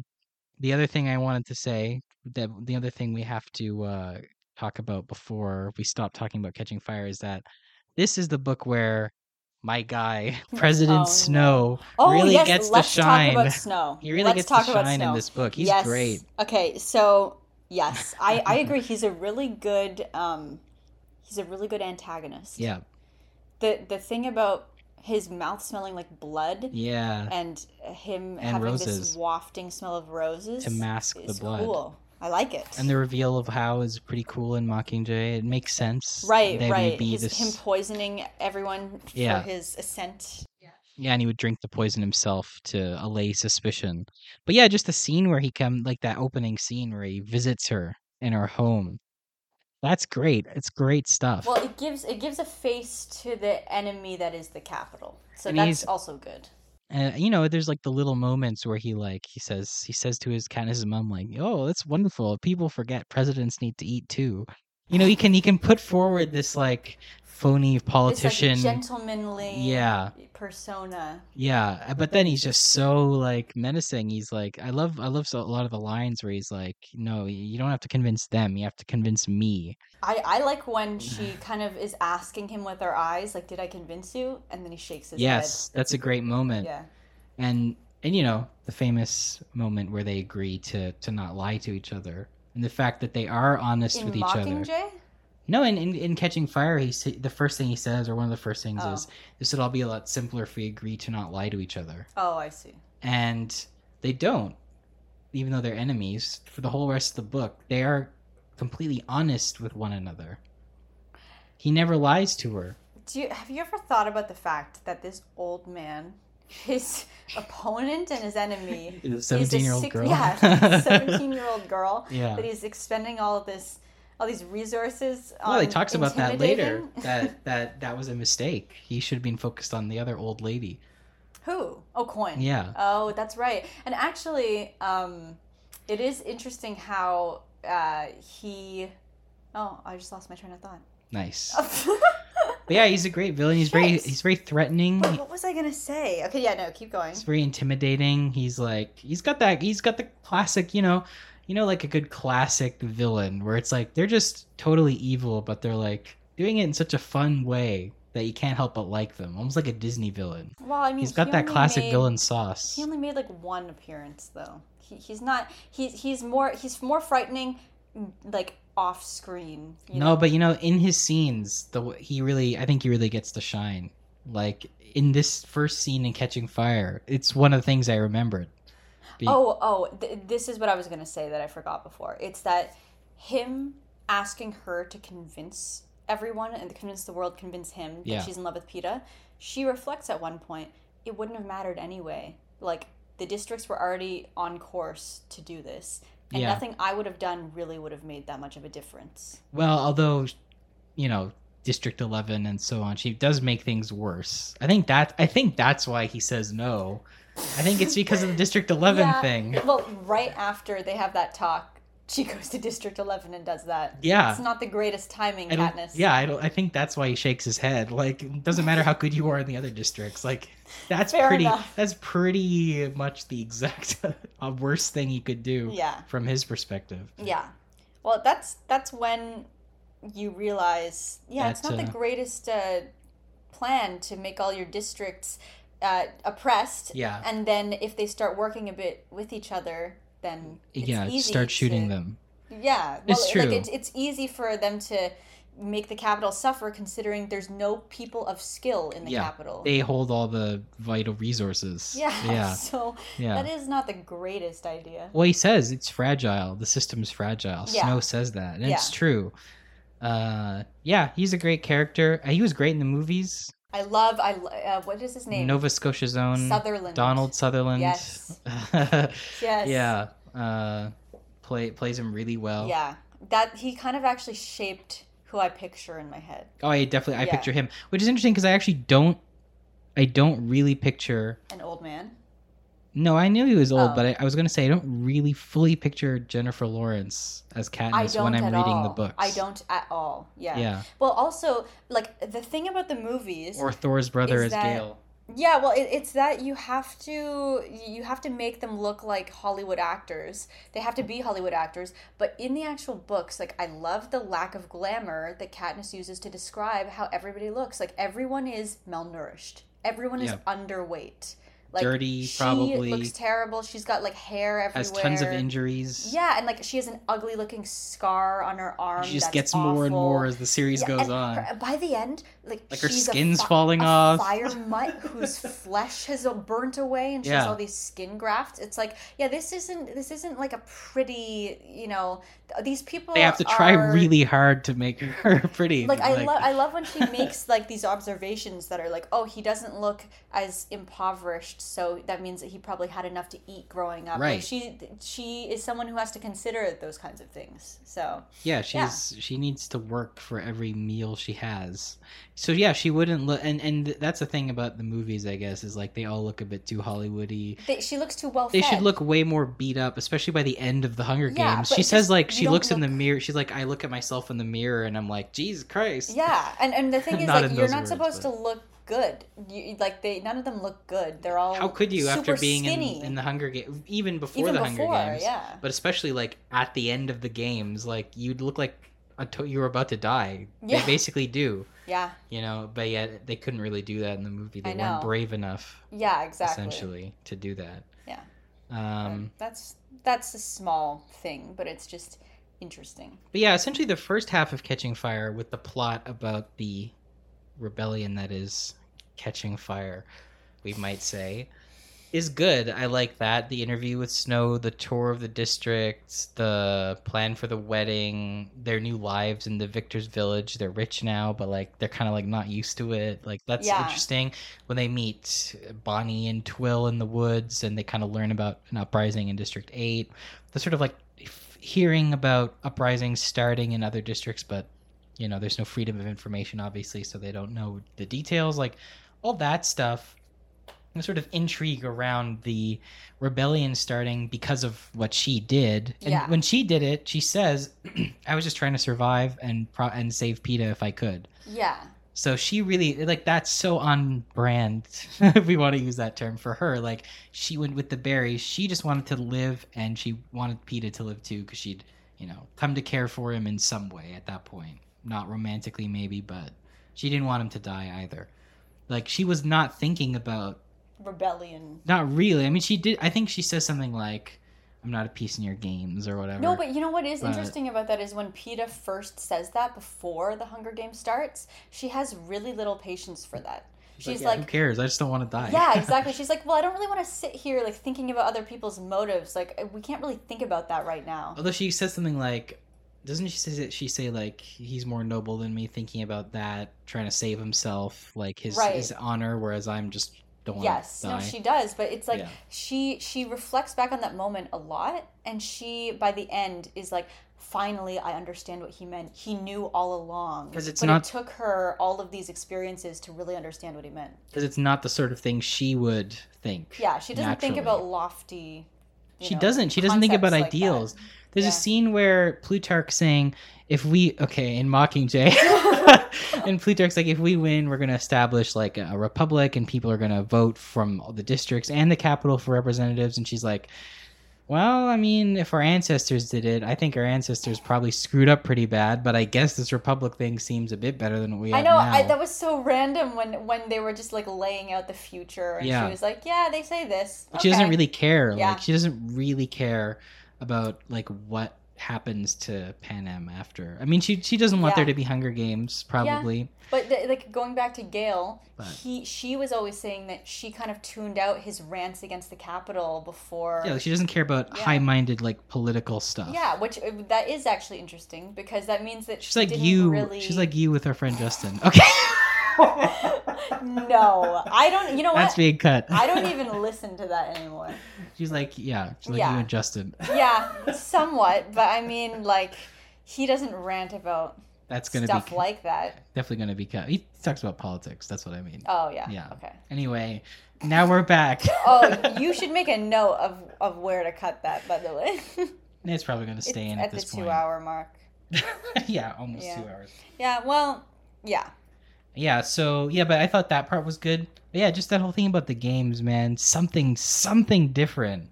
the other thing I wanted to say that the other thing we have to uh, talk about before we stop talking about Catching Fire is that this is the book where my guy [laughs] President Oh, no. Snow Oh really yes, gets to shine. talk about Snow. He really let's gets to shine in this book. He's yes. great. Okay, so yes, I I agree. He's a really good um, he's a really good antagonist. Yeah, The the thing about his mouth smelling like blood yeah. and him And having roses. this wafting smell of roses To mask the blood. Cool. I like it. And the reveal of how is pretty cool in Mockingjay. It makes sense. right, that right. His, this, him poisoning everyone Yeah. for his ascent. Yeah, yeah, and he would drink the poison himself to allay suspicion. But yeah, just the scene where he come like that opening scene where he visits her in her home. That's great. It's great stuff. Well, it gives it gives a face to the enemy that is the Capitol. So And that's also good. Uh, you know, there's like the little moments where he like he says he says to his cat, his mom, like, "Oh, that's wonderful. People forget presidents need to eat too." You know, he can he can put forward this like phony politician. like gentlemanly Yeah. persona. Yeah, but then he's just so like menacing. He's like, I love, I love so, a lot of the lines where he's like, "No, you don't have to convince them. You have to convince me." I, I like when she kind of is asking him with her eyes, like, "Did I convince you?" And then he shakes his yes, that's a great moment. head. And and you know the famous moment where they agree to to not lie to each other, and the fact that they are honest In with each other. No, in, in in Catching Fire, he the first thing he says, or one of the first things, Oh. is this would all be a lot simpler if we agree to not lie to each other. Oh, I see. and they don't even though they're enemies for the whole rest of the book they are completely honest with one another he never lies to her Do you have you ever thought about the fact that this old man, his [laughs] opponent and his enemy, [laughs] is a 17 year old girl Yeah, [laughs] seventeen-year-old girl. Yeah. That he's expending all of this, all these resources. well he talks about that later that [laughs] that that was a mistake he should have been focused on the other old lady Who? Oh, Coin. Yeah. Oh, that's right. And actually, um, it is interesting how uh, he. Oh, I just lost my train of thought. nice [laughs] but yeah he's a great villain he's very he's very threatening Wait, what was I gonna say? Okay, yeah, no, keep going. he's very intimidating he's like he's got that he's got the classic you know you know like a good classic villain where it's like they're just totally evil but they're like doing it in such a fun way that you can't help but like them almost like a disney villain Well, I mean, he's got he that classic made- villain sauce He only made like one appearance though. He, he's not. He's he's more he's more frightening, like off screen. No know? but you know in his scenes the he really i think he really gets to shine like in this first scene in catching fire it's one of the things i remembered Be- Oh, oh, th- this is what I was going to say that I forgot before. It's that him asking her to convince everyone and to convince the world, convince him that Yeah. she's in love with Peeta, she reflects at one point, it wouldn't have mattered anyway. Like, the districts were already on course to do this. And Yeah. nothing I would have done really would have made that much of a difference. Well, although you know, District 11 and so on, she does make things worse. I think that I think that's why he says no. I think it's because of the District [laughs] 11 Yeah, thing. Well, right after they have that talk, she goes to District 11 and does that. Yeah. It's not the greatest timing, I Katniss. yeah, I. I think that's why he shakes his head. Like, it doesn't matter how good you are in the other districts. Like, that's Fair pretty. enough. That's pretty much the exact [laughs] uh, worst thing he could do. Yeah. From his perspective. Yeah. Well, that's that's when you realize, yeah, it's not uh, the greatest uh, plan to make all your districts uh, oppressed. Yeah. And then if they start working a bit with each other, then it's yeah. easy Start shooting to- them. Yeah, well, It's Like true. it's it's easy for them to make the Capitol suffer considering there's no people of skill in the Yeah, Capitol. They hold all the vital resources. yeah, [laughs] Yeah. so Yeah. that is not the greatest idea. Well, he says it's fragile. The system is fragile. Yeah. Snow says that, and it's true. Uh, yeah, he's a great character. Uh, He was great in the movies. I love I uh, what is his name? Nova Scotia's own Sutherland. Donald Sutherland. Yes. [laughs] yeah. Yes. Uh, play plays him really well. Yeah. That he kind of actually shaped who I picture in my head. Oh, I definitely I Yeah. picture him, which is interesting because I actually don't. I don't really picture. An old man. No, I knew he was old, Oh. but I, I was gonna say I don't really fully picture Jennifer Lawrence as Katniss when I'm reading all. the books. I don't at all. Yeah. Yeah. Well, also, like the thing about the movies. Or Thor's brother Is as that- Gale. Yeah, well, it, it's that you have to you have to make them look like Hollywood actors. They have to be Hollywood actors. But in the actual books, like I love the lack of glamour that Katniss uses to describe how everybody looks. Like everyone is malnourished. Everyone is Yeah. underweight. Like Dirty, she probably. looks terrible. She's got like hair everywhere. Has tons of injuries. Yeah, and like she has an ugly looking scar on her arm. She just gets more and more as the series Yeah, goes on. her- by the end, like Like her skin's fi- falling a off. Fire [laughs] mutt whose flesh has burnt away, and she has all these skin grafts. It's like, yeah, this isn't this isn't like a pretty, you know, these people. they have to try are- really hard to make [laughs] her pretty. Like I love, I love when she [laughs] makes like these observations that are like, oh, he doesn't look as impoverished, so that means that he probably had enough to eat growing up. Like Right. she, she is someone who has to consider those kinds of things. So yeah, she's she needs to work for every meal she has. So yeah, she wouldn't look. And and that's the thing about the movies, I guess, is like they all look a bit too Hollywoody. they, she looks too well. They should look way more beat up, especially by the end of the Hunger Yeah, Games. She says just- like you she looks in the mirror. She's like, I look at myself in the mirror, and I'm like, Jesus Christ. Yeah, and and the thing [laughs] is, like, you're not words, supposed but- to look good. You, like they, none of them look good. They're all How could you after being in, in the Hunger Games, even before even the before? Hunger Games? Yeah, But especially like at the end of the games, like you'd look like a to- you were about to die. Yeah. They basically do, yeah, you know. But yet they couldn't really do that in the movie. They I weren't brave enough, yeah, exactly. essentially, to do that. Yeah. Um, that's that's a small thing, but it's just interesting. but yeah, essentially the first half of Catching Fire with the plot about the rebellion that is catching fire, we might say, is good. I like that. The interview with Snow, the tour of the district, the plan for the wedding, their new lives in the Victor's village. They're rich now, but like they're kind of like not used to it. Like that's Yeah. interesting when they meet Bonnie and Twill in the woods and they kind of learn about an uprising in District 8. The sort of like hearing about uprisings starting in other districts, but you know, there's no freedom of information, obviously, so they don't know the details. Like all that stuff, the sort of intrigue around the rebellion starting because of what she did. And Yeah. when she did it, she says, [clears throat] "I was just trying to survive and pro- and save Peeta if I could." Yeah, So she really like that's so on brand, [laughs] if we want to use that term for her. Like she went with the berries. She just wanted to live, and she wanted Peeta to live too, because she'd you know come to care for him in some way at that point. Not romantically, maybe, but she didn't want him to die either. Like she was not thinking about rebellion. not really. I mean, she did. I think she says something like, "I'm not a piece in your games" or whatever. No, but you know what is But- interesting about that is when Peeta first says that before the Hunger Games starts, she has really little patience for that. She's "Yeah, like, who cares? I just don't want to die. yeah, [laughs] exactly. She's like, well, I don't really want to sit here like thinking about other people's motives. Like, we can't really think about that right now. Although she says something like, doesn't she say she say like he's more noble than me, thinking about that, trying to save himself, like his Right. his honor, whereas I'm just don't want Yes, to no, she does, but it's like Yeah. she she reflects back on that moment a lot, and she by the end is like, finally, I understand what he meant. He knew all along because it's but not- it took her all of these experiences to really understand what he meant. because it's not the sort of thing she would think. Yeah, she doesn't think about lofty. She know, doesn't. She doesn't think about like that. There's Yeah. a scene where Plutarch saying, "If we okay," in Mockingjay, [laughs] and Plutarch's like, "If we win, we're going to establish like a republic, and people are going to vote from all the districts and the Capitol for representatives." And she's like, "Well, I mean, if our ancestors did it, I think our ancestors probably screwed up pretty bad. But I guess this republic thing seems a bit better than what we I know now." I, that was so random when when they were just like laying out the future, and Yeah. she was like, "Yeah, they say this." But she doesn't really care. Yeah. Like she doesn't really care about like what happens to Panem after. I mean, she she doesn't want there to be Hunger Games, probably. But th- like going back to Gale, But- he she was always saying that she kind of tuned out his rants against the Capitol before. Yeah, she doesn't care about Yeah. high-minded like political stuff. Yeah, which uh, that is actually interesting because that means that She's she like didn't you. Really... She's like you with our friend Justin. Okay. [laughs] no, I don't. You know what? That's being cut. I don't even listen to that anymore. She's like, yeah. She's like Yeah. you and Justin. Yeah, [laughs] somewhat, but I mean, like, he doesn't rant about That's gonna stuff be like that. definitely gonna be cut. He talks about politics. That's what I mean. Oh yeah. Yeah. Okay. Anyway, now we're back. [laughs] Oh, you [laughs] should make a note of of where to cut that. By the way, it's probably gonna it's stay in at at the two point. hour mark. yeah, almost Yeah. two hours. Yeah. Well. Yeah. Yeah, so yeah, but I thought that part was good. But yeah, just that whole thing about the games, man. Something something different.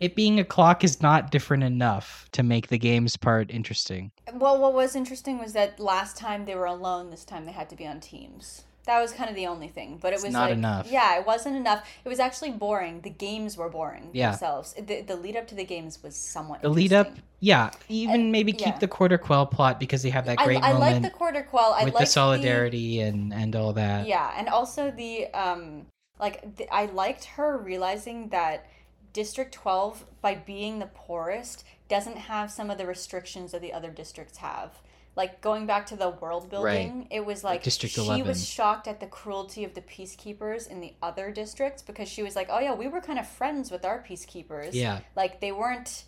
It being a clock is not different enough to make the games part interesting. Well, what was interesting was that last time they were alone. This time they had to be on teams. That was kind of the only thing, but it It's was not like, enough. Yeah, it wasn't enough. It was actually boring. The games were boring Yeah. themselves. The, the lead up to the games was somewhat. The lead up, yeah, even And- maybe keep yeah. the quarter quell plot because they have that I, great I like the quarter quell. I with like the solidarity and and all that. Yeah, and also the um like th- I liked her realizing that District 12 by being the poorest doesn't have some of the restrictions that the other districts have. Like going back to the world building, it was like District she 11. was shocked at the cruelty of the peacekeepers in the other districts because she was like, "Oh yeah, we were kind of friends with our peacekeepers. Yeah. Like they weren't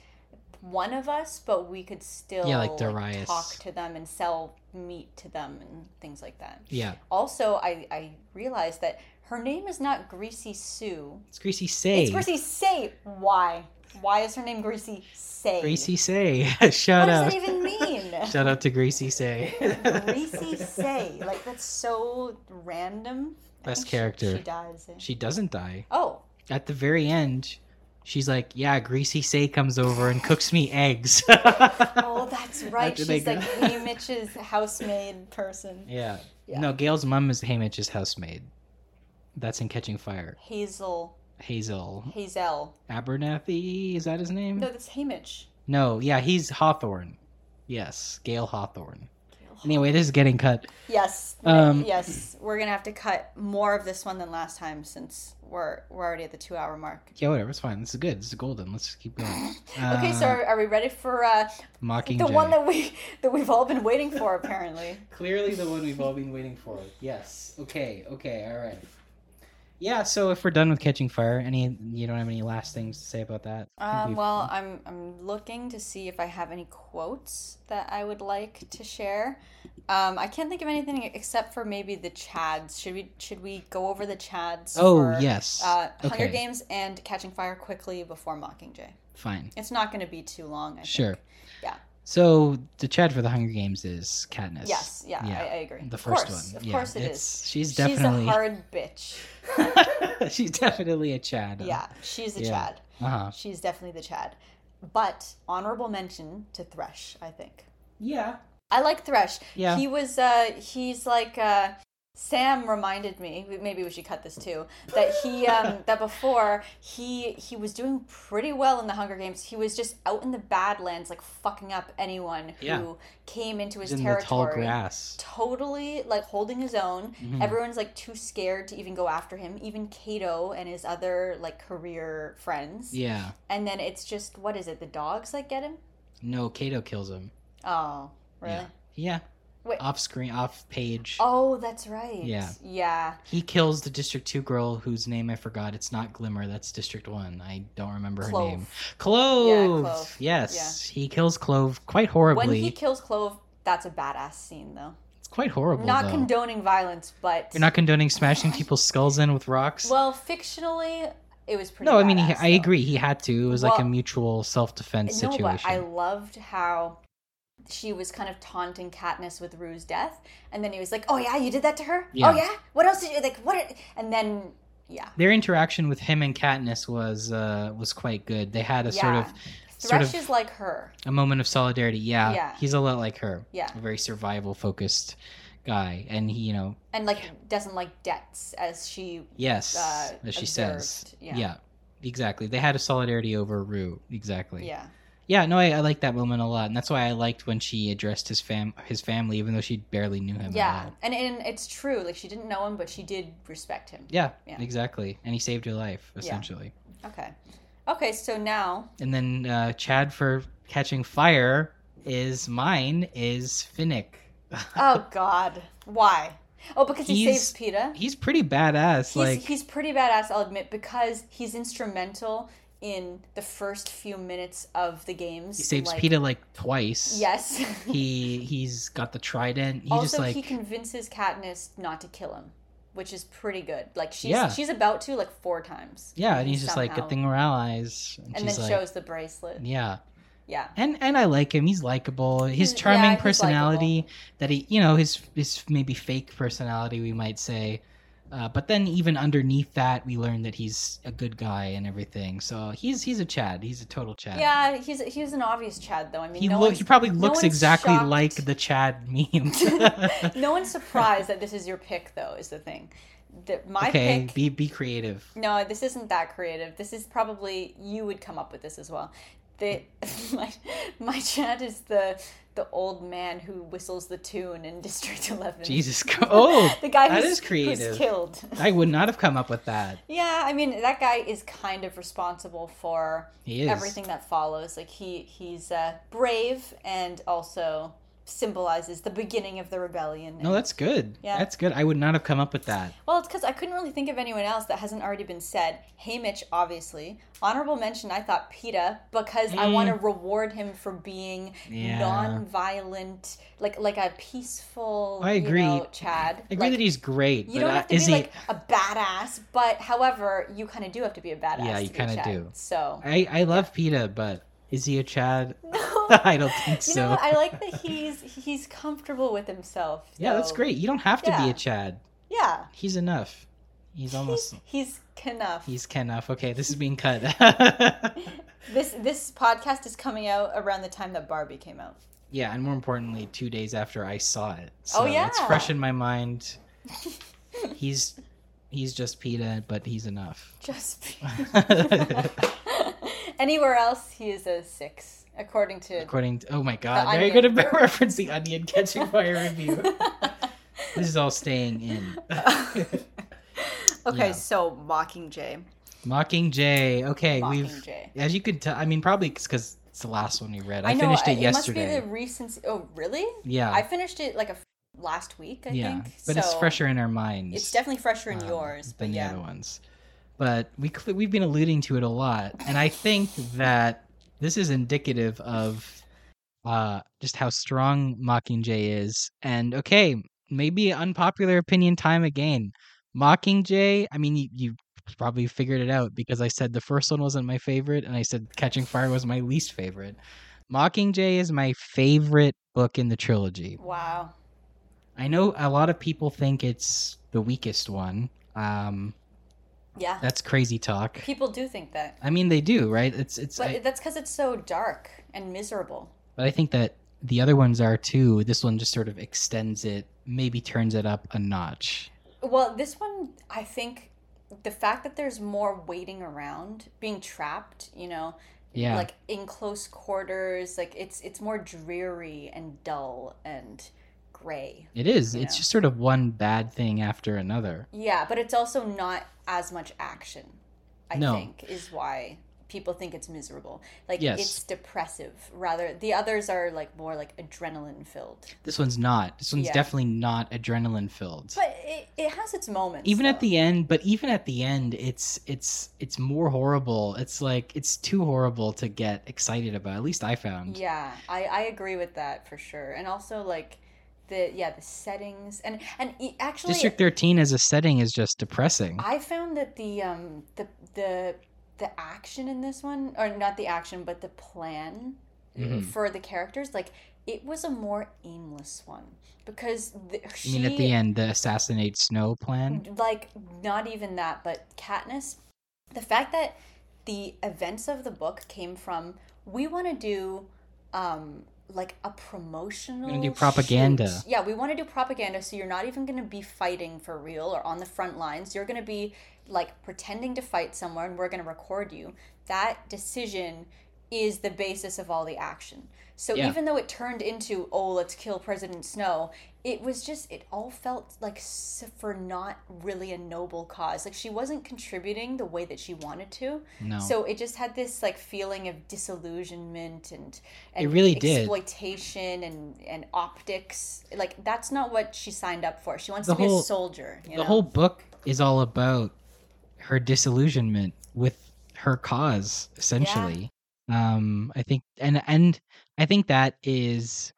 one of us, but we could still Yeah, like Darius. talk to them and sell meat to them and things like that." Yeah, Also, I, I realized that her name is not Greasy Sue. it's Greasy Sae. It's Greasy Sae. Why? Why is her name Greasy Sae? Greasy Sae. [laughs] Shut up. What Shout does out. that even mean? [laughs] Shout out to Greasy Sae. Greasy [laughs] Say. Like that's so random. Best think she- character. She, dies. she doesn't die. Oh, At the very end, she's like, "Yeah, Greasy Sae comes over and cooks me eggs." oh, that's right. She's like Haymitch's housemaid person. Yeah. Yeah. No, Gale's mom is Haymitch's housemaid. That's in Catching Fire. Hazel. Hazel Hazel. Abernathy is that his name? No, that's Haymitch. No, yeah, he's Hawthorne. Yes, Gale Hawthorne. Anyway, this is getting cut. Yes. Um, yes. We're gonna have to cut more of this one than last time since we're we're already at the two hour mark. Yeah, whatever. It's fine. This is good. This is golden. Let's just keep going. [laughs] Okay, so Uh, are, are we ready for uh, Mockingjay. the one that we that we've all been waiting for? Apparently. [laughs] Clearly, the one we've all been waiting for. Yes. Okay. Okay. All right. Yeah. So if we're done with Catching Fire, any you don't have any last things to say about that? Um, well, I'm I'm looking to see if I have any quotes that I would like to share. Um, I can't think of anything except for maybe the Chads. Should we should we go over the Chads? Oh for, yes. Uh, Hunger okay. Games and Catching Fire quickly before Mockingjay. Fine. It's not going to be too long. I Sure. Think. Yeah. So the Chad for the Hunger Games is Katniss. Yes. Yeah. Yeah, I, I agree. The Of first course, one. Of yeah, course, it's, is. She's She's definitely a hard bitch. [laughs] she's definitely a Chad. Yeah, she's a Yeah. Chad. Uh huh. She's definitely the Chad. But honorable mention to Thresh, I think. Yeah. I like Thresh. Yeah. He was uh he's like uh Sam reminded me, maybe we should cut this too, that he um [laughs] that before he he was doing pretty well in the Hunger Games. He was just out in the Badlands like fucking up anyone who Yeah. came into his in territory. tall grass. Totally like holding his own. Mhm. Everyone's like too scared to even go after him, even Cato and his other like career friends. Yeah. And then it's just what is it? The dogs that get him? No, Cato kills him. Oh, really? Yeah. Yeah. Wait. Off screen, off page. Oh, that's right. Yeah. Yeah. He kills the District 2 girl whose name I forgot. It's not Glimmer, that's District 1. I don't remember her name. Clove! Yeah, Clove. Yes. He kills Clove quite horribly. When he kills Clove, that's a badass scene, though. it's quite horrible. Not though. condoning violence, but You're not condoning smashing [laughs] people's skulls in with rocks? well, fictionally, it was pretty. no, I mean, he, I agree. He had to. It was like a mutual self defense No, situation. but I loved how she was kind of taunting Katniss with Rue's death, and then he was like, "Oh yeah, you did that to her. Yeah. Oh yeah, what else did you like? What?" And then yeah, Their interaction with him and Katniss was uh, was quite good. They had a sort Yeah. of sort of is like her. a moment of solidarity. Yeah, Yeah. he's a lot like her. Yeah. a very survival focused guy, and he, you know, and like doesn't like debts as she yes, Uh, as she says, observed, yeah. exactly. They had a solidarity over Rue, exactly. yeah Yeah, no, I, I like that moment a lot, and that's why I liked when she addressed his fam his family, even though she barely knew him. Yeah, and and it's true. Like she didn't know him, but she did respect him. yeah, Yeah. exactly. And he saved her life essentially. Okay. Okay, so now And then uh, Chad for catching fire is mine is Finnick. [laughs] Oh God, why? Oh, because he saves Peeta. He's pretty badass. He's like he's pretty badass, I'll admit, because he's instrumental in the first few minutes of the games. he saves like, Peeta like twice. Yes. [laughs] He he's got the trident. He also, just like he convinces Katniss not to kill him, which is pretty good. Like she's Yeah. she's about to like four times. yeah, and he's just like, somehow- good thing we're allies. And, And she's then like, shows the bracelet. yeah. Yeah. And and I like him. He's likable. His charming yeah, personality that he, you know, his his maybe fake personality we might say. Uh, but then even underneath that, we learn that he's a good guy and everything. So he's he's a Chad. He's a total Chad. Yeah, he's he's an obvious Chad though. I mean, He no one's, he probably looks one's exactly shocked. like the Chad [laughs] meme. [laughs] no one's surprised that this is your pick though. Is the thing. The, my okay, pick. be be creative. No, this isn't that creative. This is probably you would come up with this as well. The [laughs] my my Chad is the the old man who whistles the tune in [laughs] District Eleven. Jesus. Christ. [laughs] Oh, the guy that is creative. who's killed. [laughs] I would not have come up with that. Yeah, I mean that guy is kind of responsible for everything that follows. Like he he's uh, brave and also symbolizes the beginning of the rebellion. No, that's good. Yeah. That's good. I would not have come up with that. well, it's because I couldn't really think of anyone else that hasn't already been said. Haymitch, obviously. Honorable mention, I thought Peeta because I want to reward him for being Mm. Yeah. non-violent, like like a peaceful. I agree. You know, Chad. I agree Like, that he's great. You but don't uh, have to is be he? like a badass, but however, you kind of do have to be a badass. Yeah, you a kinda do. So I I love Peeta, but is he a Chad? [laughs] no, [laughs] I don't think you so. know? I like that [laughs] he's he's comfortable with himself. yeah, that's great. You don't have to be a Chad. Yeah, He's enough. He's almost. he's he's enough. He's enough. Okay, this is being cut. This this podcast is coming out around the time that Barbie came out. yeah, and more importantly, two days after I saw it. Oh, so Oh, yeah. it's fresh in my mind. He's he's just Peeta, but he's enough. Just anywhere else, he is a six, according to. According to, oh my god, The they're Onion. gonna [laughs] reference the onion [laughs] catching fire review. [laughs] this is all staying in. okay, Yeah. so Mockingjay. Mockingjay. Okay, we've Mockingjay. as you could tell. I mean, probably because it's the last one we read. I, I know finished I- it yesterday. Must be the recency. Oh, really? yeah, I finished it like a last week. I yeah, think. but it's fresher in our minds. It's definitely fresher in um, yours. But than the yeah, other ones. But we cl- we've been alluding to it a lot, and I think that this is indicative of uh, just how strong Mockingjay is. And okay, maybe unpopular opinion time again. Mockingjay. I mean, you, you probably figured it out because I said the first one wasn't my favorite, and I said Catching Fire was my least favorite. Mockingjay is my favorite book in the trilogy. wow. I know a lot of people think it's the weakest one. Um, Yeah, that's crazy talk. people do think that, I mean, they do, right? It's it's. but I, that's because it's so dark and miserable. but I think that the other ones are too. This one just sort of extends it, maybe turns it up a notch. Well, this one, I think, the fact that there's more waiting around, being trapped, you know, Yeah. like in close quarters, like it's it's more dreary and dull and gray. It is. It's know. just sort of one bad thing after another. Yeah, but it's also not as much action. I No. think is why people think it's miserable. Like Yes. it's depressive. Rather, the others are like more like adrenaline filled. This one's not. This one's Yeah. definitely not adrenaline filled. But it, it has its moments. even at the end, but even at the end, it's it's it's more horrible. It's like it's too horrible to get excited about. At least I found. Yeah, I, I agree with that for sure. And also like the yeah the settings and and actually District 13 as a setting is just depressing. I found that the um the the the action in this one or not the action but the plan Mhm. for the characters like it was a more aimless one because the, I she mean, at the end, the assassinate Snow plan. like not even that but Katniss the fact that the events of the book came from we want to do um like a promotional You gonna do propaganda. shoot. Yeah, we want to do propaganda so you're not even going to be fighting for real or on the front lines. You're going to be like pretending to fight somewhere and we're going to record you. That decision is the basis of all the action. So Yeah. even though it turned into oh let's kill President Snow, it was just it all felt like for not really a noble cause. Like she wasn't contributing the way that she wanted to. No. So it just had this like feeling of disillusionment and, and It really did. exploitation and and optics. Like that's not what she signed up for. She wants The to be a soldier. You the know? whole book is all about her disillusionment with her cause essentially um i think and and i think that is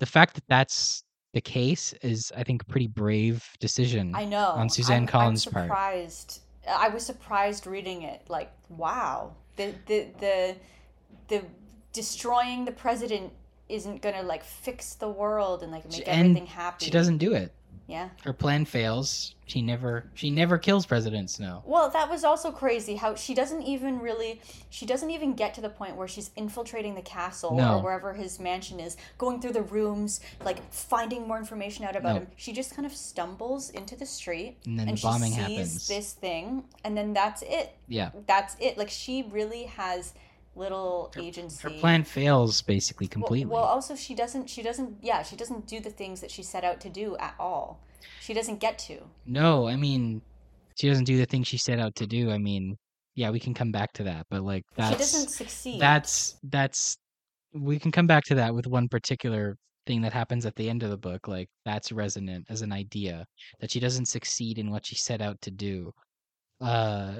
the fact that that's the case is i think a pretty brave decision I know. on Suzanne I'm, Collins' I'm part. surprised. I was surprised reading it. Like, wow, the the the the destroying the president isn't gonna like fix the world and like make and everything happy. she doesn't do it Yeah. her plan fails she never she never kills president snow Well, that was also crazy. How she doesn't even really, she doesn't even get to the point where she's infiltrating the castle No. or wherever his mansion is, going through the rooms, like finding more information out about No. him. She just kind of stumbles into the street And then the she bombing sees happens. this thing, and then that's it. yeah That's it. Like she really has little agency. her plan fails basically completely Well, also she doesn't. She doesn't. Yeah, she doesn't do the things that she set out to do at all. She doesn't get to. no i mean she doesn't do the thing she set out to do i mean yeah we can come back to that but like that's she doesn't succeed. that's that's we can come back to that with one particular thing that happens at the end of the book like that's resonant as an idea that she doesn't succeed in what she set out to do uh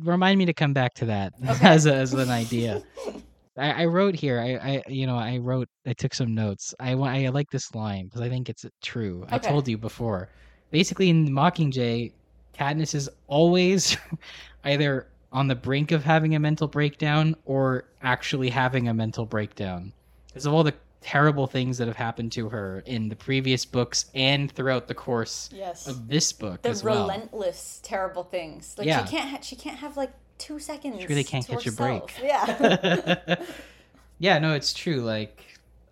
remind me to come back to that [laughs] Okay. as a, as an idea. [laughs] I, I wrote here I, I you know i wrote i took some notes. I i like this line because i think it's true. I told you before. Basically in mockingjay Katniss is always [laughs] either on the brink of having a mental breakdown or actually having a mental breakdown. Because of all the terrible things that have happened to her in the previous books and throughout the course yes. of this book the as well. relentless, terrible things. Like Yeah. she can't. Ha- she can't have like two seconds. She really can't to catch a break. Yeah. [laughs] yeah, no, it's true. Like,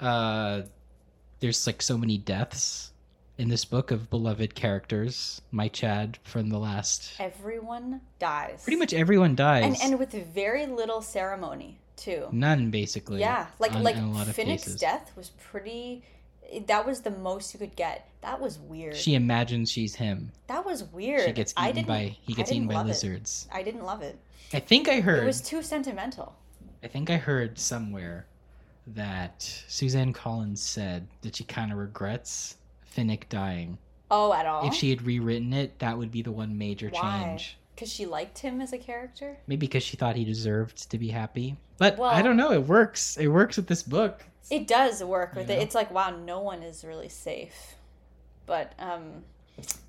uh, there's like so many deaths in this book of beloved characters. My Chad from the last. Everyone dies. Pretty much everyone dies. And and with very little ceremony too. None, basically. Yeah, like on- like in a lot of Finnick's death was pretty. That was the most you could get. That was weird. She imagines she's him. that was weird. She gets eaten by he gets eaten by love it. lizards. I didn't love it. I think I heard. It was too sentimental. I think I heard somewhere that Suzanne Collins said that she kind of regrets Finnick dying. Oh, at all? If she had rewritten it, that would be the one major Why? change. Because she liked him as a character. Maybe because she thought he deserved to be happy. But I don't know. It works. It works with this book. It does work with it. know? It's like wow, no one is really safe. But um,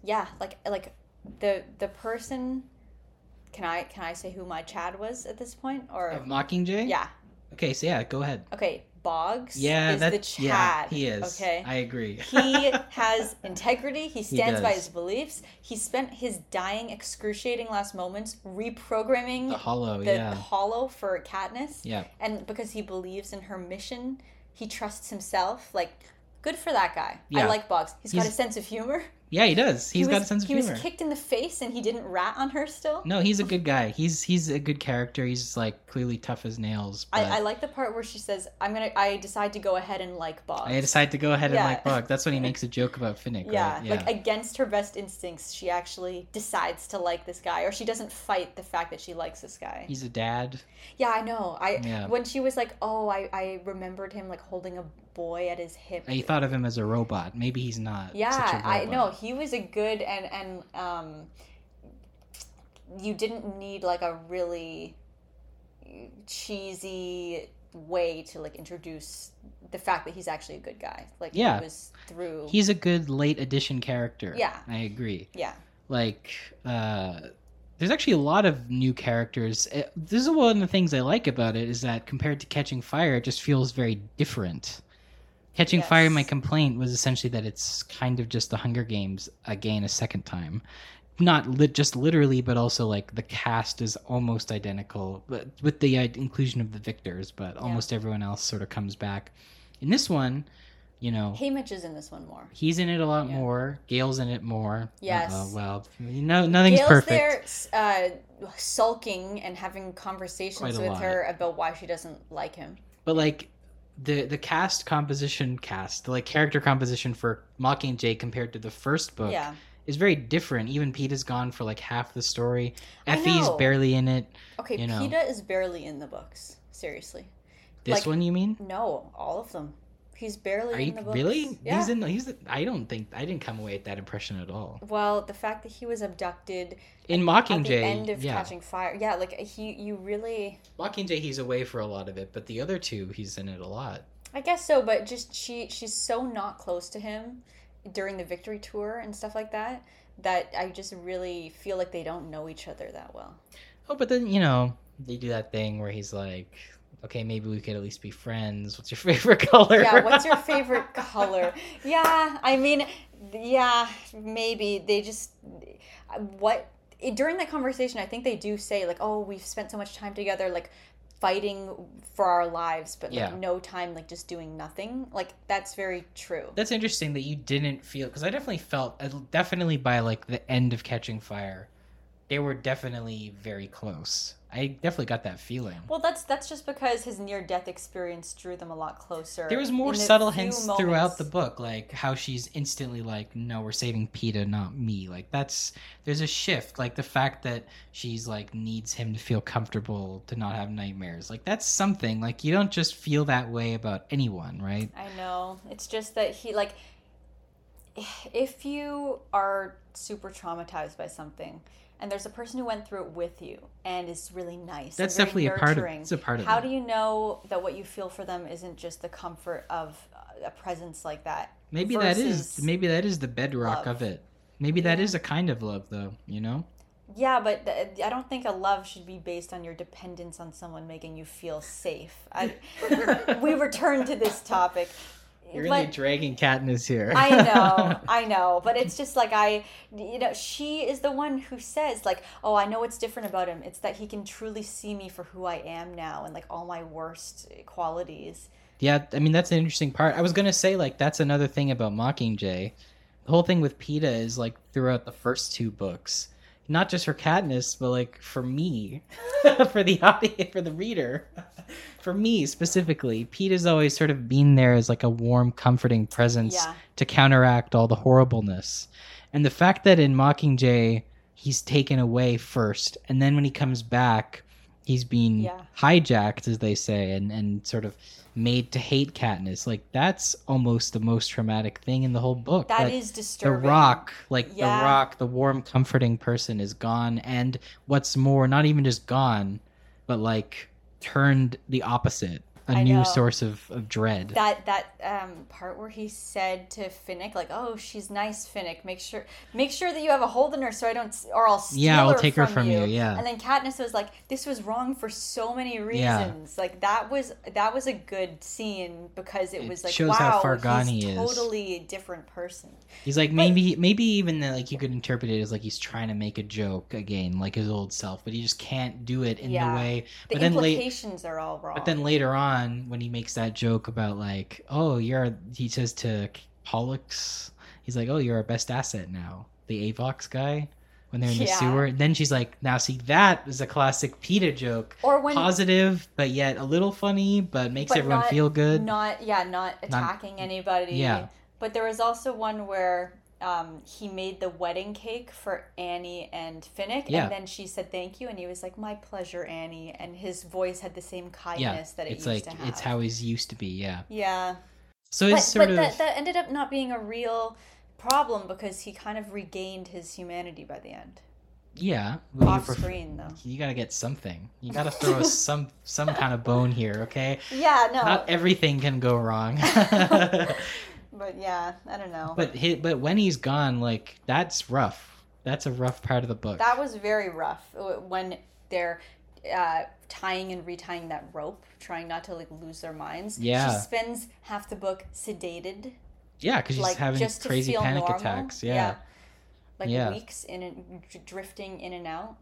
yeah, like like the the person. Can I can I say who my Chad was at this point or Of Mockingjay. yeah Okay. So yeah, go ahead. okay Boggs Yeah, is that. the Chad Yeah, he is. okay I agree. he [laughs] has integrity. He stands by his beliefs. He spent his dying, excruciating last moments reprogramming the Holo. the yeah. holo for Katniss. Yeah. And because he believes in her mission, he trusts himself. Like, good for that guy. I like Boggs. He's got a sense of humor. Yeah, he does. He He's got a sense of he humor. He was kicked in the face and he didn't rat on her still. No, he's a good guy. He's he's a good character. He's like clearly tough as nails. But I, I like the part where she says, "I'm gonna." I decide to go ahead and like Boggs. I decide to go ahead Yeah. and like Boggs. That's when he makes a joke about Finnick, Yeah, right? like against her best instincts, she actually decides to like this guy, or she doesn't fight the fact that she likes this guy. He's a dad. Yeah, I know. I Yeah. when she was like, "Oh, I I remembered him like holding a boy at his hip." I thought of him as a robot. Maybe he's not. such a yeah, I know he was a good and and um. You didn't need like a really cheesy way to like introduce the fact that he's actually a good guy. Like Yeah. it was through. He's a good late addition character. Yeah. I agree. yeah. Like, uh, there's actually a lot of new characters. Uh, This is one of the things I like about it is that compared to Catching Fire, it just feels very different. Catching Fire, my complaint was essentially that it's kind of just the Hunger Games again a second time. Not lit just literally, but also like the cast is almost identical, but with the uh, inclusion of the victors. But almost everyone else sort of comes back. In this one, you know, Haymitch is in this one more. he's in it a lot Yeah. more. Gale's in it more. Yes. Uh, well, no, nothing's Gale's perfect. there uh, sulking and having conversations with lot. her about why she doesn't like him. But like the the cast composition cast, the like character composition for Mockingjay compared to the first book Yeah. is very different. Even Peeta's gone for like half the story. I Effie's know. barely in it. Okay, You know. Peeta is barely in the books. Seriously. This Like- one you mean? No, all of them. He's barely Are in the books. really? Yeah. He's in. He's. I don't think I didn't come away with that impression at all. well, the fact that he was abducted In at Mockingjay, the end of yeah, Catching Fire. Yeah, like he you really Mockingjay, he's away for a lot of it, but the other two, he's in it a lot. I guess so, but just she she's so not close to him during the victory tour and stuff like that that I just really feel like they don't know each other that well. Oh, but then you know they do that thing where he's like, "Okay, maybe we could at least be friends. What's your [laughs] favorite color?" Yeah, what's your favorite color? Yeah, I mean, yeah, maybe they just what during that conversation, I think they do say like, "Oh, we've spent so much time together, like fighting for our lives, but like Yeah. no time, like just doing nothing." Like that's very true. That's interesting that you didn't feel because I definitely felt uh, definitely by like the end of Catching Fire, they were definitely very close. I definitely got that feeling. Well, that's that's just because his near death experience drew them a lot closer. There was more subtle hints moments. throughout the book, like how she's instantly like, "No, we're saving Peeta, not me." Like that's there's a shift, like the fact that she's like needs him to feel comfortable to not have nightmares. Like that's something. Like you don't just feel that way about anyone, right? I know. It's just that he like if you are super traumatized by something and there's a person who went through it with you and is really nice. That's and very definitely a part of- nurturing, it's a part of How it. do you know that what you feel for them isn't just the comfort of uh, a presence like that? Maybe that is maybe that is the bedrock love. of it. Maybe that Yeah. is a kind of love, though. You know. Yeah, but th- I don't think a love should be based on your dependence on someone making you feel safe. I, [laughs] we return to this topic. You're really but- dragging Katniss here. I know, [laughs] I know, but it's just like I, you know, she is the one who says like, "Oh, I know what's different about him. It's that he can truly see me for who I am now, and like all my worst qualities." Yeah, I mean that's an interesting part. I was gonna say like that's another thing about Mockingjay. The whole thing with Peeta is like throughout the first two books, not just for Katniss, but like for me, [laughs] for the audience, for the reader, for me specifically. Pete has always sort of been there as like a warm, comforting presence Yeah. to counteract all the horribleness. And the fact that in Mockingjay he's taken away first, and then when he comes back, he's been Yeah. hijacked, as they say, and and sort of made to hate Katniss. Like that's almost the most traumatic thing in the whole book. That is disturbing. the rock, like Yeah. the rock, the warm, comforting person is gone, and what's more, not even just gone, but like turned the opposite. A I new know. source of, of dread. That that um, part where he said to Finnick, like, "Oh, she's nice, Finnick. Make sure make sure that you have a hold in her, so I don't, or I'll steal her. Yeah, I'll her take her from, from you. you, yeah. And then Katniss was like, "This was wrong for so many Yeah. reasons. Like that was that was a good scene because it, It was like, shows wow, how far gone he's he is. totally a different person. He's like maybe maybe even that like you could interpret it as like he's trying to make a joke again, like his old self, but he just can't do it in Yeah. the way. The but then implications are all wrong. but then later on, when he makes that joke about like, oh, you're, he says to Pollux, he's like, oh, you're our best asset now, the Avox guy. When they're in the Yeah. sewer, then she's like, "Now see, that is a classic Peeta joke, or when positive, but yet a little funny, but makes but everyone not- feel good." Not yeah, not attacking anybody. Yeah. But there was also one where um, he made the wedding cake for Annie and Finnick, Yeah. and then she said thank you, and he was like, "My pleasure, Annie," and his voice had the same kindness yeah, that it it's used like to have. it's how he's used to be. Yeah, Yeah, so but, it's sort but of that that ended up not being a real problem because he kind of regained his humanity by the end. yeah. you Off screen though. You gotta get something. You gotta [laughs] throw some some kind of bone here, okay? Yeah, no. Not everything can go wrong. [laughs] [laughs] but yeah, I don't know. but hi but when he's gone, like that's rough. That's a rough part of the book. That was very rough uh, when they're uh, tying and retying that rope, trying not to like lose their minds. Yeah. she spends half the book sedated, yeah, because she's like having just crazy panic normal. attacks. Yeah. like Yeah. weeks in and drifting in and out.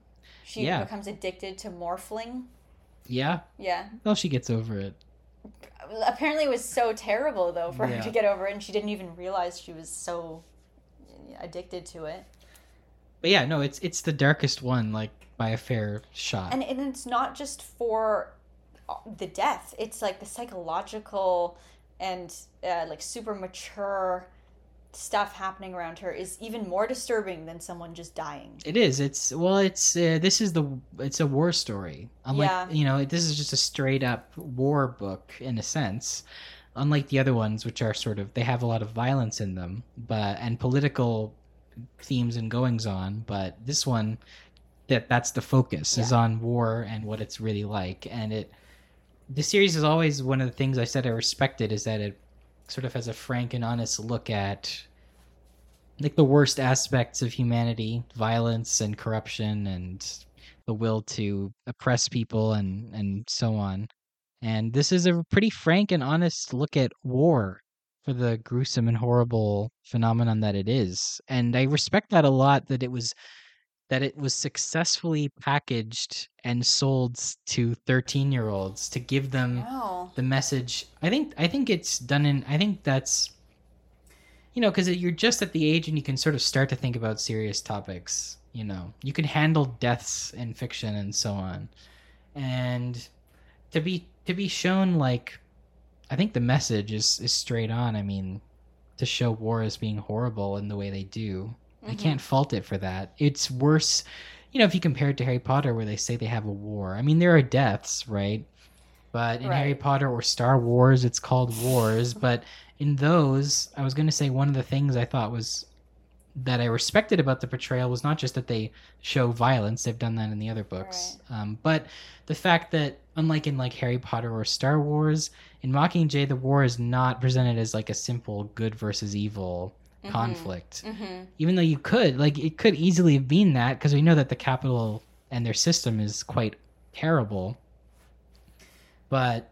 She Yeah. becomes addicted to morphling. yeah. Yeah, Well, she gets over it. Apparently it was so terrible though for her to get over it, and she didn't even realize she was so addicted to it. But yeah, no, it's it's the darkest one, like by a fair shot. and, and it's not just for uh, the death it's like the psychological and uh, like super mature stuff happening around her is even more disturbing than someone just dying It is. It's well. It's uh, this is the. It's a war story. Unlike Yeah. you know, this is just a straight up war book in a sense. Unlike the other ones, which are sort of they have a lot of violence in them, but and political themes and goings on. But this one, that that's the focus is on war and what it's really like. And it, the series is always one of the things I said I respected is that it sort of has a frank and honest look at like the worst aspects of humanity violence and corruption and the will to oppress people and and so on. And this is a pretty frank and honest look at war for the gruesome and horrible phenomenon that it is. And i respect that a lot that it was that it was successfully packaged and sold to 13 year olds to give them no the message. I think i think it's done in i think that's you know because you're just at the age and you can sort of start to think about serious topics you know. You can handle deaths in fiction and so on. And to be to be shown like i think the message is is straight on. I mean to show war as being horrible in the way they do i Mhm. can't fault it for that. It's worse you know if you compare it to harry potter where they say they have a war. I mean there are deaths right? But in Harry Potter or Star Wars, it's called wars. but in those, I was going to say one of the things I thought was that I respected about the portrayal was not just that they show violence; they've done that in the other books, um, but the fact that unlike in like Harry Potter or Star Wars, in Mockingjay, the war is not presented as like a simple good versus evil Mhm. conflict mm-hmm. even though you could like it could easily have been that because we know that the Capitol and their system is quite terrible but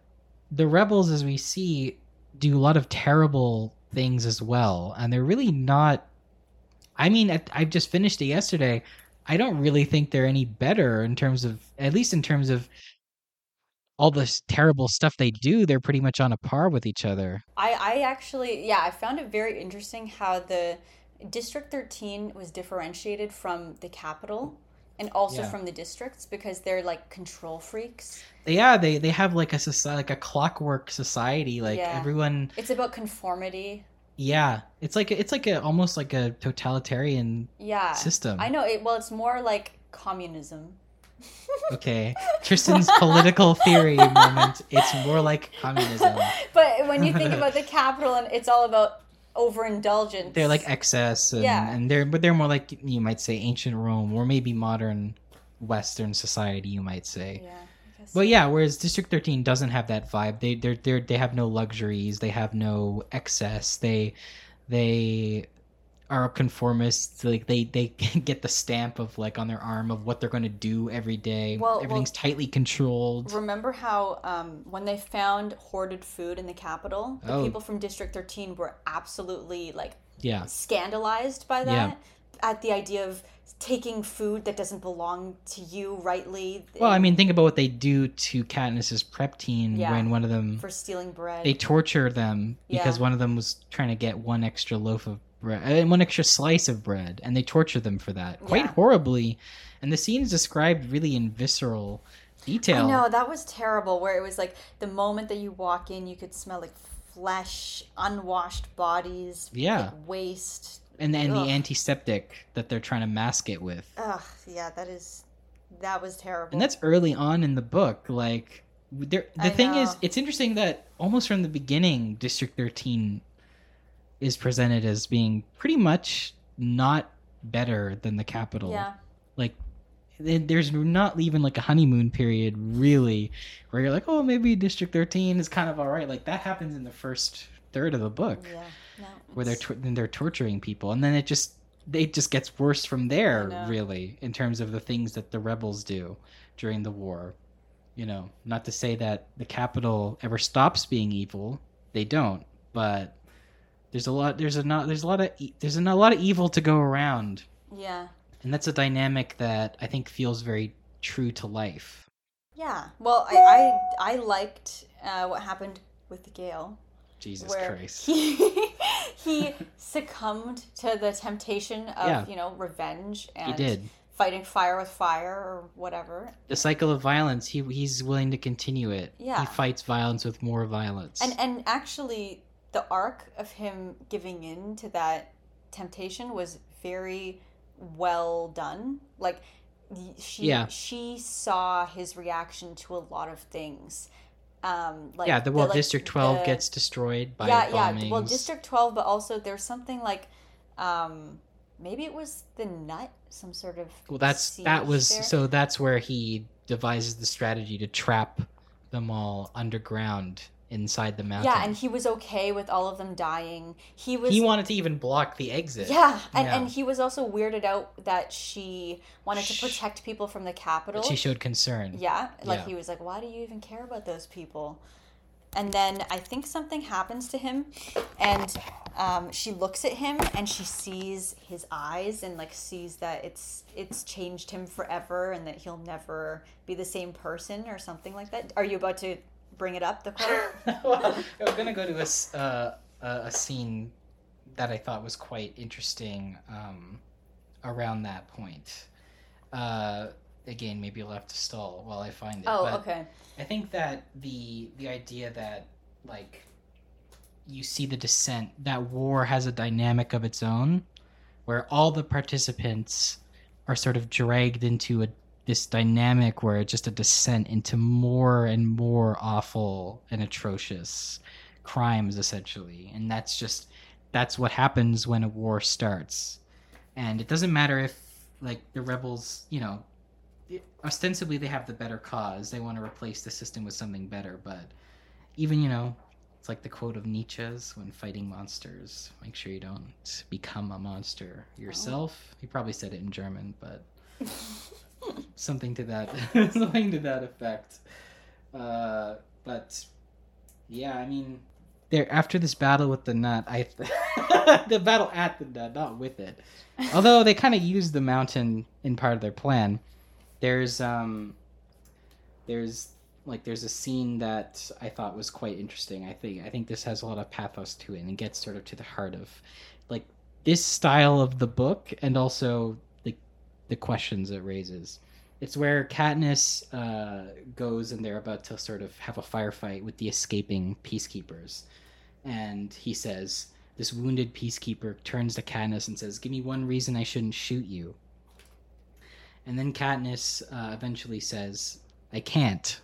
the rebels as we see do a lot of terrible things as well and they're really not i mean i've just finished it yesterday. I don't really think they're any better in terms of at least in terms of all this terrible stuff they do they're pretty much on a par with each other. I, I actually yeah i found it very interesting how the district 13 was differentiated from the Capitol and also Yeah. from the districts because they're like control freaks yeah they they have like a society like a clockwork society like Yeah. everyone it's about conformity Yeah, it's like it's like a almost like a totalitarian yeah system. i know it well it's more like communism [laughs] Okay, Tristan's political theory moment. It's more like communism. [laughs] but when you think about the [laughs] Capitol and it's all about overindulgence They're like excess, and, Yeah. and they're but they're more like you might say ancient Rome or maybe modern Western society. You might say. yeah But so. yeah, whereas District 13 doesn't have that vibe. They they're they have no luxuries. They have no excess. They they are conformists. Like they they [laughs] get the stamp of like on their arm of what they're going to do every day. Well- well- Everything's tightly controlled. Remember how um, when they found hoarded food in the Capitol, the Oh. people from District 13 were absolutely like Yeah. scandalized by that Yeah. at the idea of taking food that doesn't belong to you rightly. Well, I mean, think about what they do to Katniss's prep team Yeah. when one of them for stealing bread. they torture them because Yeah. one of them was trying to get one extra loaf of bread, uh, one extra slice of bread, and they torture them for that quite Yeah. horribly. And the scene is described really in visceral detail. no that was terrible. Where it was like the moment that you walk in, you could smell like flesh, unwashed bodies, Yeah. like waste. and then Ugh. the antiseptic that they're trying to mask it with. Ugh, yeah, that is that was terrible. And that's early on in the book. Like, there, the I thing is, it's interesting that almost from the beginning, District 13 is presented as being pretty much not better than the Capitol. yeah. Like, there's not even like a honeymoon period, really, where you're like, oh, maybe District 13 is kind of all right. Like, that happens in the first third of the book Yeah. No, where they're tor- then they're torturing people, and then it just it just gets worse from there. Really, in terms of the things that the rebels do during the war. You know, not to say that the Capitol ever stops being evil. They don't, but there's a lot. There's a not. There's a lot of. There's a lot of evil to go around, yeah. and that's a dynamic that I think feels very true to life. Yeah. Well, I I, I liked uh, what happened with Gale. Jesus Christ. he [laughs] he succumbed to the temptation of Yeah. you know revenge He and did. fighting fire with fire or whatever. The cycle of violence, he he's willing to continue it. Yeah. He fights violence with more violence. And and actually, the arc of him giving in to that temptation was very well done. Like she Yeah. she saw his reaction to a lot of things. Um, like yeah, the well, like, District 12 the- gets destroyed by yeah bombings. yeah well District Twelve, but also there's something like um, maybe it was the nut, some sort of Well, that's that was there. so that's where he devises the strategy to trap them all underground inside the mountain. yeah, and he was okay with all of them dying. He was he wanted to even block the exit. Yeah, and, Yeah. and he was also weirded out that she wanted to protect people from the Capitol. But she showed concern. yeah, like Yeah. he was like, why do you even care about those people? And then I think something happens to him, and um, she looks at him and she sees his eyes and like sees that it's it's changed him forever and that he'll never be the same person or something like that. Are you about to bring it up? The [laughs] quote? well, I was gonna go to a, uh, a a scene that I thought was quite interesting um, around that point. Uh, again, maybe you'll have to stall while I find it. oh, but okay. I think that the the idea that like you see the descent that war has a dynamic of its own where all the participants are sort of dragged into a this dynamic where it's just a descent into more and more awful and atrocious crimes essentially. And that's just that's what happens when a war starts. And it doesn't matter if like the rebels you know ostensibly they have the better cause. They want to replace the system with something better. But even you know it's like the quote of nietzsche's when fighting monsters make sure you don't become a monster yourself. He probably said it in german but [laughs] something to that [laughs] something to that effect. Uh but yeah i mean there after this battle with the nut i [laughs] the battle at the nut not with it. Although they kind of use the mountain in part of their plan. There's um there's like there's a scene that i thought was quite interesting. I think i think this has a lot of pathos to it and it gets sort of to the heart of like this style of the book and also the questions it raises it's where Katniss uh, goes and they're about to sort of have a firefight with the escaping peacekeepers. And he says, This wounded peacekeeper turns to Katniss and says, Give me one reason I shouldn't shoot you. And then Katniss uh, eventually says, I can't.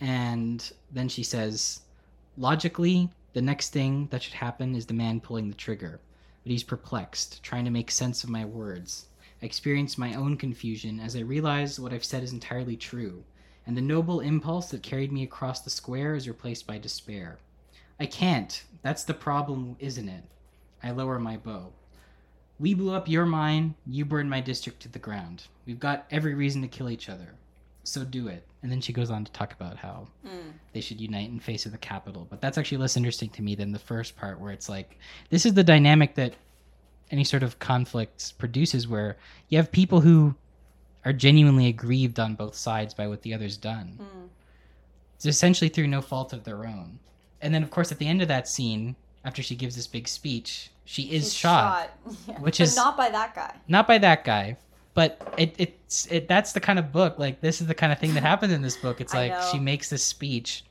And then she says, Logically, the next thing that should happen is the man pulling the trigger. But he's perplexed, trying to make sense of my words. I experience my own confusion as I realize what I've said is entirely true, and the noble impulse that carried me across the square is replaced by despair. I can't. That's the problem, isn't it? I lower my bow. We blew up your mine, you burned my district to the ground. We've got every reason to kill each other. So do it. And then she goes on to talk about how Mm. they should unite in face of the Capitol. But that's actually less interesting to me than the first part, where it's like this is the dynamic that any sort of conflict produces, where you have people who are genuinely aggrieved on both sides by what the other's done. Mm. It's essentially through no fault of their own. And then, of course, at the end of that scene, after she gives this big speech, she is She's shot. [laughs] Yeah. which But is- not by that guy. Not by that guy, but it, it's it. That's the kind of book. Like this is the kind of thing that happens in this book. It's like she makes this speech,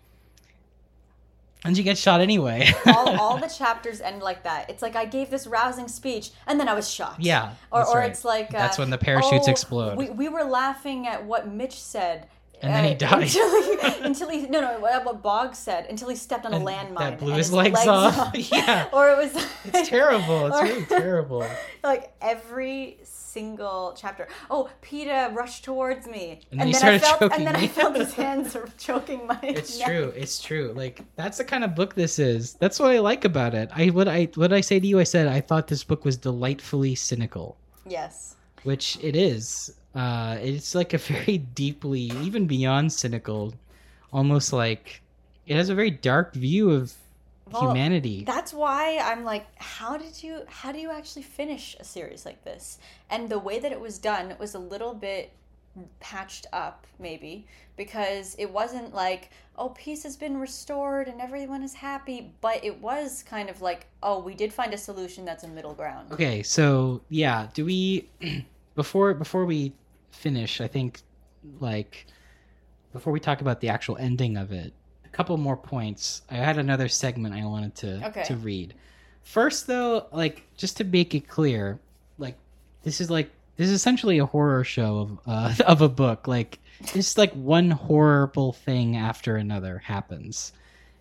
and she gets shot anyway. all, all [laughs] the chapters end like that. It's like I gave this rousing speech and then I was shocked. yeah, Or, or right. it's like uh, That's when the parachutes oh, explode. We, we were laughing at what Mitch said. And then he uh, died. Until he, [laughs] until he no no what Boggs said until he stepped on a And landmine that blew and his legs off. [laughs] Yeah. [laughs] or it was It's terrible. It's or- really terrible. like every single chapter. Oh, Peeta rushed towards me, And then he I felt choking and then I felt his hands sort of choking my. It's neck. true. It's true. Like that's the kind of book this is. That's what I like about it. I what I what I say to you. I said I thought this book was delightfully cynical. Yes. which it is. Uh, it's like a [laughs] very deeply, even beyond cynical, almost like it has a very dark view of Well, humanity. That's why I'm like, how did you how do you actually finish a series like this? And the way that it was done was a little bit patched up maybe because it wasn't like oh peace has been restored and everyone is happy but it was kind of like oh we did find a solution that's a middle ground Okay, so yeah, do we [clears throat] before before we finish, I think like before we talk about the actual ending of it, a couple more points. I had another segment I wanted to Okay. to read. First though, like just to make it clear, like this is like this is essentially a horror show of uh, [laughs] of a book. Like just like one horrible thing after another happens.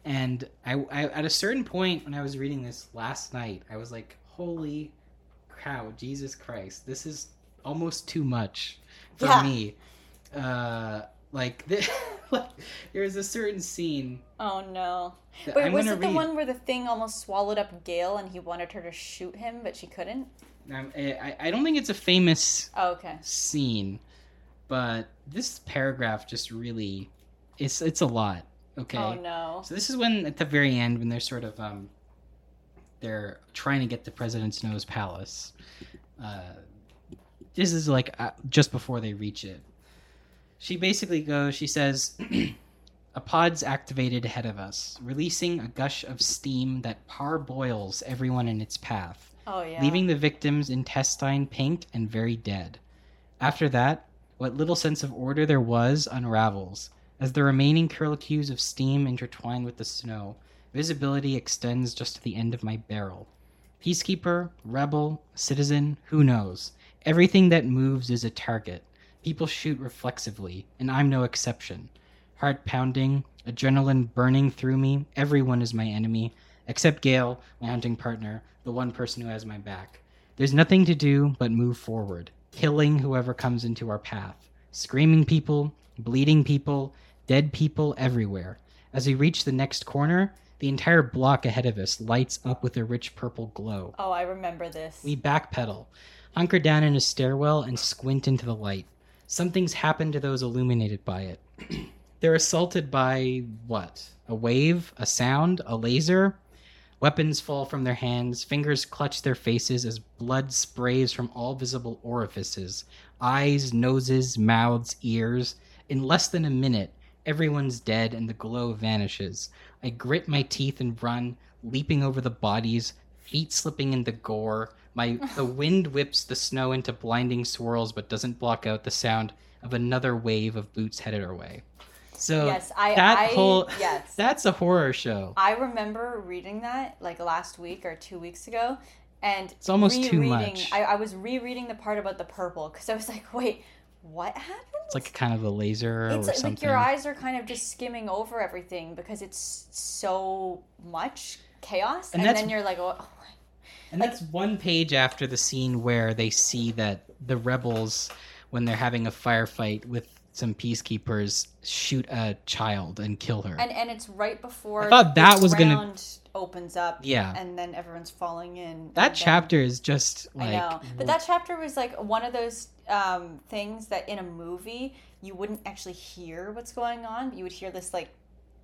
And I, I at a certain point when I was reading this last night, I was like, "Holy cow, Jesus Christ! This is almost too much for Yeah. me." Uh, like, th- [laughs] like there is a certain scene. oh no wait I'm was it the one where the thing almost swallowed up Gale and he wanted her to shoot him but she couldn't I, I don't think it's a famous oh, okay scene, but this paragraph just really, it's it's a lot. Okay. oh no So this is when at the very end when they're sort of um they're trying to get to President Snow's palace. Uh this is like uh, just before they reach it. She basically goes, she says [clears throat] a pod's activated ahead of us, releasing a gush of steam that parboils everyone in its path oh yeah leaving the victim's intestine pink and very dead. After that, what little sense of order there was unravels. As the remaining curlicues of steam intertwine with the snow, visibility extends just to the end of my barrel. Peacekeeper, rebel, citizen, who knows? Everything that moves is a target. People shoot reflexively, and I'm no exception. Heart pounding, adrenaline burning through me, everyone is my enemy, except Gale, my hunting partner, the one person who has my back. There's nothing to do but move forward, killing whoever comes into our path. Screaming people, bleeding people, dead people everywhere. As we reach the next corner, the entire block ahead of us lights up with a rich purple glow. oh I remember this We backpedal, hunker down in a stairwell, and squint into the light. Something's happened to those illuminated by it. [clears throat] They're assaulted by what? A wave? A sound? A laser? Weapons fall from their hands, fingers clutch their faces as blood sprays from all visible orifices eyes, noses, mouths, ears. In less than a minute, everyone's dead and the glow vanishes. I grit my teeth and run, leaping over the bodies, feet slipping in the gore. My [laughs] the wind whips the snow into blinding swirls but doesn't block out the sound of another wave of boots headed our way. So yes I that I whole yes [laughs] that's a horror show. I remember reading that like last week or two weeks ago, and It's almost too much. I, I was rereading the part about the purple because I was like, wait, what happened? It's like kind of a laser It's or like, like your eyes are kind of just skimming over everything because it's so much chaos, And and, then you're like, oh, oh And that's one page after the scene where they see that the rebels, when they're having a firefight with some peacekeepers, shoot a child and kill her. and and it's right before I thought that the was gonna- ground opens up, Yeah. and then everyone's falling in. that and then- chapter is just like I know, but that chapter was like one of those um, things that in a movie you wouldn't actually hear what's going on. You would hear this like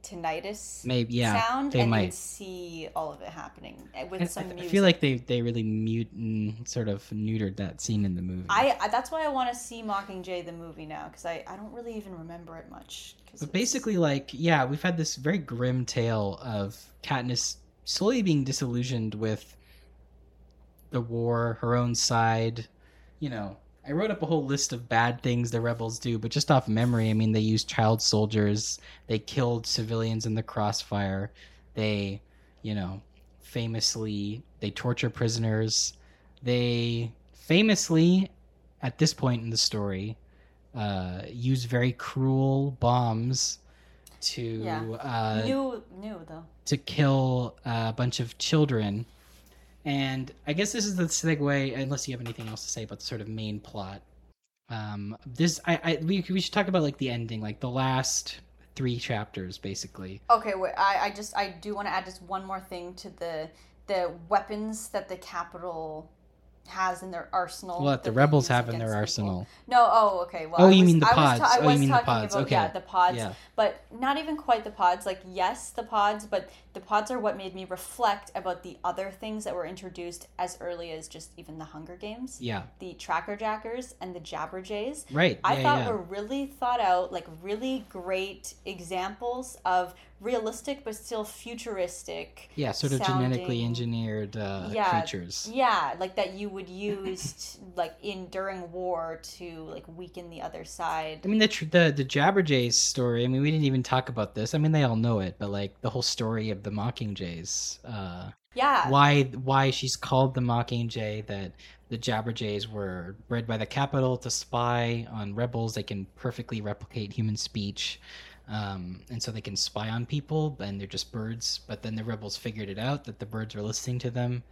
tinnitus maybe yeah sound, they and might. you'd see all of it happening uh, with And some I, I feel like they, they really mute and sort of neutered that scene in the movie. I, I that's why I want to see Mockingjay the movie now because I, I don't really even remember it much. But it's- basically, like, yeah, we've had this very grim tale of Katniss slowly being disillusioned with the war, her own side. You know, I wrote up a whole list of bad things the rebels do, but just off memory, I mean, they used child soldiers, they killed civilians in the crossfire, they, you know, famously, they torture prisoners, they famously, at this point in the story, uh, use very cruel bombs to Yeah. uh, new new though. to kill a bunch of children. And I guess this is the segue, unless you have anything else to say about the sort of main plot. Um, this I, I we we should talk about like the ending, like the last three chapters, basically. Okay, wait. I, I just I do want to add just one more thing to the the weapons that the Capitol has in their arsenal. What the rebels have in their people. arsenal. No, oh, okay. Well, Oh, you was- mean the pods. ta- I Oh, you mean the pods. about, Okay. Yeah, the pods. Yeah. But not even quite the pods. Like, yes, the pods, but the pods are what made me reflect about the other things that were introduced as early as just even the Hunger Games. Yeah. The Tracker Jackers and the Jabberjays. Right. I yeah, thought yeah. were really thought out, like really great examples of realistic but still futuristic. yeah, sort of genetically engineered uh, Yeah, creatures. Yeah, like that you would [laughs] use t- like in during war to like weaken the other side. I mean the tr- the the Jabberjays story. I mean, we didn't even talk about this. I mean, they all know it, but like the whole story of the Mockingjays. Uh, Yeah. why why she's called the Mockingjay? That the Jabberjays were bred by the Capitol to spy on rebels. They can perfectly replicate human speech. Um, and so they can spy on people, and they're just birds. But then the rebels figured it out that the birds were listening to them,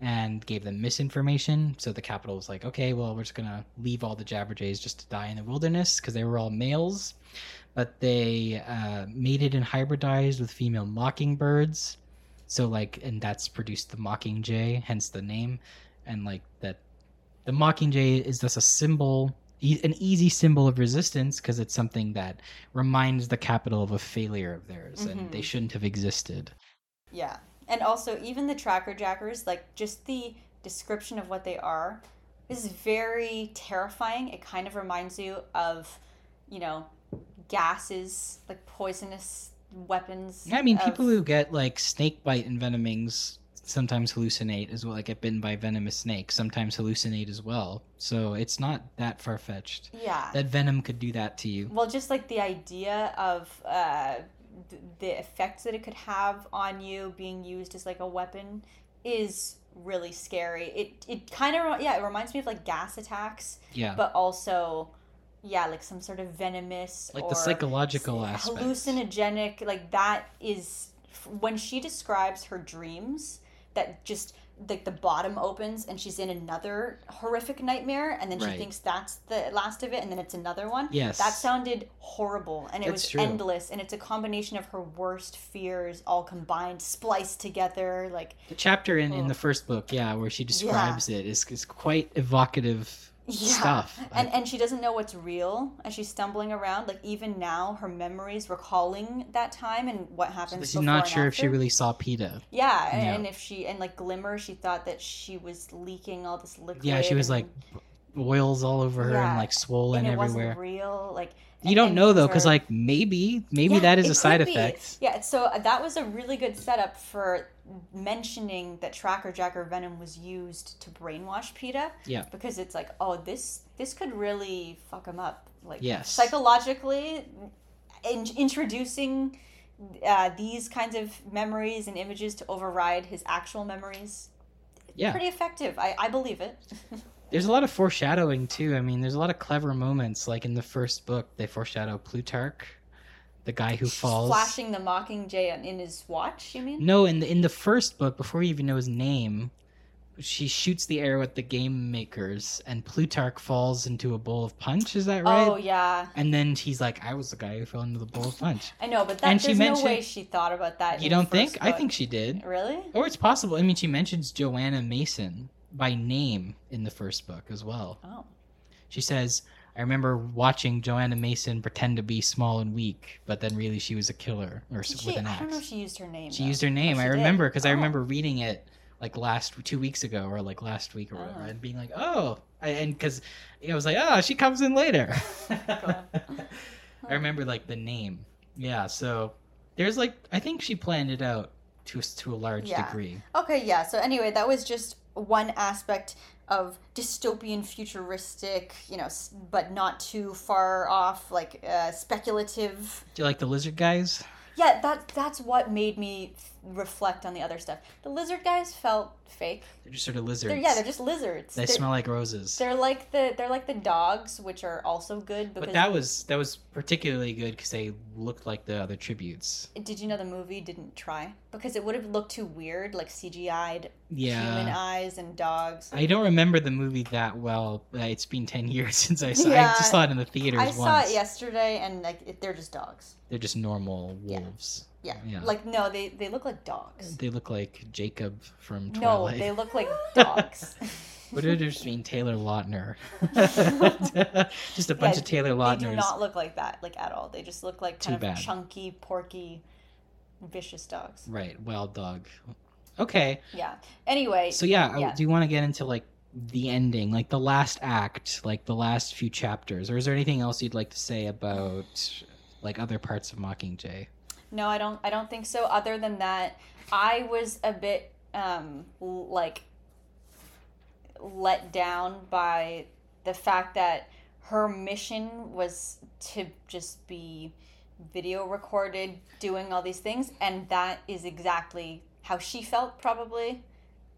and gave them misinformation. So the Capitol was like, "Okay, well, we're just gonna leave all the Jabberjays just to die in the wilderness because they were all males." But they uh, mated and hybridized with female mockingbirds. So like, and that's produced the Mockingjay, hence the name, and like that, the Mockingjay is just a symbol, e- an easy symbol of resistance because it's something that reminds the Capitol of a failure of theirs, and Mhm. they shouldn't have existed. Yeah. And also, even the tracker jackers, like just the description of what they are is very terrifying. It kind of reminds you of, you know, gases, like poisonous weapons. Yeah, I mean, of- people who get like snake bite and venomings sometimes hallucinate as well. Like get bitten by venomous snakes sometimes hallucinate as well. So it's not that far fetched. Yeah. That venom could do that to you. Well, just like the idea of uh, th- the effects that it could have on you being used as like a weapon is really scary. It it kind of yeah, it reminds me of like gas attacks, Yeah. but also yeah, like some sort of venomous like or the psychological aspect. hallucinogenic like that is f- when she describes her dreams that just like the bottom opens and she's in another horrific nightmare and then she Right. thinks that's the last of it and then it's another one Yes. that sounded horrible and it That's was true. endless and it's a combination of her worst fears all combined spliced together like The chapter in, in Oh. the first book, yeah, where she describes it is, is quite evocative yeah stuff. and and she doesn't know what's real as she's stumbling around like even now her memories recalling that time and what So happens she's not and sure if she really saw Peeta. Yeah, and, and if she and like Glimmer, she thought that she was leaking all this liquid. Yeah, she was and- like oils all over her Yeah, and like swollen and it everywhere. real. Like You don't know though, because like maybe maybe Yeah, that is a side be. effect. Yeah, so uh, that was a really good setup for mentioning that Tracker Jacker Venom was used to brainwash Peeta. Yeah. Because it's like, oh, this this could really fuck him up. Like Yes. psychologically, in- introducing uh, these kinds of memories and images to override his actual memories. Yeah. Pretty effective. I, I believe it. [laughs] There's a lot of foreshadowing too. I mean, there's a lot of clever moments. Like in the first book, they foreshadow Plutarch, the guy who falls. Flashing the Mockingjay in his watch, you mean? No, in the in the first book, before you even know his name, she shoots the arrow at the game makers, and Plutarch falls into a bowl of punch. Is that right? Oh, yeah. And then he's like, "I was the guy who fell into the bowl of punch." I know, but that, And she there's no way she thought about that. you don't think? first I think she did. Really? Or it's possible. I mean, she mentions Johanna Mason by name in the first book as well. Oh. She says, I remember watching Johanna Mason pretend to be small and weak, but then really she was a killer or s- Did with she, an I don't know if axe. she used her name. She though. used her oh, name. Oh, I remember because I Oh. remember reading it like last two weeks ago or like last week or oh. whatever, Oh. and being like, oh, I, and because I was like, oh, she comes in later. [laughs] I remember like the name. Yeah, so there's like I think she planned it out to to a large Yeah. degree. Okay, yeah. So anyway, that was just one aspect of dystopian, futuristic, you know, but not too far off, like uh, speculative. Do you like the lizard guys? Yeah, that that's what made me reflect on the other stuff. The lizard guys felt fake. They're just sort of lizards. They're, yeah, they're just lizards. they they're, smell like roses. They're like the they're like the dogs, which are also good because. But that was that was particularly good because they looked like the other tributes. Did you know the movie didn't try because it would have looked too weird, like CGI'd human eyes and dogs. I don't remember the movie that well. It's been ten [laughs] years since I saw. I just saw it in the theaters I once. saw it yesterday, and like it, they're just dogs. They're just normal wolves. Yeah. Yeah. like no, they they look like dogs. They look like Jacob from Twilight. No, they look like [laughs] dogs. What did it just mean Taylor Lautner? [laughs] just a bunch Yeah, of Taylor Lautners. They do not look like that, like at all. They just look like Too kind of bad. chunky, porky, vicious dogs. Right, wild dog. Okay. Yeah. Anyway, So yeah, Yeah. do you want to get into like the ending, like the last act, like the last few chapters, or is there anything else you'd like to say about like other parts of Mockingjay? No, I don't. I don't think so. Other than that, I was a bit um, l- like let down by the fact that her mission was to just be video recorded doing all these things, and that is exactly how she felt. Probably.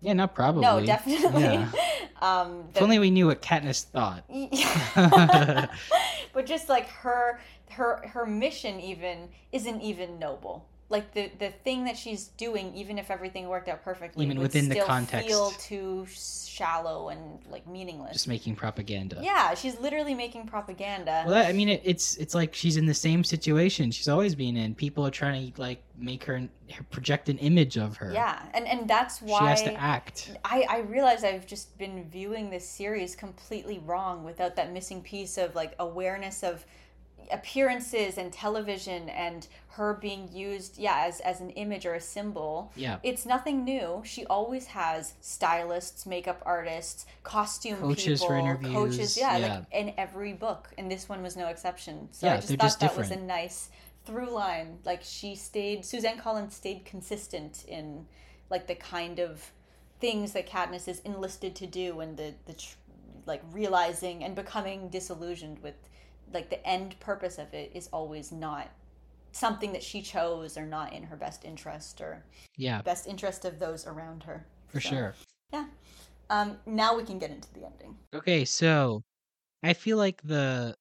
Yeah, not probably. No, definitely. Yeah. [laughs] um, If only we knew what Katniss thought. [laughs] [laughs] but just like her her her mission even isn't even noble like the the thing that she's doing even if everything worked out perfectly Even within the context. feel too shallow and like meaningless Just making propaganda. yeah she's literally making propaganda Well, that, I mean, it, it's it's like she's in the same situation she's always been in. People are trying to like make her, her project an image of her. yeah and and that's why she has to act. I, I realize I've just been viewing this series completely wrong without that missing piece of like awareness of appearances and television and her being used yeah as, as an image or a symbol. Yeah, it's nothing new. She always has stylists makeup artists costume Coaches people for interviews, coaches yeah, yeah. like in every book. And this one was no exception. So Yeah, i just thought just that was a different. nice through line. Like she stayed suzanne collins stayed consistent in like the kind of things that Katniss is enlisted to do and the the tr- like realizing and becoming disillusioned with like the end purpose of it is always not something that she chose or not in her best interest or yeah, best interest of those around her. For So, sure. um now we can get into the ending. Okay, so I feel like the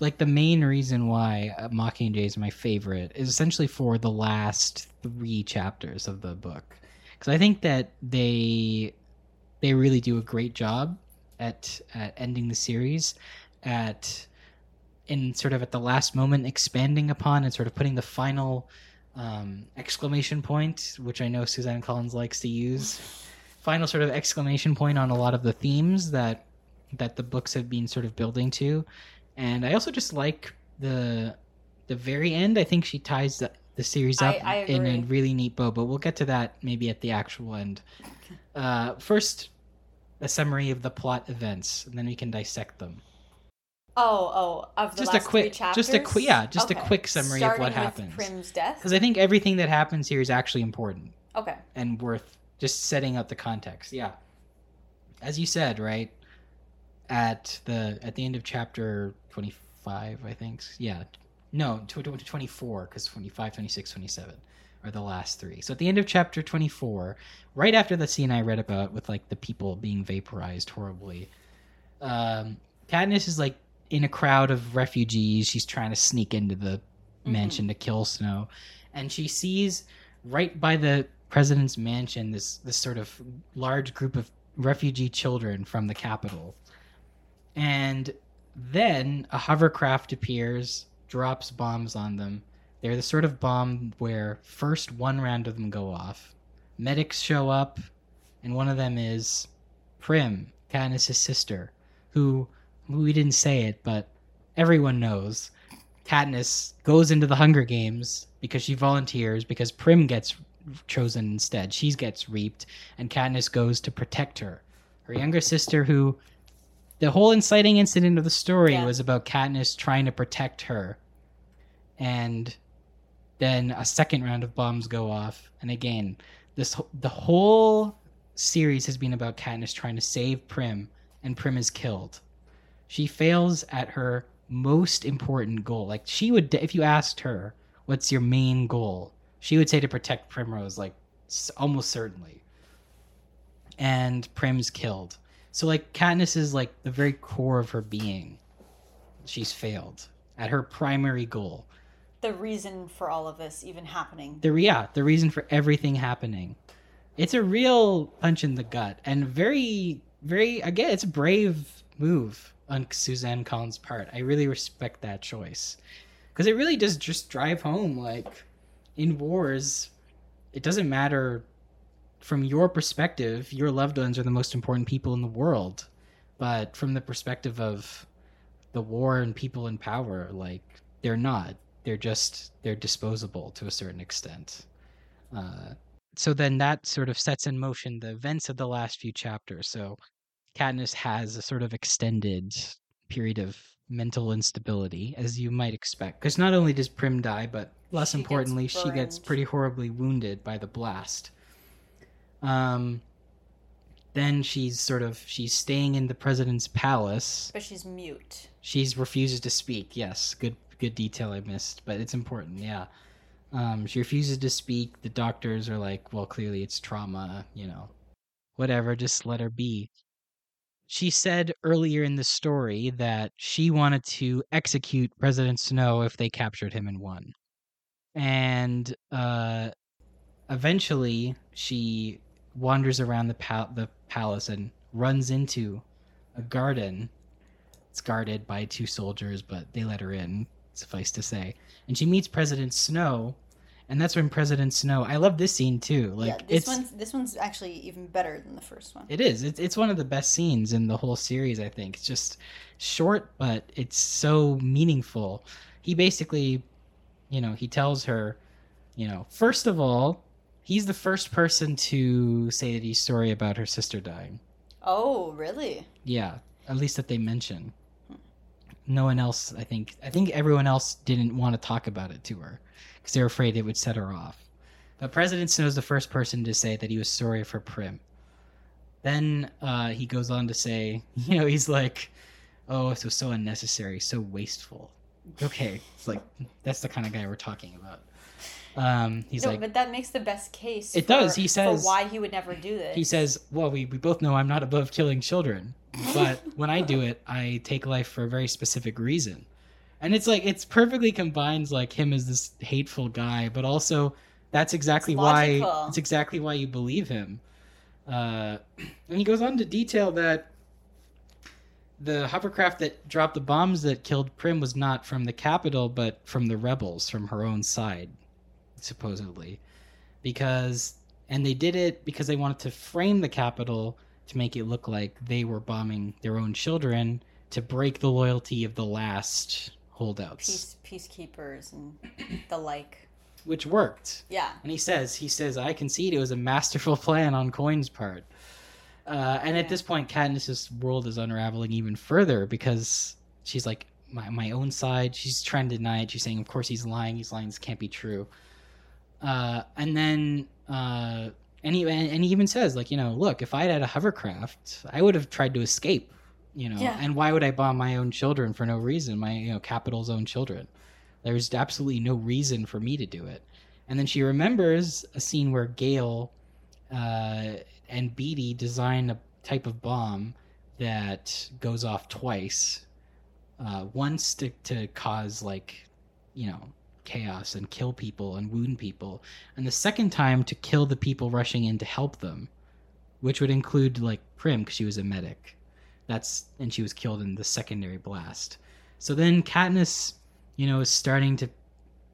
like the main reason why uh, Mockingjay is my favorite is essentially for the last three chapters of the book. Because I think that they they really do a great job at at ending the series at in sort of at the last moment expanding upon and sort of putting the final um, exclamation point, which I know Suzanne Collins likes to use. Final sort of exclamation point on a lot of the themes that that the books have been sort of building to, and I also just like the the very end. I think she ties the, the series up I in a really neat bow, but we'll get to that maybe at the actual end. Uh, first, a summary of the plot events, and then we can dissect them. Oh oh of the Just a last quick- three chapters just a quick, yeah, just a quick summary of what Starting with happens. prim's death Because I think everything that happens here is actually important. okay and worth just setting up the context. Yeah. As you said, right? At the at the end of chapter 25, I think. Yeah. No, tw- tw- 24 cuz 25, 26, 27 are the last 3. So at the end of chapter 24, right after the scene I read about with like the people being vaporized horribly. Um Katniss is like in a crowd of refugees. She's trying to sneak into the Mhm. mansion to kill Snow and she sees right by the president's mansion this this sort of large group of refugee children from the Capitol and then a hovercraft appears drops bombs on them they're the sort of bomb where first one round of them go off medics show up and one of them is prim Katniss' sister who we didn't say it but everyone knows Katniss goes into the Hunger Games because she volunteers because Prim gets chosen instead. She gets reaped, and Katniss goes to protect her. Her younger sister, who the whole inciting incident of the story Yeah. was about Katniss trying to protect her. And then a second round of bombs go off, and again, this the whole series has been about Katniss trying to save Prim, and Prim is killed. She fails at her most important goal. Like she would, if you asked her, "What's your main goal?" She would say to protect Primrose, like almost certainly. And Prim's killed. So like Katniss is like the very core of her being. She's failed at her primary goal. the reason for all of this even happening The yeah, the reason for everything happening. It's a real punch in the gut and very very again, it's a brave move on Suzanne Collins' part. I really respect that choice. Cuz it really does just drive home like in wars it doesn't matter from your perspective, your loved ones are the most important people in the world. But from the perspective of the war and people in power, like they're not. They're just they're disposable to a certain extent. Uh, so then that sort of sets in motion the events of the last few chapters. So Katniss has a sort of extended period of mental instability, as you might expect. Because not only does Prim die, but less She gets importantly, she gets pretty horribly wounded by the blast. Um, then she's sort of she's staying in the president's palace. But she's mute. She's refuses to speak. Yes, good good detail I missed, but it's important. Yeah. Um, she refuses to speak. The doctors are like, well, clearly it's trauma, you know. Whatever, just let her be. She said earlier in the story that she wanted to execute President Snow if they captured him and won. And uh eventually she wanders around the pal- the palace and runs into a garden it's guarded by two soldiers, but they let her in, suffice to say. And she meets President Snow, and that's when President Snow. I love this scene too. Like yeah, this it's one's this one's actually even better than the first one. it is. It's it's one of the best scenes in the whole series. I think it's just short, but it's so meaningful. He basically, you know, he tells her, you know, first of all, he's the first person to say that he's sorry about her sister dying. Oh, really? Yeah, at least that they mention. No one else, I think. I think everyone else didn't want to talk about it to her because they were afraid it would set her off. But President Snow's the first person to say that he was sorry for Prim. Then uh, he goes on to say, [laughs] you know, he's like, "Oh, this was so unnecessary, so wasteful." Okay, it's like that's the kind of guy we're talking about. Um, he's no, like, but that makes the best case. It for- does, he says- why he would never do this. he says, "Well, we, we both know I'm not above killing children, but [laughs] when I do it, I take life for a very specific reason." And it's like it's perfectly combines like him as this hateful guy, but also that's exactly It's why it's exactly why you believe him. Uh, and he goes on to detail that the hovercraft that dropped the bombs that killed Prim was not from the Capitol, but from the rebels from her own side, supposedly, because and they did it because they wanted to frame the Capitol to make it look like they were bombing their own children to break the loyalty of the last holdouts, Peace, peacekeepers and the like. which worked. Yeah. And he says, he says, I concede it was a masterful plan on Coin's part. Uh, and at this point, Katniss's world is unraveling even further because she's like, my, my own side. She's trying to deny it. She's saying, of course he's lying. He's lying. This can't be true. Uh, and then, uh, and he, and he even says, like, you know, look, if I'd had a hovercraft, I would have tried to escape, you know, Yeah. and why would I bomb my own children for no reason? My, you know, Capitol's own children. There's absolutely no reason for me to do it. And then she remembers a scene where Gale uh, and Beetee design a type of bomb that goes off twice. Uh, once to, to cause, like, you know, chaos and kill people and wound people. And the second time to kill the people rushing in to help them, which would include, like, Prim, because she was a medic. That's, and she was killed in the secondary blast. So then Katniss, you know, is starting to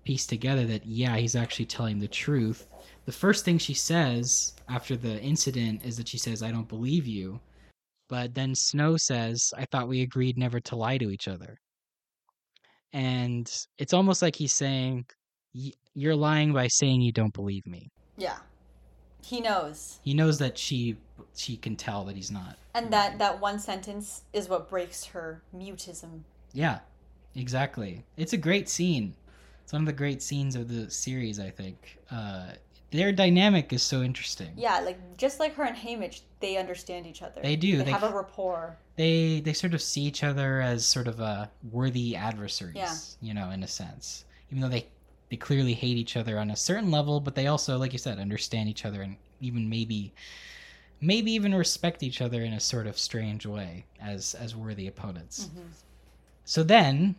piece together that yeah, he's actually telling the truth. The first thing she says after the incident is that she says, "I don't believe you." But then Snow says, "I thought we agreed never to lie to each other." And it's almost like he's saying, "Y- "You're lying by saying you don't believe me." Yeah. He knows. He knows that she she can tell that he's not. And that that one sentence is what breaks her mutism. Yeah, exactly. It's a great scene. It's one of the great scenes of the series, I think. Uh, their dynamic is so interesting. Yeah, like just like her and Haymitch, they understand each other. They do, They, they- have a rapport. They they sort of see each other as sort of uh, worthy adversaries Yeah. you know in a sense even though they they clearly hate each other on a certain level but they also like you said understand each other and even maybe maybe even respect each other in a sort of strange way as as worthy opponents Mhm. so then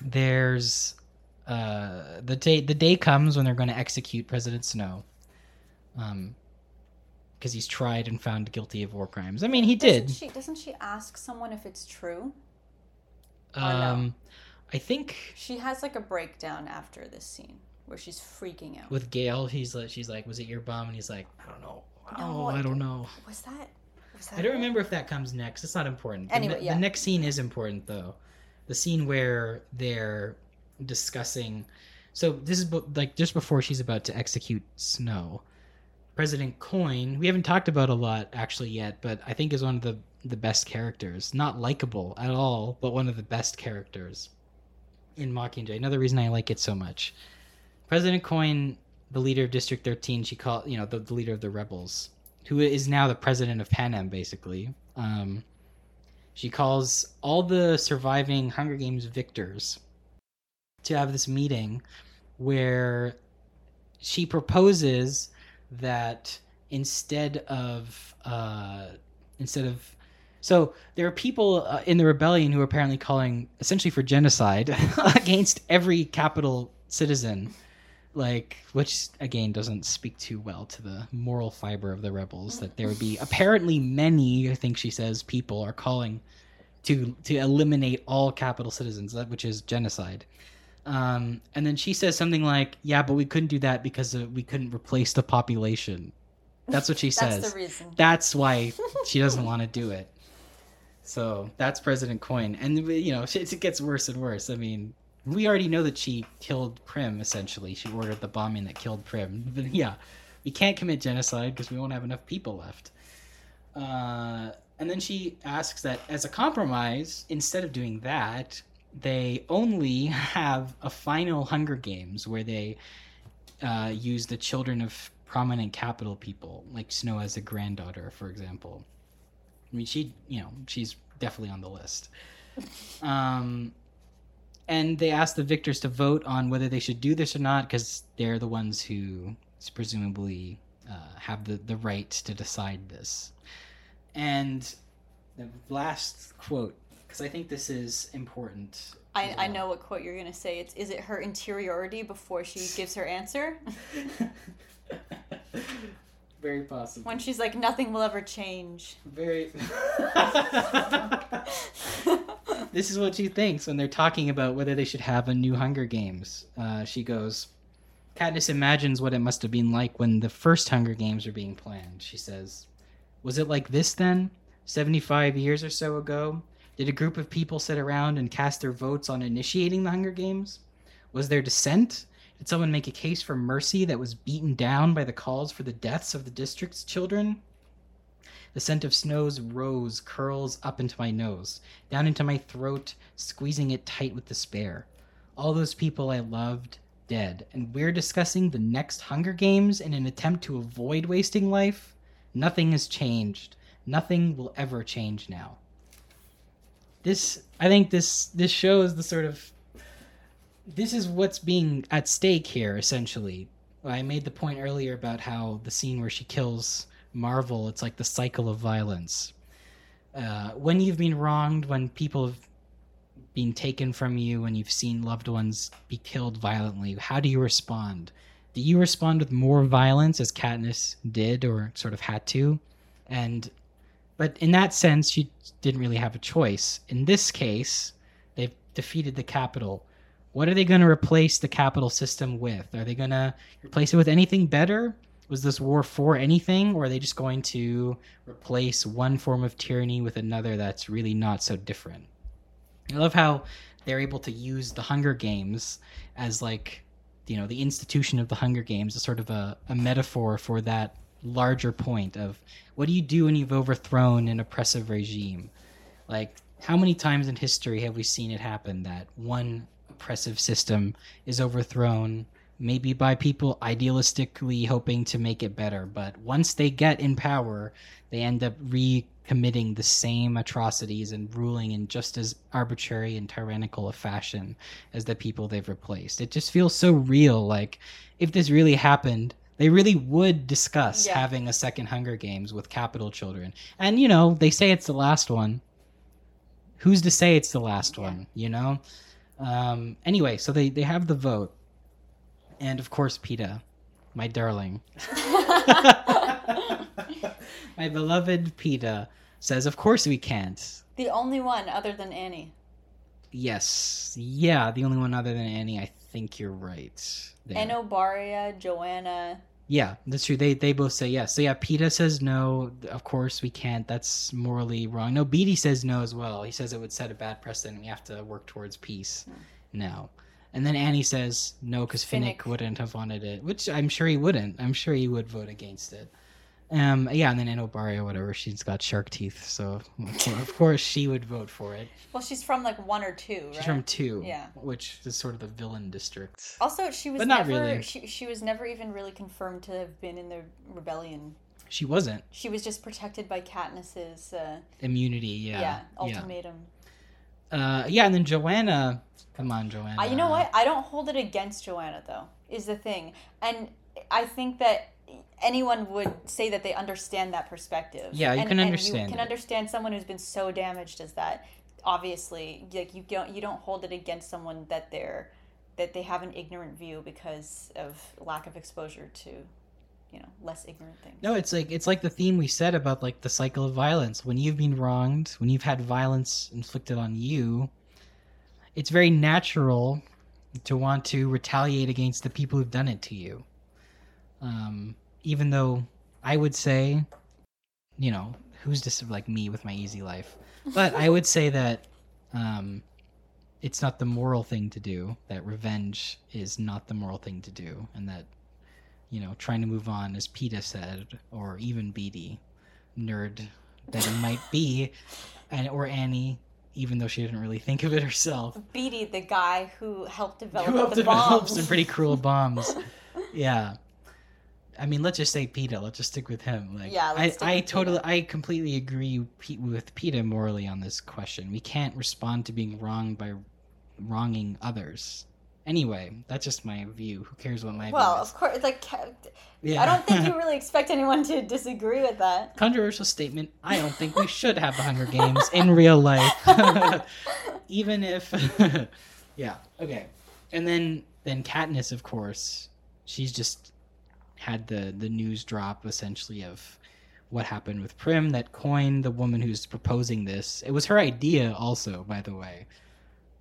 there's uh the day the day comes when they're going to execute president snow um because he's tried and found guilty of war crimes i mean he did Doesn't she, doesn't she ask someone if it's true? Or no? Um, I think She has like a breakdown after this scene. where she's freaking out. With Gale, he's like, she's like, "Was it your bomb?" And he's like, "I don't know. No, Oh, I don't know." Was that? Was that I don't it? remember if that comes next. It's not important. The Anyway, ne- yeah. the next scene is important though. The scene where they're discussing. So this is like just before she's about to execute Snow. President Coin, we haven't talked about a lot actually yet, but I think is one of the the best characters. Not likable at all, but one of the best characters in Mockingjay. Another reason I like it so much. President Coin, the leader of District 13, she called, you know, the, the leader of the rebels, who is now the president of Panem, basically. Um, she calls all the surviving Hunger Games victors to have this meeting where she proposes that instead of uh, instead of so there are people uh, in the rebellion who are apparently calling essentially for genocide [laughs] against every Capitol citizen. Like which again doesn't speak too well to the moral fiber of the rebels that there would be [laughs] apparently many i think she says people are calling to to eliminate all Capitol citizens that which is genocide um, and then she says something like yeah but we couldn't do that because uh, we couldn't replace the population that's what she [laughs] says That's the reason. that's why [laughs] she doesn't want to do it. So that's President Coin, and you know it it gets worse and worse. I mean, we already know that she killed Prim. Essentially, she ordered the bombing that killed Prim. But yeah, we can't commit genocide because we won't have enough people left. Uh, and then she asks that as a compromise, instead of doing that, they only have a final Hunger Games where they uh, use the children of prominent Capitol people, like Snow as a granddaughter, for example. I mean, she, you know, she's definitely on the list. Um, and they ask the victors to vote on whether they should do this or not because they're the ones who presumably uh, have the, the right to decide this. And the last quote, because I think this is important. I, as I know what quote you're gonna say. It's is it her interiority before she [laughs] gives her answer? [laughs] Very possible. when she's like, nothing will ever change. Very. [laughs] this is what she thinks when they're talking about whether they should have a new Hunger Games. Uh, she goes, Katniss imagines what it must have been like when the first Hunger Games were being planned. She says, Was it like this then? 75 years or so ago? Did a group of people sit around and cast their votes on initiating the Hunger Games? Was there dissent? Did someone make a case for mercy that was beaten down by the calls for the deaths of the district's children? The scent of Snow's rose curls up into my nose, down into my throat, squeezing it tight with despair. All those people I loved, dead, and we're discussing the next Hunger Games in an attempt to avoid wasting life? Nothing has changed. Nothing will ever change now. This, I think, this this shows the sort of. This is what's being at stake here, essentially. I made the point earlier about how the scene where she kills Marvel, it's like the cycle of violence. Uh, when you've been wronged, when people have been taken from you, when you've seen loved ones be killed violently, how do you respond? Do you respond with more violence, as Katniss did, or sort of had to? And, but in that sense, you didn't really have a choice. In this case, they've defeated the Capitol. What are they going to replace the Capitol system with? Are they going to replace it with anything better? Was this war for anything, or are they just going to replace one form of tyranny with another that's really not so different? I love how they're able to use the Hunger Games as like, you know, the institution of the Hunger Games as sort of a, a metaphor for that larger point of what do you do when you've overthrown an oppressive regime? Like, how many times in history have we seen it happen that one oppressive system is overthrown, maybe by people idealistically hoping to make it better, but once they get in power, they end up recommitting the same atrocities and ruling in just as arbitrary and tyrannical a fashion as the people they've replaced. It just feels so real. Like, if this really happened, they really would discuss Yeah. having a second Hunger Games with Capitol children. And, you know, they say it's the last one. Who's to say it's the last Yeah. one, you know? Um, anyway, so they, they have the vote. And of course, Peeta, my darling. [laughs] [laughs] my beloved Peeta says, Of course we can't. the only one other than Annie. Yes. Yeah, the only one other than Annie, I think you're right. there. Enobaria, Johanna. Yeah, that's true. They they both say yes. So yeah, Peeta says no. Of course we can't. That's morally wrong. No, Beetee says no as well. He says it would set a bad precedent. We have to work towards peace Hmm. now. And then Annie says no because Finnick Finnick. wouldn't have wanted it, which I'm sure he wouldn't. I'm sure he would vote against it. Um, yeah, and then Enobaria, whatever, she's got shark teeth, so of course she would vote for it. Well, she's from like one or two, right? She's from two, Yeah. which is sort of the villain district. Also, she was But not never really. she she was never even really confirmed to have been in the rebellion. She wasn't She was just protected by Katniss's uh, immunity. yeah, Yeah, yeah. ultimatum. Uh, yeah, and then Johanna. Come on, Johanna. Uh, you know what? I don't hold it against Johanna though. Is the thing, and I think that anyone would say that they understand that perspective. Yeah, you and, can and understand you can understand someone who's been so damaged as that. Obviously, like you don't you don't hold it against someone that they're that they have an ignorant view because of lack of exposure to, you know, less ignorant things. No, it's like it's like the theme we said about like the cycle of violence. When you've been wronged, when you've had violence inflicted on you, it's very natural to want to retaliate against the people who've done it to you. Um, even though I would say, you know, who's just like me with my easy life, but I would say that um, it's not the moral thing to do. That revenge is not the moral thing to do, and that you know, trying to move on, as Peeta said, or even Beetee, nerd that he might be, and or Annie, even though she didn't really think of it herself, Beetee, the guy who helped develop who helped the develop bombs. some pretty cruel bombs. [laughs] Yeah. I mean, let's just say Peeta. Let's just stick with him. Like, Yeah, I, I totally, Peeta. I completely agree with Peeta morally on this question. We can't respond to being wronged by wronging others. Anyway, that's just my view. Who cares what my view well, view of course, like Yeah. I don't think you [laughs] really expect anyone to disagree with that. controversial statement. I don't think we should have the Hunger Games in real life, [laughs] even if, [laughs] yeah, okay. And then then Katniss, of course, she's just had the the news drop essentially of what happened with Prim. That Coin, the woman who's proposing this, it was her idea. Also, by the way,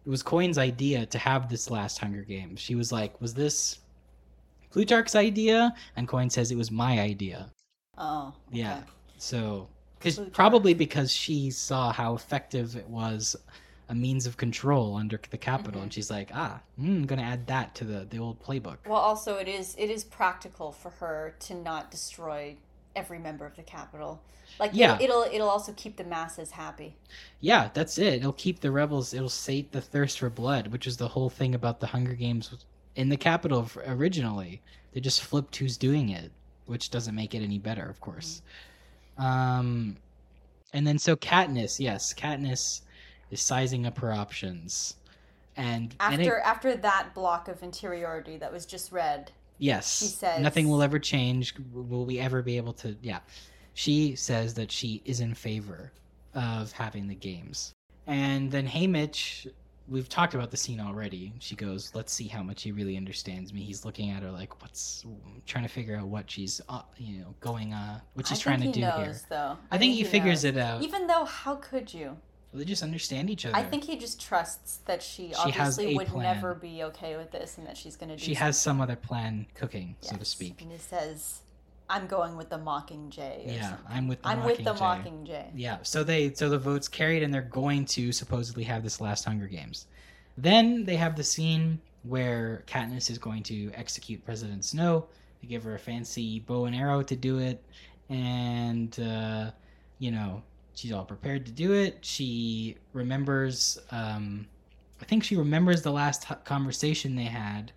it was Coin's idea to have this last Hunger Games. She was like, "Was this?" Plutarch's idea, and Coin says it was my idea. Oh, okay. Yeah. So, because probably because she saw how effective it was a means of control under the Capitol, Mhm. and she's like, ah, mm, I'm gonna add that to the the old playbook. Well, also it is it is practical for her to not destroy every member of the Capitol. Like Yeah. it'll it'll also keep the masses happy. Yeah, that's it. It'll keep the rebels. It'll sate the thirst for blood, which is the whole thing about the Hunger Games in the Capitol originally. They just flipped who's doing it, which doesn't make it any better, of course. Um, and then so Katniss, yes, Katniss is sizing up her options, and and it- After after that block of interiority that was just read, Yes. She says- nothing will ever change. Will we ever be able to? Yeah. She says that she is in favor of having the games. And then Haymitch, we've talked about the scene already. She goes, "Let's see how much he really understands me." He's looking at her like, "What's?" Trying to figure out what she's, uh, you know, going uh, what she's I trying to think he do knows, here. Though I, think, he figures knows. it out. Even though, how could you? They just understand each other. I think he just trusts that she, She obviously would plan. never be okay with this, and that she's going to do. she has some other plan cooking, so to speak. And he says, "I'm going with the Mockingjay." Yeah, something. I'm with the I'm with the. Mockingjay. Yeah, so they so the votes carried and they're going to supposedly have this last Hunger Games. Then they have the scene where Katniss is going to execute President Snow. They give her a fancy bow and arrow to do it, and uh, you know she's all prepared to do it. She remembers, um, I think she remembers the last conversation they had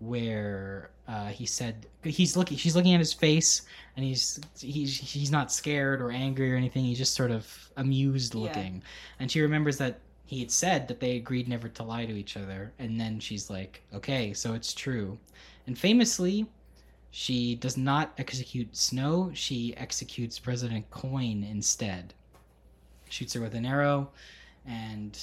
where uh, he said he's looking she's looking at his face and he's he's he's not scared or angry or anything. He's just sort of amused Yeah. looking. And she remembers that he had said that they agreed never to lie to each other. And then she's like okay so it's true. And famously she does not execute snow. She executes president coin instead shoots her with an arrow and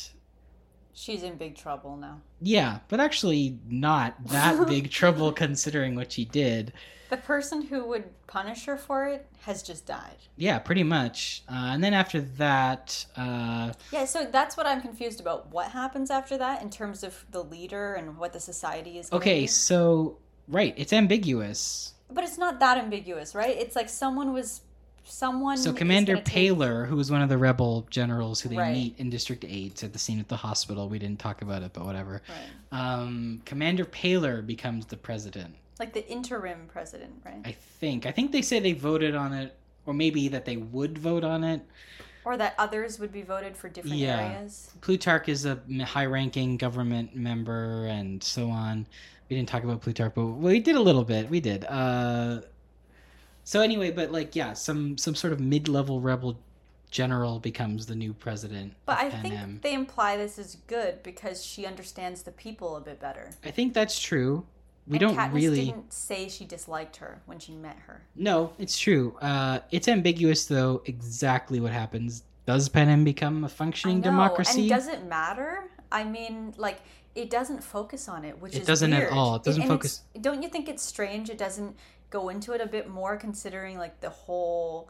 She's in big trouble now. yeah but actually not that [laughs] big trouble considering what she did the person who would punish her for it has just died. Yeah, pretty much. Uh, and then after that, uh, Yeah, so that's what I'm confused about. What happens after that in terms of the leader and what the society is? okay, be? so right, it's ambiguous. but it's not that ambiguous, right? It's like someone was someone. So Commander gonna take- who was one of the rebel generals who they Right. meet in District Eight at the scene at the hospital, we didn't talk about it, but whatever. Right. Um, Commander Paylor becomes the president. Like the interim president, right? I think. I think they say they voted on it, or maybe that they would vote on it. Or that others would be voted for different Yeah. areas. Plutarch is a high-ranking government member, and so on. We didn't talk about Plutarch, but we did a little bit. We did. Uh, so anyway, but like, yeah, some some sort of mid-level rebel general becomes the new president. But I think Am. they imply this is good because she understands the people a bit better. I think that's true. We And don't Katniss really. didn't say she disliked her when she met her. No, it's true. Uh, it's ambiguous though. Exactly what happens. Does Panem become a functioning know, democracy? And does it matter? I mean, like it doesn't focus on it, which It is doesn't at all. It doesn't and focus- Don't you think it's strange? It doesn't go into it a bit more, considering like the whole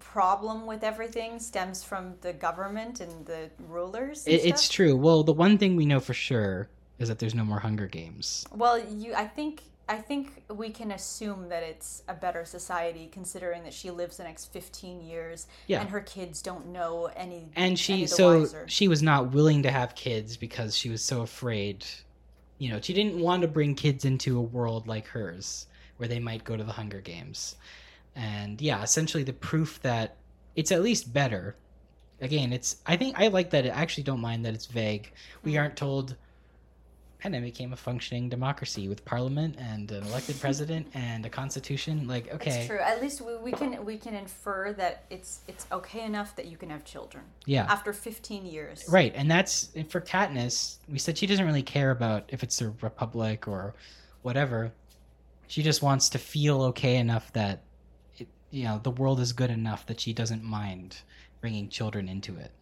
problem with everything stems from the government and the rulers. and It, it's true. Well, the one thing we know for sure is that there's no more Hunger Games. Well, you, I think, I think we can assume that it's a better society, considering that she lives the next fifteen years, Yeah. and her kids don't know any. And she the so wiser. she was not willing to have kids because she was so afraid. You know, she didn't want to bring kids into a world like hers where they might go to the Hunger Games. And yeah, essentially the proof that it's at least better. Again, it's I think I like that I actually don't mind that it's vague. We Mhm. aren't told Panem became a functioning democracy with parliament and an elected [laughs] president and a constitution. Like, okay. It's true. At least we, we can we can infer that it's it's okay enough that you can have children Yeah. after 15 years. Right, and that's and for Katniss. We said she doesn't really care about if it's a republic or whatever. She just wants to feel okay enough that, it, you know, the world is good enough that she doesn't mind bringing children into it.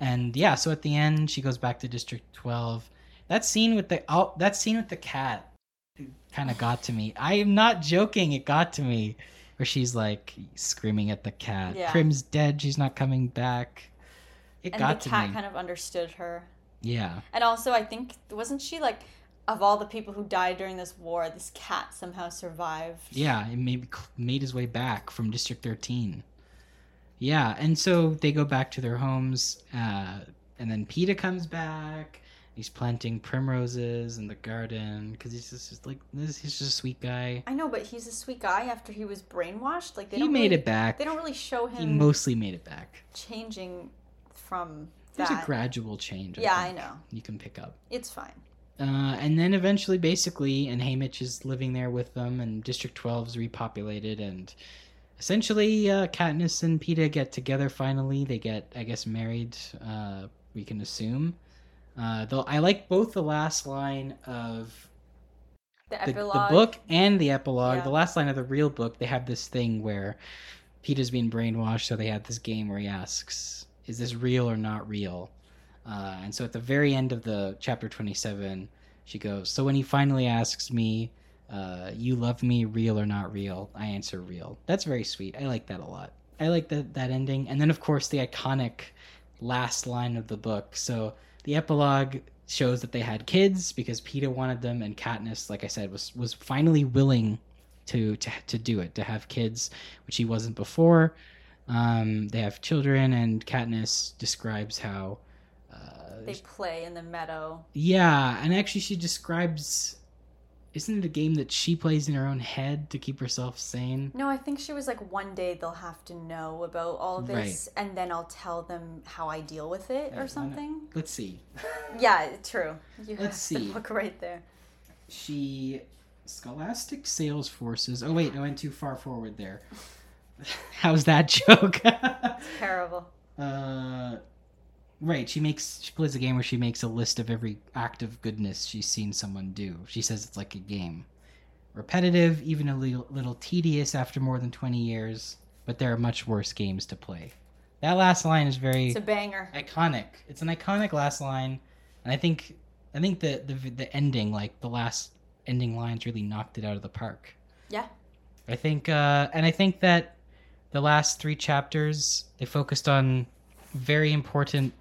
And yeah, so at the end, she goes back to District Twelve. That scene with the oh, that scene with the cat kind of got to me. I am not joking; it got to me. Where she's like screaming at the cat, Yeah. "Prim's dead. She's not coming back." It got too much. And got the to cat me. kind of understood her. Yeah. And also, I think wasn't she like of all the people who died during this war, this cat somehow survived. Yeah, it made made his way back from District 13. Yeah, and so they go back to their homes, uh, and then Peeta comes back. He's planting primroses in the garden because he's just just like this. He's just a sweet guy. I know, but he's a sweet guy after he was brainwashed. Like they He don't made really, it back. They don't really show him. He mostly made it back. changing from There's that. a gradual change. yeah, I think, know. You can pick up. It's fine. Uh, and then eventually, basically, and Haymitch is living there with them, and District 12 is repopulated, and essentially, uh, Katniss and Peeta get together finally. They get, I guess, married, uh, we can assume. Uh, though I like both the last line of The the, epilogue. the book and the epilogue. Yeah. The last line of the real book, they have this thing where Peeta's being brainwashed, so they have this game where he asks, "Is this real or not real?" Uh, and so at the very end of the chapter twenty-seven, she goes, "So when he finally asks me, uh, you love me, real or not real?" I answer, "Real." That's very sweet. I like that a lot. I like that that ending, and then of course the iconic last line of the book. So the epilogue shows that they had kids because Peeta wanted them, and Katniss, like I said, was was finally willing to to to do it to have kids, which he wasn't before. Um, they have children, and Katniss describes how. They play in the meadow. yeah, and actually, she describes. Isn't it a game that she plays in her own head to keep herself sane? No, I think she was like, one day they'll have to know about all this, and then I'll tell them how I deal with it or something. Let's see. [laughs] Yeah, true. You Let's have see. the book right there. She Scholastic Sales Forces. Oh wait, I went too far forward there. [laughs] [laughs] How's that joke? Terrible. uh, right. She makes she plays a game where she makes a list of every act of goodness she's seen someone do. She says it's like a game, repetitive, even a little, little tedious after more than twenty years. But there are much worse games to play. That last line is very It's a banger. iconic. It's an iconic last line, and I think I think the the the ending, like the last ending lines, really knocked it out of the park. Yeah. I think, uh, and I think that the last three chapters they focused on very important,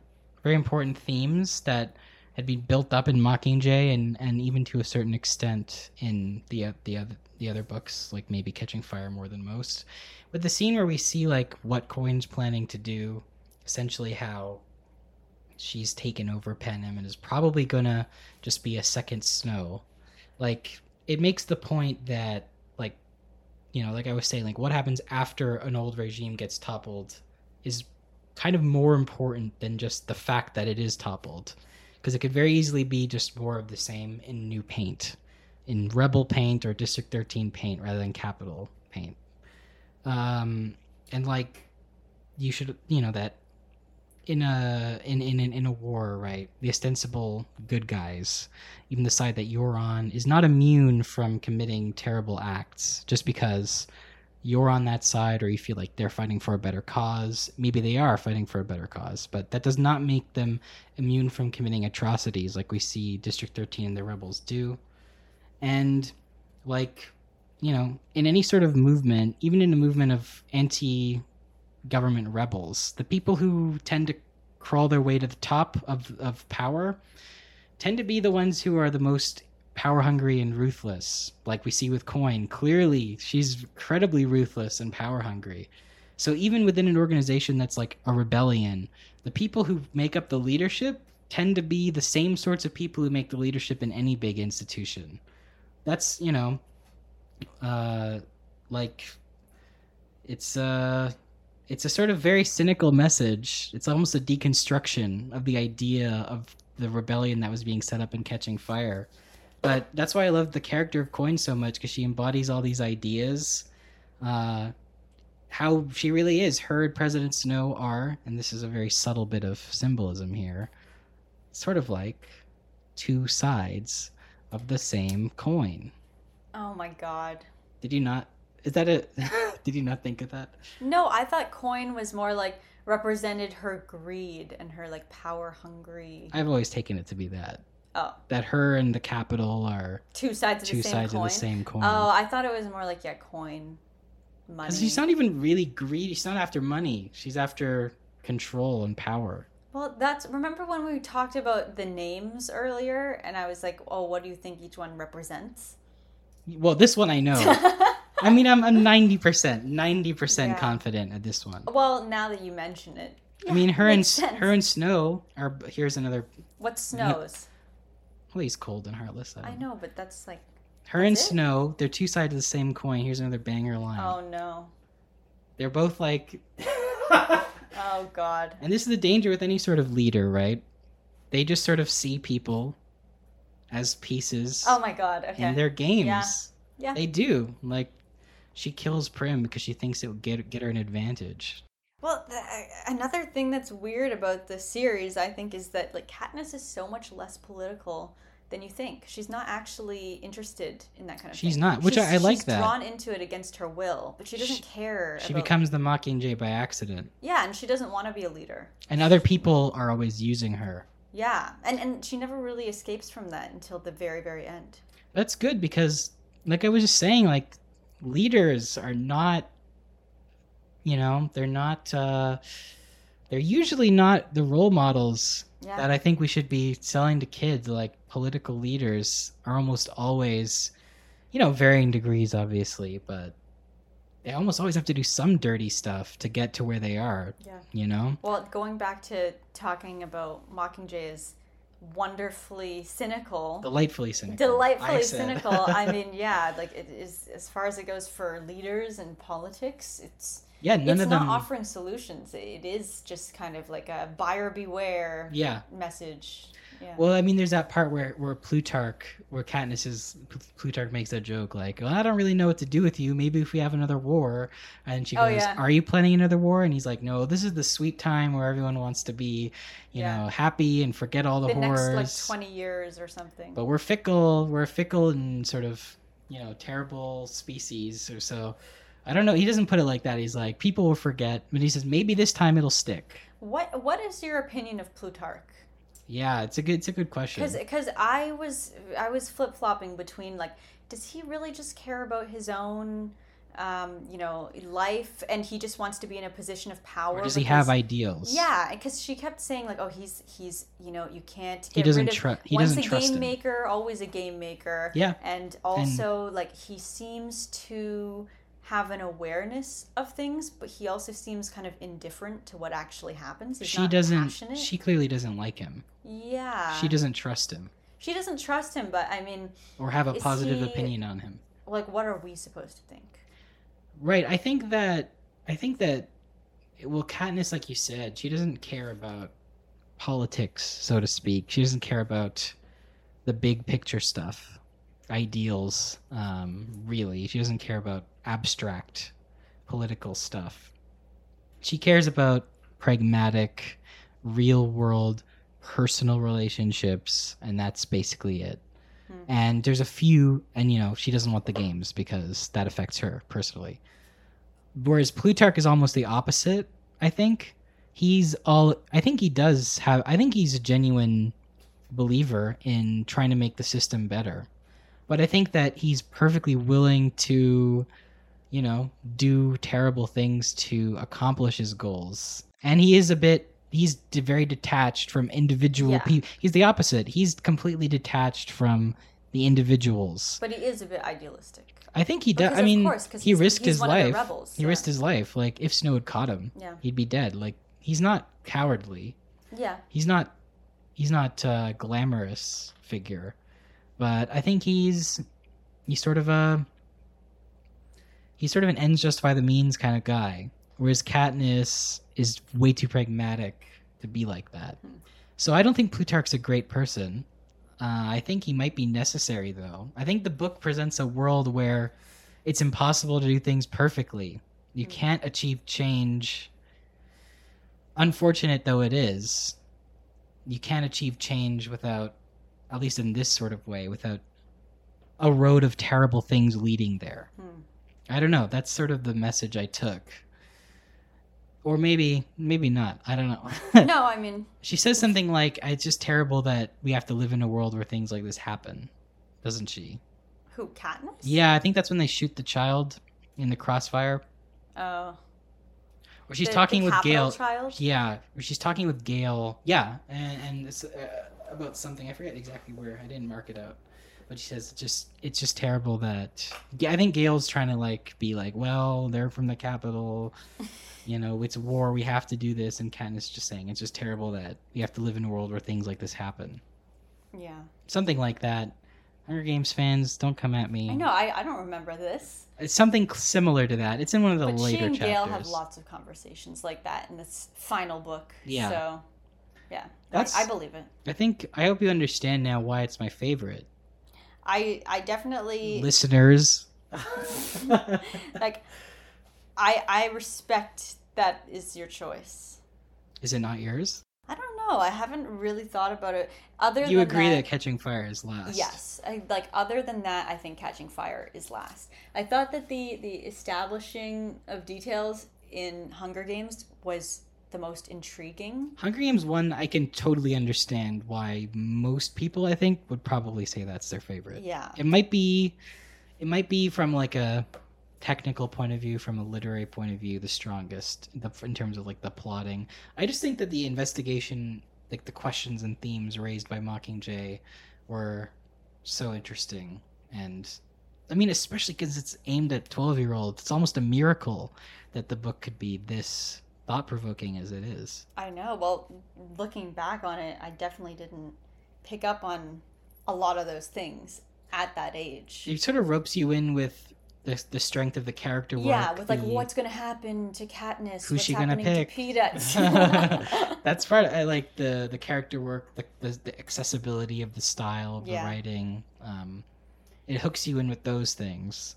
very important themes that had been built up in Mockingjay, and and even to a certain extent in the the other the other books, like maybe Catching Fire more than most. With the scene where we see like what Coin's planning to do, essentially how she's taken over Panem and is probably gonna just be a second Snow. Like it makes the point that like you know, like I was saying, like what happens after an old regime gets toppled is kind of more important than just the fact that it is toppled. Because it could very easily be just more of the same in new paint, in Rebel paint or District 13 paint rather than Capitol paint. Um, and like, you should, you know, that in a in, in in in a war, right? The ostensible good guys, even the side that you're on, is not immune from committing terrible acts just because you're on that side or you feel like they're fighting for a better cause. Maybe they are fighting for a better cause, but that does not make them immune from committing atrocities like we see District 13 and the rebels do. And like, you know, in any sort of movement, even in a movement of anti government rebels, the people who tend to crawl their way to the top of, of power tend to be the ones who are the most power hungry and ruthless, like we see with Coin. Clearly, she's incredibly ruthless and power hungry. So even within an organization that's like a rebellion, the people who make up the leadership tend to be the same sorts of people who make the leadership in any big institution. That's, you know, uh like it's uh it's a sort of very cynical message. It's almost a deconstruction of the idea of the rebellion that was being set up in Catching Fire. But that's why I love the character of Coin so much because she embodies all these ideas. Uh, how she really is. Her and President Snow are, and this is a very subtle bit of symbolism here, sort of like two sides of the same coin. Oh my god. Did you not? Is that a? [laughs] did you not think of that? No, I thought coin was more like represented her greed and her like power hungry. I've always taken it to be that. Oh, That her and the Capitol are two sides of two the same sides coin. of the same coin. Oh, I thought it was more like yeah, coin, money. she's not even really greedy. She's not after money. She's after control and power. Well, that's remember when we talked about the names earlier, and I was like, "Oh, what do you think each one represents?" Well, this one I know. [laughs] I mean, I'm I'm ninety percent, ninety Yeah. percent confident at this one. well, now that you mention it, I mean, [laughs] her and sense. her and Snow are. Here's another. what snows? Well, he's cold and heartless. I know, but that's like, Her and it? Snow, they're two sides of the same coin. Here's another banger line. oh no, They're both like, [laughs] oh god, and this is the danger with any sort of leader, right? They just sort of see people as pieces oh my god. Okay, in their games. Yeah. Yeah. They do. Like, she kills Prim because she thinks it would get get her an advantage. Well, th- uh, another thing that's weird about the series, I think, is that like Katniss is so much less political than you think. She's not actually interested in that kind of She's thing. not, which I- I like she's that. drawn into it against her will, but she doesn't She- care. She about- becomes the Mockingjay by accident, yeah, and she doesn't want to be a leader. and other people are always using her. Yeah, and and she never really escapes from that until the very very end. That's good because, like I was just saying, like leaders are not, you know, they're not. uh They're usually not the role models Yeah, that I think we should be selling to kids. Like political leaders are almost always, you know, varying degrees, obviously, but they almost always have to do some dirty stuff to get to where they are. yeah. You know, Well, going back to talking about Mockingjay is wonderfully cynical. delightfully cynical. delightfully I cynical i [laughs] mean yeah like it is as far as it goes for leaders and politics it's yeah, none it's of not them. offering solutions it is just kind of like a buyer beware yeah. message yeah Well, I mean, there's that part where where Plutarch, where Katniss is, Plutarch makes that joke like, "Well, I don't really know what to do with you. Maybe if we have another war." And she Oh, goes, yeah. "Are you planning another war?" And he's like, "No, this is the sweet time where everyone wants to be, you Yeah. know, happy and forget all the, the horrors." next like 20 years or something but we're fickle. We're a fickle and sort of, you know, terrible species or so. I don't know. He doesn't put it like that. He's like, people will forget, but he says maybe this time it'll stick. what what is your opinion of plutarch Yeah, it's a good, it's a good question. because because i was i was flip-flopping between like does he really just care about his own um, you know, life, and he just wants to be in a position of power. Or does he have ideals? Yeah, because she kept saying like, "Oh, he's he's you know you can't." He doesn't rid of- tru- he Once doesn't a trust game him. maker, always a game maker. Yeah. and also like he seems to have an awareness of things, but he also seems kind of indifferent to what actually happens. He's She doesn't. Passionate. She clearly doesn't like him. yeah. She doesn't trust him She doesn't trust him, but I mean, or have a positive he- opinion on him. like, what are we supposed to think? Right. I think that I think that well, Katniss, like you said, she doesn't care about politics, so to speak. She doesn't care about the big picture stuff, ideals. Um, really, she doesn't care about abstract political stuff. She cares about pragmatic, real world, personal relationships, and that's basically it. Hmm. And there's a few, and you know, she doesn't want the games because that affects her personally. Whereas Plutarch is almost the opposite, I think. He's all, I think he does have, I think he's a genuine believer in trying to make the system better. But I think that he's perfectly willing to, you know, do terrible things to accomplish his goals. And he is a bit he's very detached from individual Yeah. people. He's the opposite. He's completely detached from the individuals. But he is a bit idealistic. I think he does. I of mean, course, he risked he's his one of the life. rebels, he yeah. risked his life. Like if Snow had caught him, Yeah. he'd be dead. Like he's not cowardly. Yeah. He's not. He's not a glamorous figure, but I think he's he's sort of a he's sort of an ends justify the means kind of guy. Whereas Katniss is way too pragmatic to be like that. So I don't think Plutarch's a great person. Uh, I think he might be necessary, though. I think the book presents a world where it's impossible to do things perfectly. You Hmm. can't achieve change. Unfortunate though it is, you can't achieve change without, at least in this sort of way, without a road of terrible things leading there. Hmm. I don't know. That's sort of the message I took. Or maybe, maybe not. I don't know. [laughs] No, I mean, She says something like, "It's just terrible that we have to live in a world where things like this happen," doesn't she? who Katniss? Yeah, I think that's when they shoot the child in the crossfire. Oh. Where she's the- talking the with Gale. Child? Yeah, where she's talking with Gale. Yeah, and, and it's uh, about something I forget exactly where. I didn't mark it out, but she says it's just it's just terrible that. Yeah, I think Gale's trying to like be like, well, they're from the Capitol. [laughs] You know, it's war. We have to do this, and Katniss is just saying it's just terrible that we have to live in a world where things like this happen. Yeah. Something like that. Hunger Games fans, don't come at me. I know. I, I don't remember this. It's something similar to that. It's in one of the But she later and chapters. Gale have lots of conversations like that in this final book. Yeah. So, yeah. That's- I, I believe it. I think I hope you understand now why it's my favorite. I I definitely Listeners. [laughs] like. I I respect that is your choice. Is it not yours? I don't know. I haven't really thought about it. Other You agree that, that Catching Fire is last. Yes, I, like other than that, I think Catching Fire is last. I thought that the the establishing of details in Hunger Games was the most intriguing. Hunger Games 1, I can totally understand why most people, I think, would probably say that's their favorite. Yeah, It might be it might be from like a technical point of view, from a literary point of view, the strongest the, in terms of like the plotting. I just think that the investigation, like the questions and themes raised by Mockingjay, were so interesting, and I mean, especially because it's aimed at twelve year olds. It's almost a miracle that the book could be this thought provoking as it is. I know. Well, looking back on it, I definitely didn't pick up on a lot of those things at that age. It sort of ropes you in with the the strength of the character work. Yeah, with like the- what's gonna happen to Katniss? Who's she gonna pick? To Peeta? [laughs] That's part. I like the the character work, the the, the accessibility of the style of Yeah. the writing. Um, it hooks you in with those things.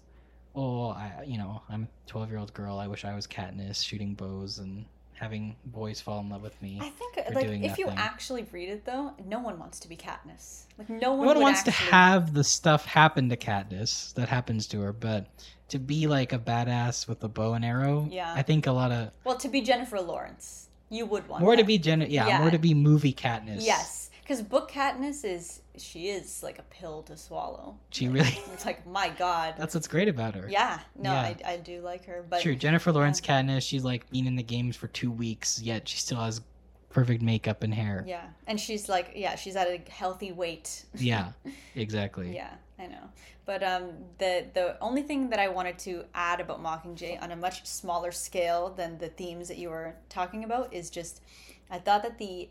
Oh, I you know I'm a twelve year old girl. I wish I was Katniss, shooting bows and having boys fall in love with me. I think like if you actually read it though, no one wants to be Katniss. Like no one, No one, wants to have the stuff happen to Katniss that happens to her, but to be like a badass with a bow and arrow, Yeah. I think a lot of Well, to be Jennifer Lawrence, you would want more to be Jen, yeah, Yeah. more to be movie Katniss. Yes, because book Katniss is she is like a pill to swallow. She really- [laughs] It's like my god. That's what's great about her. yeah. No, Yeah. I, I do like her, but True. Jennifer Lawrence Katniss, she's like been in the games for two weeks, yet she still has perfect makeup and hair. yeah, and she's like yeah, she's at a healthy weight. [laughs] Yeah, exactly. Yeah, I know. But um, the the only thing that I wanted to add about Mockingjay on a much smaller scale than the themes that you were talking about is just, I thought that the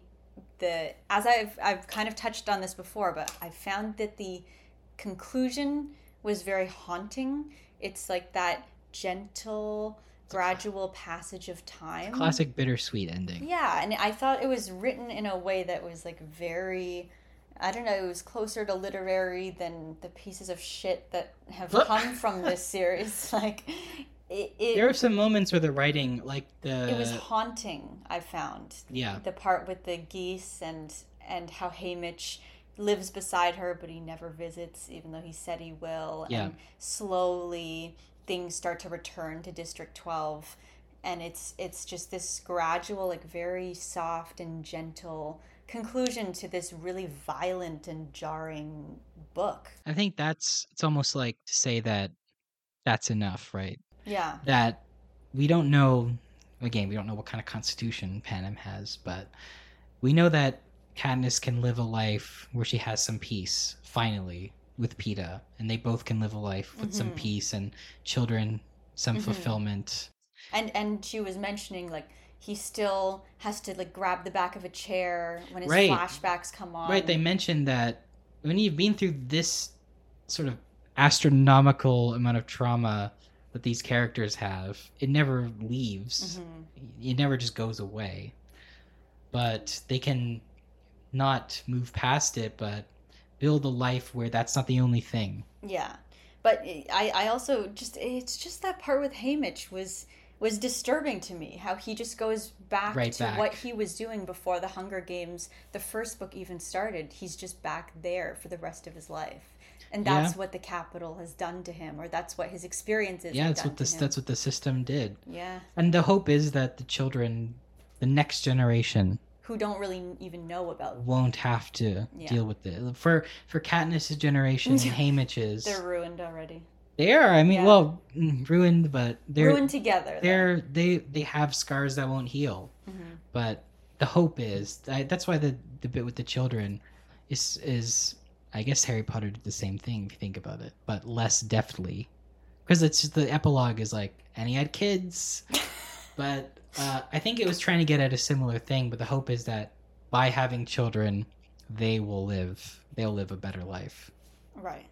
the as I've I've kind of touched on this before, but I found that the conclusion was very haunting. It's like that gentle, gradual passage of time. Classic bittersweet ending. Yeah, and I thought it was written in a way that was like very I don't know, it was closer to literary than the pieces of shit that have come from this series. [laughs] Like it it, There are some moments where the writing, like the it was haunting, I found. yeah, The part with the geese and and how Haymitch lives beside her but he never visits even though he said he will Yeah. and slowly things start to return to district 12 and it's it's just this gradual like very soft and gentle conclusion to this really violent and jarring book I think that's it's almost like to say that that's enough, right? Yeah That we don't know. Again, we don't know what kind of constitution Panem has, but we know that Katniss can live a life where she has some peace finally with Peeta, and they both can live a life with some Mhm. peace and children some Mhm. fulfillment. and and she was mentioning like he still has to like grab the back of a chair when his Right. flashbacks come on Right, they mentioned that when you've been through this sort of astronomical amount of trauma that these characters have, it never leaves. Mhm. It never just goes away. But they can not move past it, but build a life where that's not the only thing. Yeah, but I I also just it's just that part with Haymitch was was disturbing to me. How he just goes back Right to back. what he was doing before the Hunger Games, the first book even started. He's just back there for the rest of his life, and that's Yeah. what the Capitol has done to him, or that's what his experiences. yeah, that's what this that's what the system did. Yeah, And the hope is that the children, the next generation, who don't really even know about. won't have to Yeah. deal with it. For for Katniss' generation and [laughs] Haymitch's, They're ruined already. They are. I mean, Yeah. well, mm, ruined, but they're ruined together. they're they they have scars that won't heal. Mhm. But the hope is that's why the the bit with the children is is I guess Harry Potter did the same thing if you think about it, but less deftly, because it's just the epilogue is like and he had kids, [laughs] but uh, I think it was trying to get at a similar thing. But the hope is that by having children, they will live they'll live a better life. Right.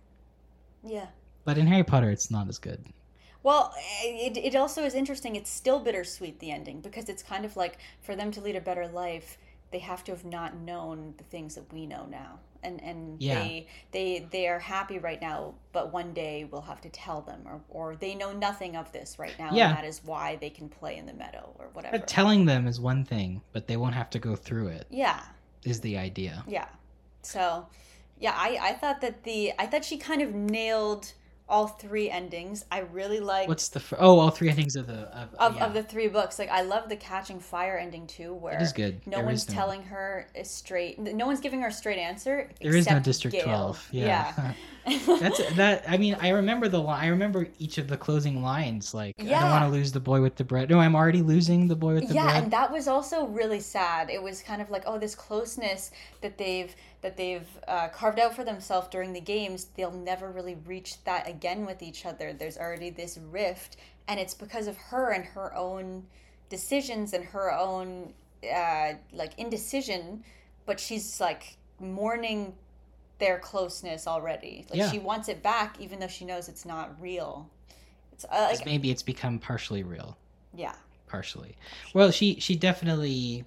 Yeah. But in Harry Potter, it's not as good. Well, it, it also is interesting. It's still bittersweet, the ending, because it's kind of like for them to lead a better life, they have to have not known the things that we know now. And, and Yeah. they they they are happy right now, but one day we'll have to tell them, or, or they know nothing of this right now, Yeah. and that is why they can play in the meadow or whatever. But telling them is one thing, but they won't have to go through it. yeah, Is the idea? Yeah. So, yeah, I, I thought that the I thought she kind of nailed all three endings. I really like What's the fir- oh all three endings of the of, of, yeah. of the three books. Like I love the Catching Fire ending too, where It is good. no There one's no- telling her a straight. No one's giving her a straight answer. There is no District Gale. Twelve. Yeah. Yeah. [laughs] That's that. I mean, I remember the li- I remember each of the closing lines. Like, I don't want to lose the boy with the bread. No, I'm already losing the boy with the yeah bread. Yeah, and that was also really sad it was kind of like oh this closeness that they've that they've uh, carved out for themselves during the games they'll never really reach that again with each other there's already this rift and it's because of her and her own decisions and her own uh, like indecision but she's like mourning their closeness already like Yeah. she wants it back even though she knows it's not real it's uh, like maybe it's become partially real. yeah Partially. Well, she she definitely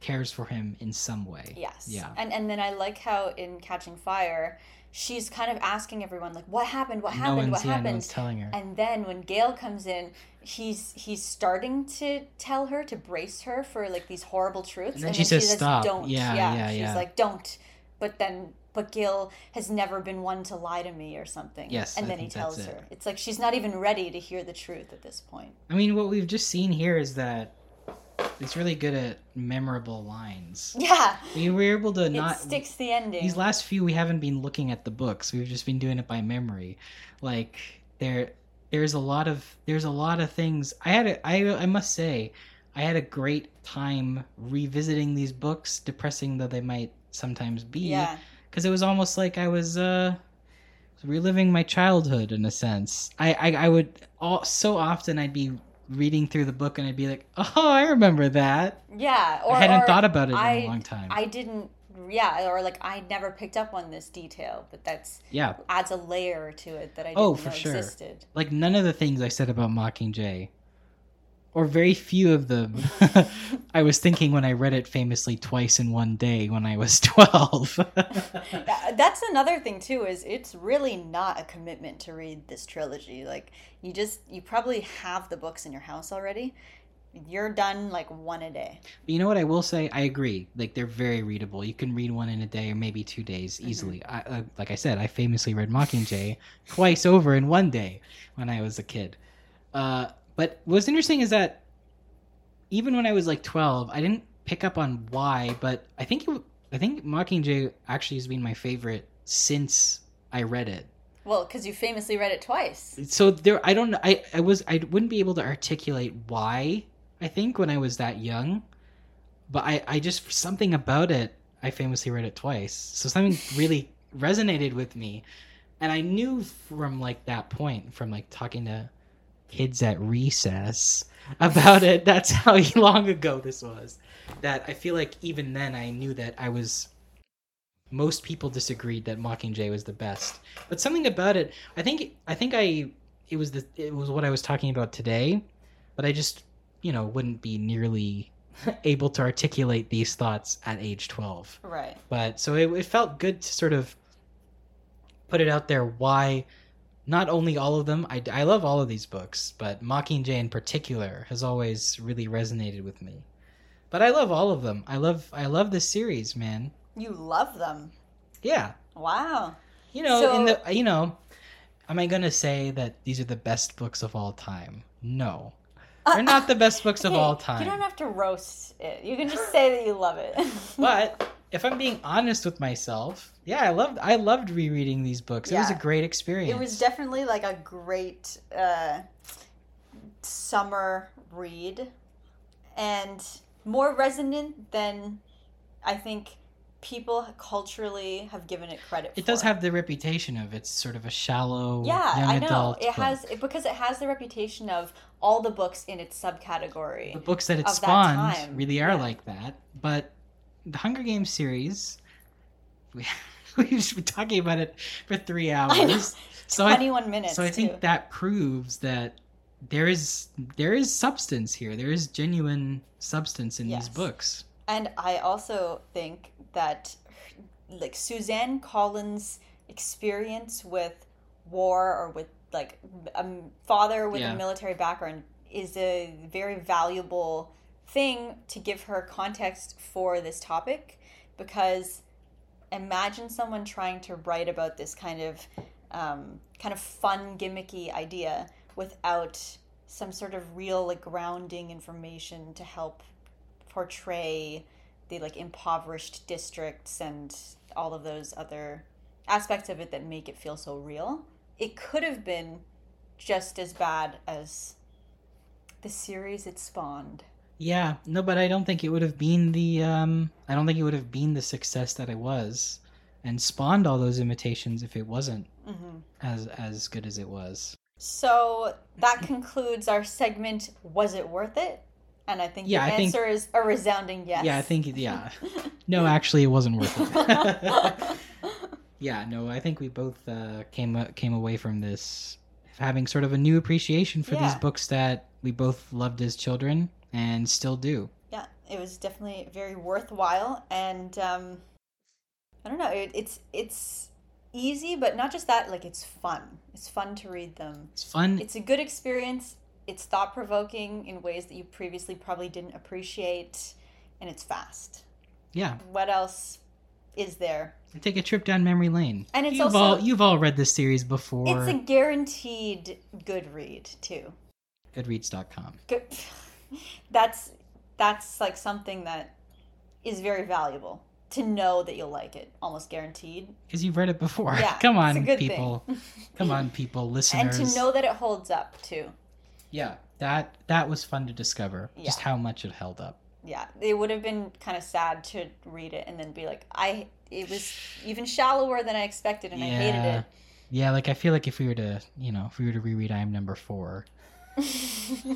cares for him in some way. Yes. Yeah. And and then I like how in Catching Fire, she's kind of asking everyone like, "What happened? What no happened? one's what yeah, no happened?" one's telling her. and then when Gale comes in, he's he's starting to tell her to brace her for like these horrible truths, And then she says, "Stop." "Don't." Yeah, yeah, yeah She's yeah. like, "Don't." But then. But Gale has never been one to lie to me or something. Yes, And I then he tells it. her. It's like she's not even ready to hear the truth at this point. I mean, what we've just seen here is that it's really good at memorable lines. Yeah, We were able to it not sticks the ending. these last few we haven't been looking at the books. We've just been doing it by memory. Like there there's a lot of there's a lot of things. I had a, I I must say I had a great time revisiting these books, depressing though they might sometimes be. yeah, because it was almost like I was uh reliving my childhood in a sense. I I, I would all so often I'd be reading through the book and I'd be like, oh, I remember that. yeah. Or I hadn't or thought about it in a long time. I didn't. Yeah, or like I never picked up on this detail, but that's yeah, adds a layer to it that I oh, didn't Oh, know for sure. existed. like none of the things I said about Mockingjay, or very few of them, [laughs] I was thinking when I read it famously twice in one day when I was [laughs] twelve. [laughs] That's another thing too. Is it's really not a commitment to read this trilogy. Like you just you probably have the books in your house already. You're done like one a day. But you know what I will say? I agree. Like they're very readable. You can read one in a day or maybe two days easily. I, uh, like I said, I famously read Mockingjay twice over in one day when I was a kid. Uh, but what's interesting is that even when I was like twelve, I didn't pick up on why. But I think it, I think Mockingjay actually has been my favorite since I read it. Well, because you famously read it twice. So there, I don't. I I was I wouldn't be able to articulate why. I think when I was that young, but I I just something about it. I famously read it twice, so something [laughs] really resonated with me, and I knew from like that point, from like talking to kids at recess about it. That's how [laughs] long ago this was. That I feel like even then I knew that I was. Most people disagreed that Mockingjay was the best, but something about it. I think I think I it was the it was what I was talking about today, but I just you know wouldn't be nearly [laughs] able to articulate these thoughts at age twelve. Right. But so it, it felt good to sort of put it out there why not only all of them I, I love all of these books but mockingjay in particular has always really resonated with me but i love all of them i love i love this series man You love them. yeah Wow. you know So- in the you know am i gonna say that these are the best books of all time no uh, they're not the best books of Hey, all time You don't have to roast it. You can just say that you love it. [laughs] but if i'm being honest with myself yeah i loved i loved rereading these books it was a great experience it was definitely like a great uh, summer read and more resonant than I think people culturally have given it credit It for. does have the reputation of it's sort of a shallow yeah, young I know. adult It book. has it, because it has the reputation of all the books in its subcategory. the books that it spawned really are yeah. like that. But the Hunger Games series, [laughs] we, we've been talking about it for three hours. I. So I, 21 minutes. so I think that proves that there is there is substance here. There is genuine substance in Yes. these books. And I also think that like Suzanne Collins' experience with war or with like a father with Yeah. a military background is a very valuable thing to give her context for this topic because imagine someone trying to write about this kind of um, kind of fun gimmicky idea without some sort of real like grounding information to help portray the like impoverished districts and all of those other aspects of it that make it feel so real. It could have been just as bad as the series it spawned. Yeah, no, but I don't think it would have been the um I don't think it would have been the success that it was and spawned all those imitations if it wasn't hmm as as good as it was. So that concludes our segment. Was it worth it? And I think Yeah, the I think- answer is a resounding yes. Yeah, I think yeah. [laughs] No, actually it wasn't worth it. [laughs] yeah, no, I think we both uh, came came away from this having sort of a new appreciation for these books that we both loved as children and still do. yeah, it was definitely very worthwhile, and um, I don't know, it, it's it's easy, but not just that. Like it's fun. It's fun to read them. It's fun. It's a good experience. It's thought provoking in ways that you previously probably didn't appreciate, and it's fast. yeah, What else is there? take a trip down memory lane. And it's you've also- all you've all read this series before. It's a guaranteed good read too. Goodreads.com. Good. [laughs] That's that's like something that is very valuable to know that you'll like it, almost guaranteed. Because you've read it before. Yeah, [laughs] Come on, a good thing. people. Come on, people, listeners. And to know that it holds up too. yeah, that that was fun to discover. Just how much it held up. Yeah, it would have been kind of sad to read it and then be like, I it was [sighs] even shallower than I expected and I hated it. Yeah, like I feel like if we were to, you know, if we were to reread I Am Number Four. [laughs]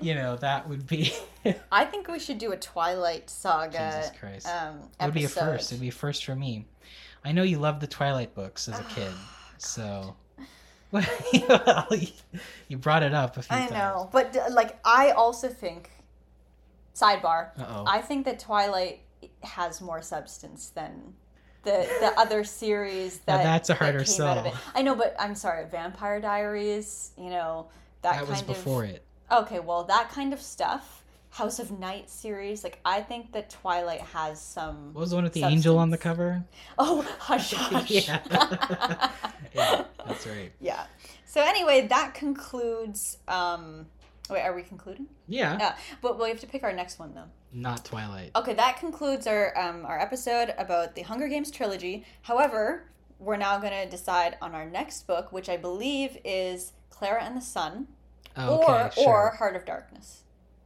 you know, that would be [laughs] I think we should do a Twilight Saga Jesus Christ. um, It would be a first. It'd be a first for me. I know you loved the Twilight books as a [sighs] kid, so [laughs] well, you brought it up a few I times. know, but like I also think. Sidebar. Uh oh. I think that Twilight has more substance than the the other series Now that that's a harder of it. sell. I know, but I'm sorry. Vampire Diaries. You know that, That, kind was of before it. Okay, well, that kind of stuff. House of Night series. Like I think that Twilight has some. What was the one with the angel on the cover? [laughs] Oh, hush, hush. [laughs] Yeah. [laughs] Yeah, that's right. Yeah. So anyway, that concludes. Um, wait, are we concluding? Yeah, Yeah, but we have to pick our next one though. Not Twilight. Okay, that concludes our um, our episode about the Hunger Games trilogy. However, we're now going to decide on our next book, which I believe is Klara and the Sun, Oh, okay, or sure. or Heart of Darkness.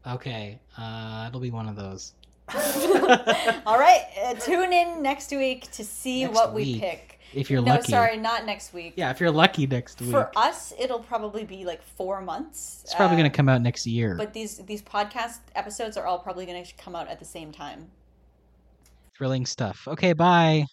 Okay, uh, it'll be one of those. [laughs] All right, uh, tune in next week to see Next what we week. pick. If you're no, lucky. sorry, not next week. Yeah, if you're lucky next week. For us, it'll probably be like four months. it's probably uh, going to come out next year. But these these podcast episodes are all probably going to come out at the same time. Thrilling stuff. Okay, bye.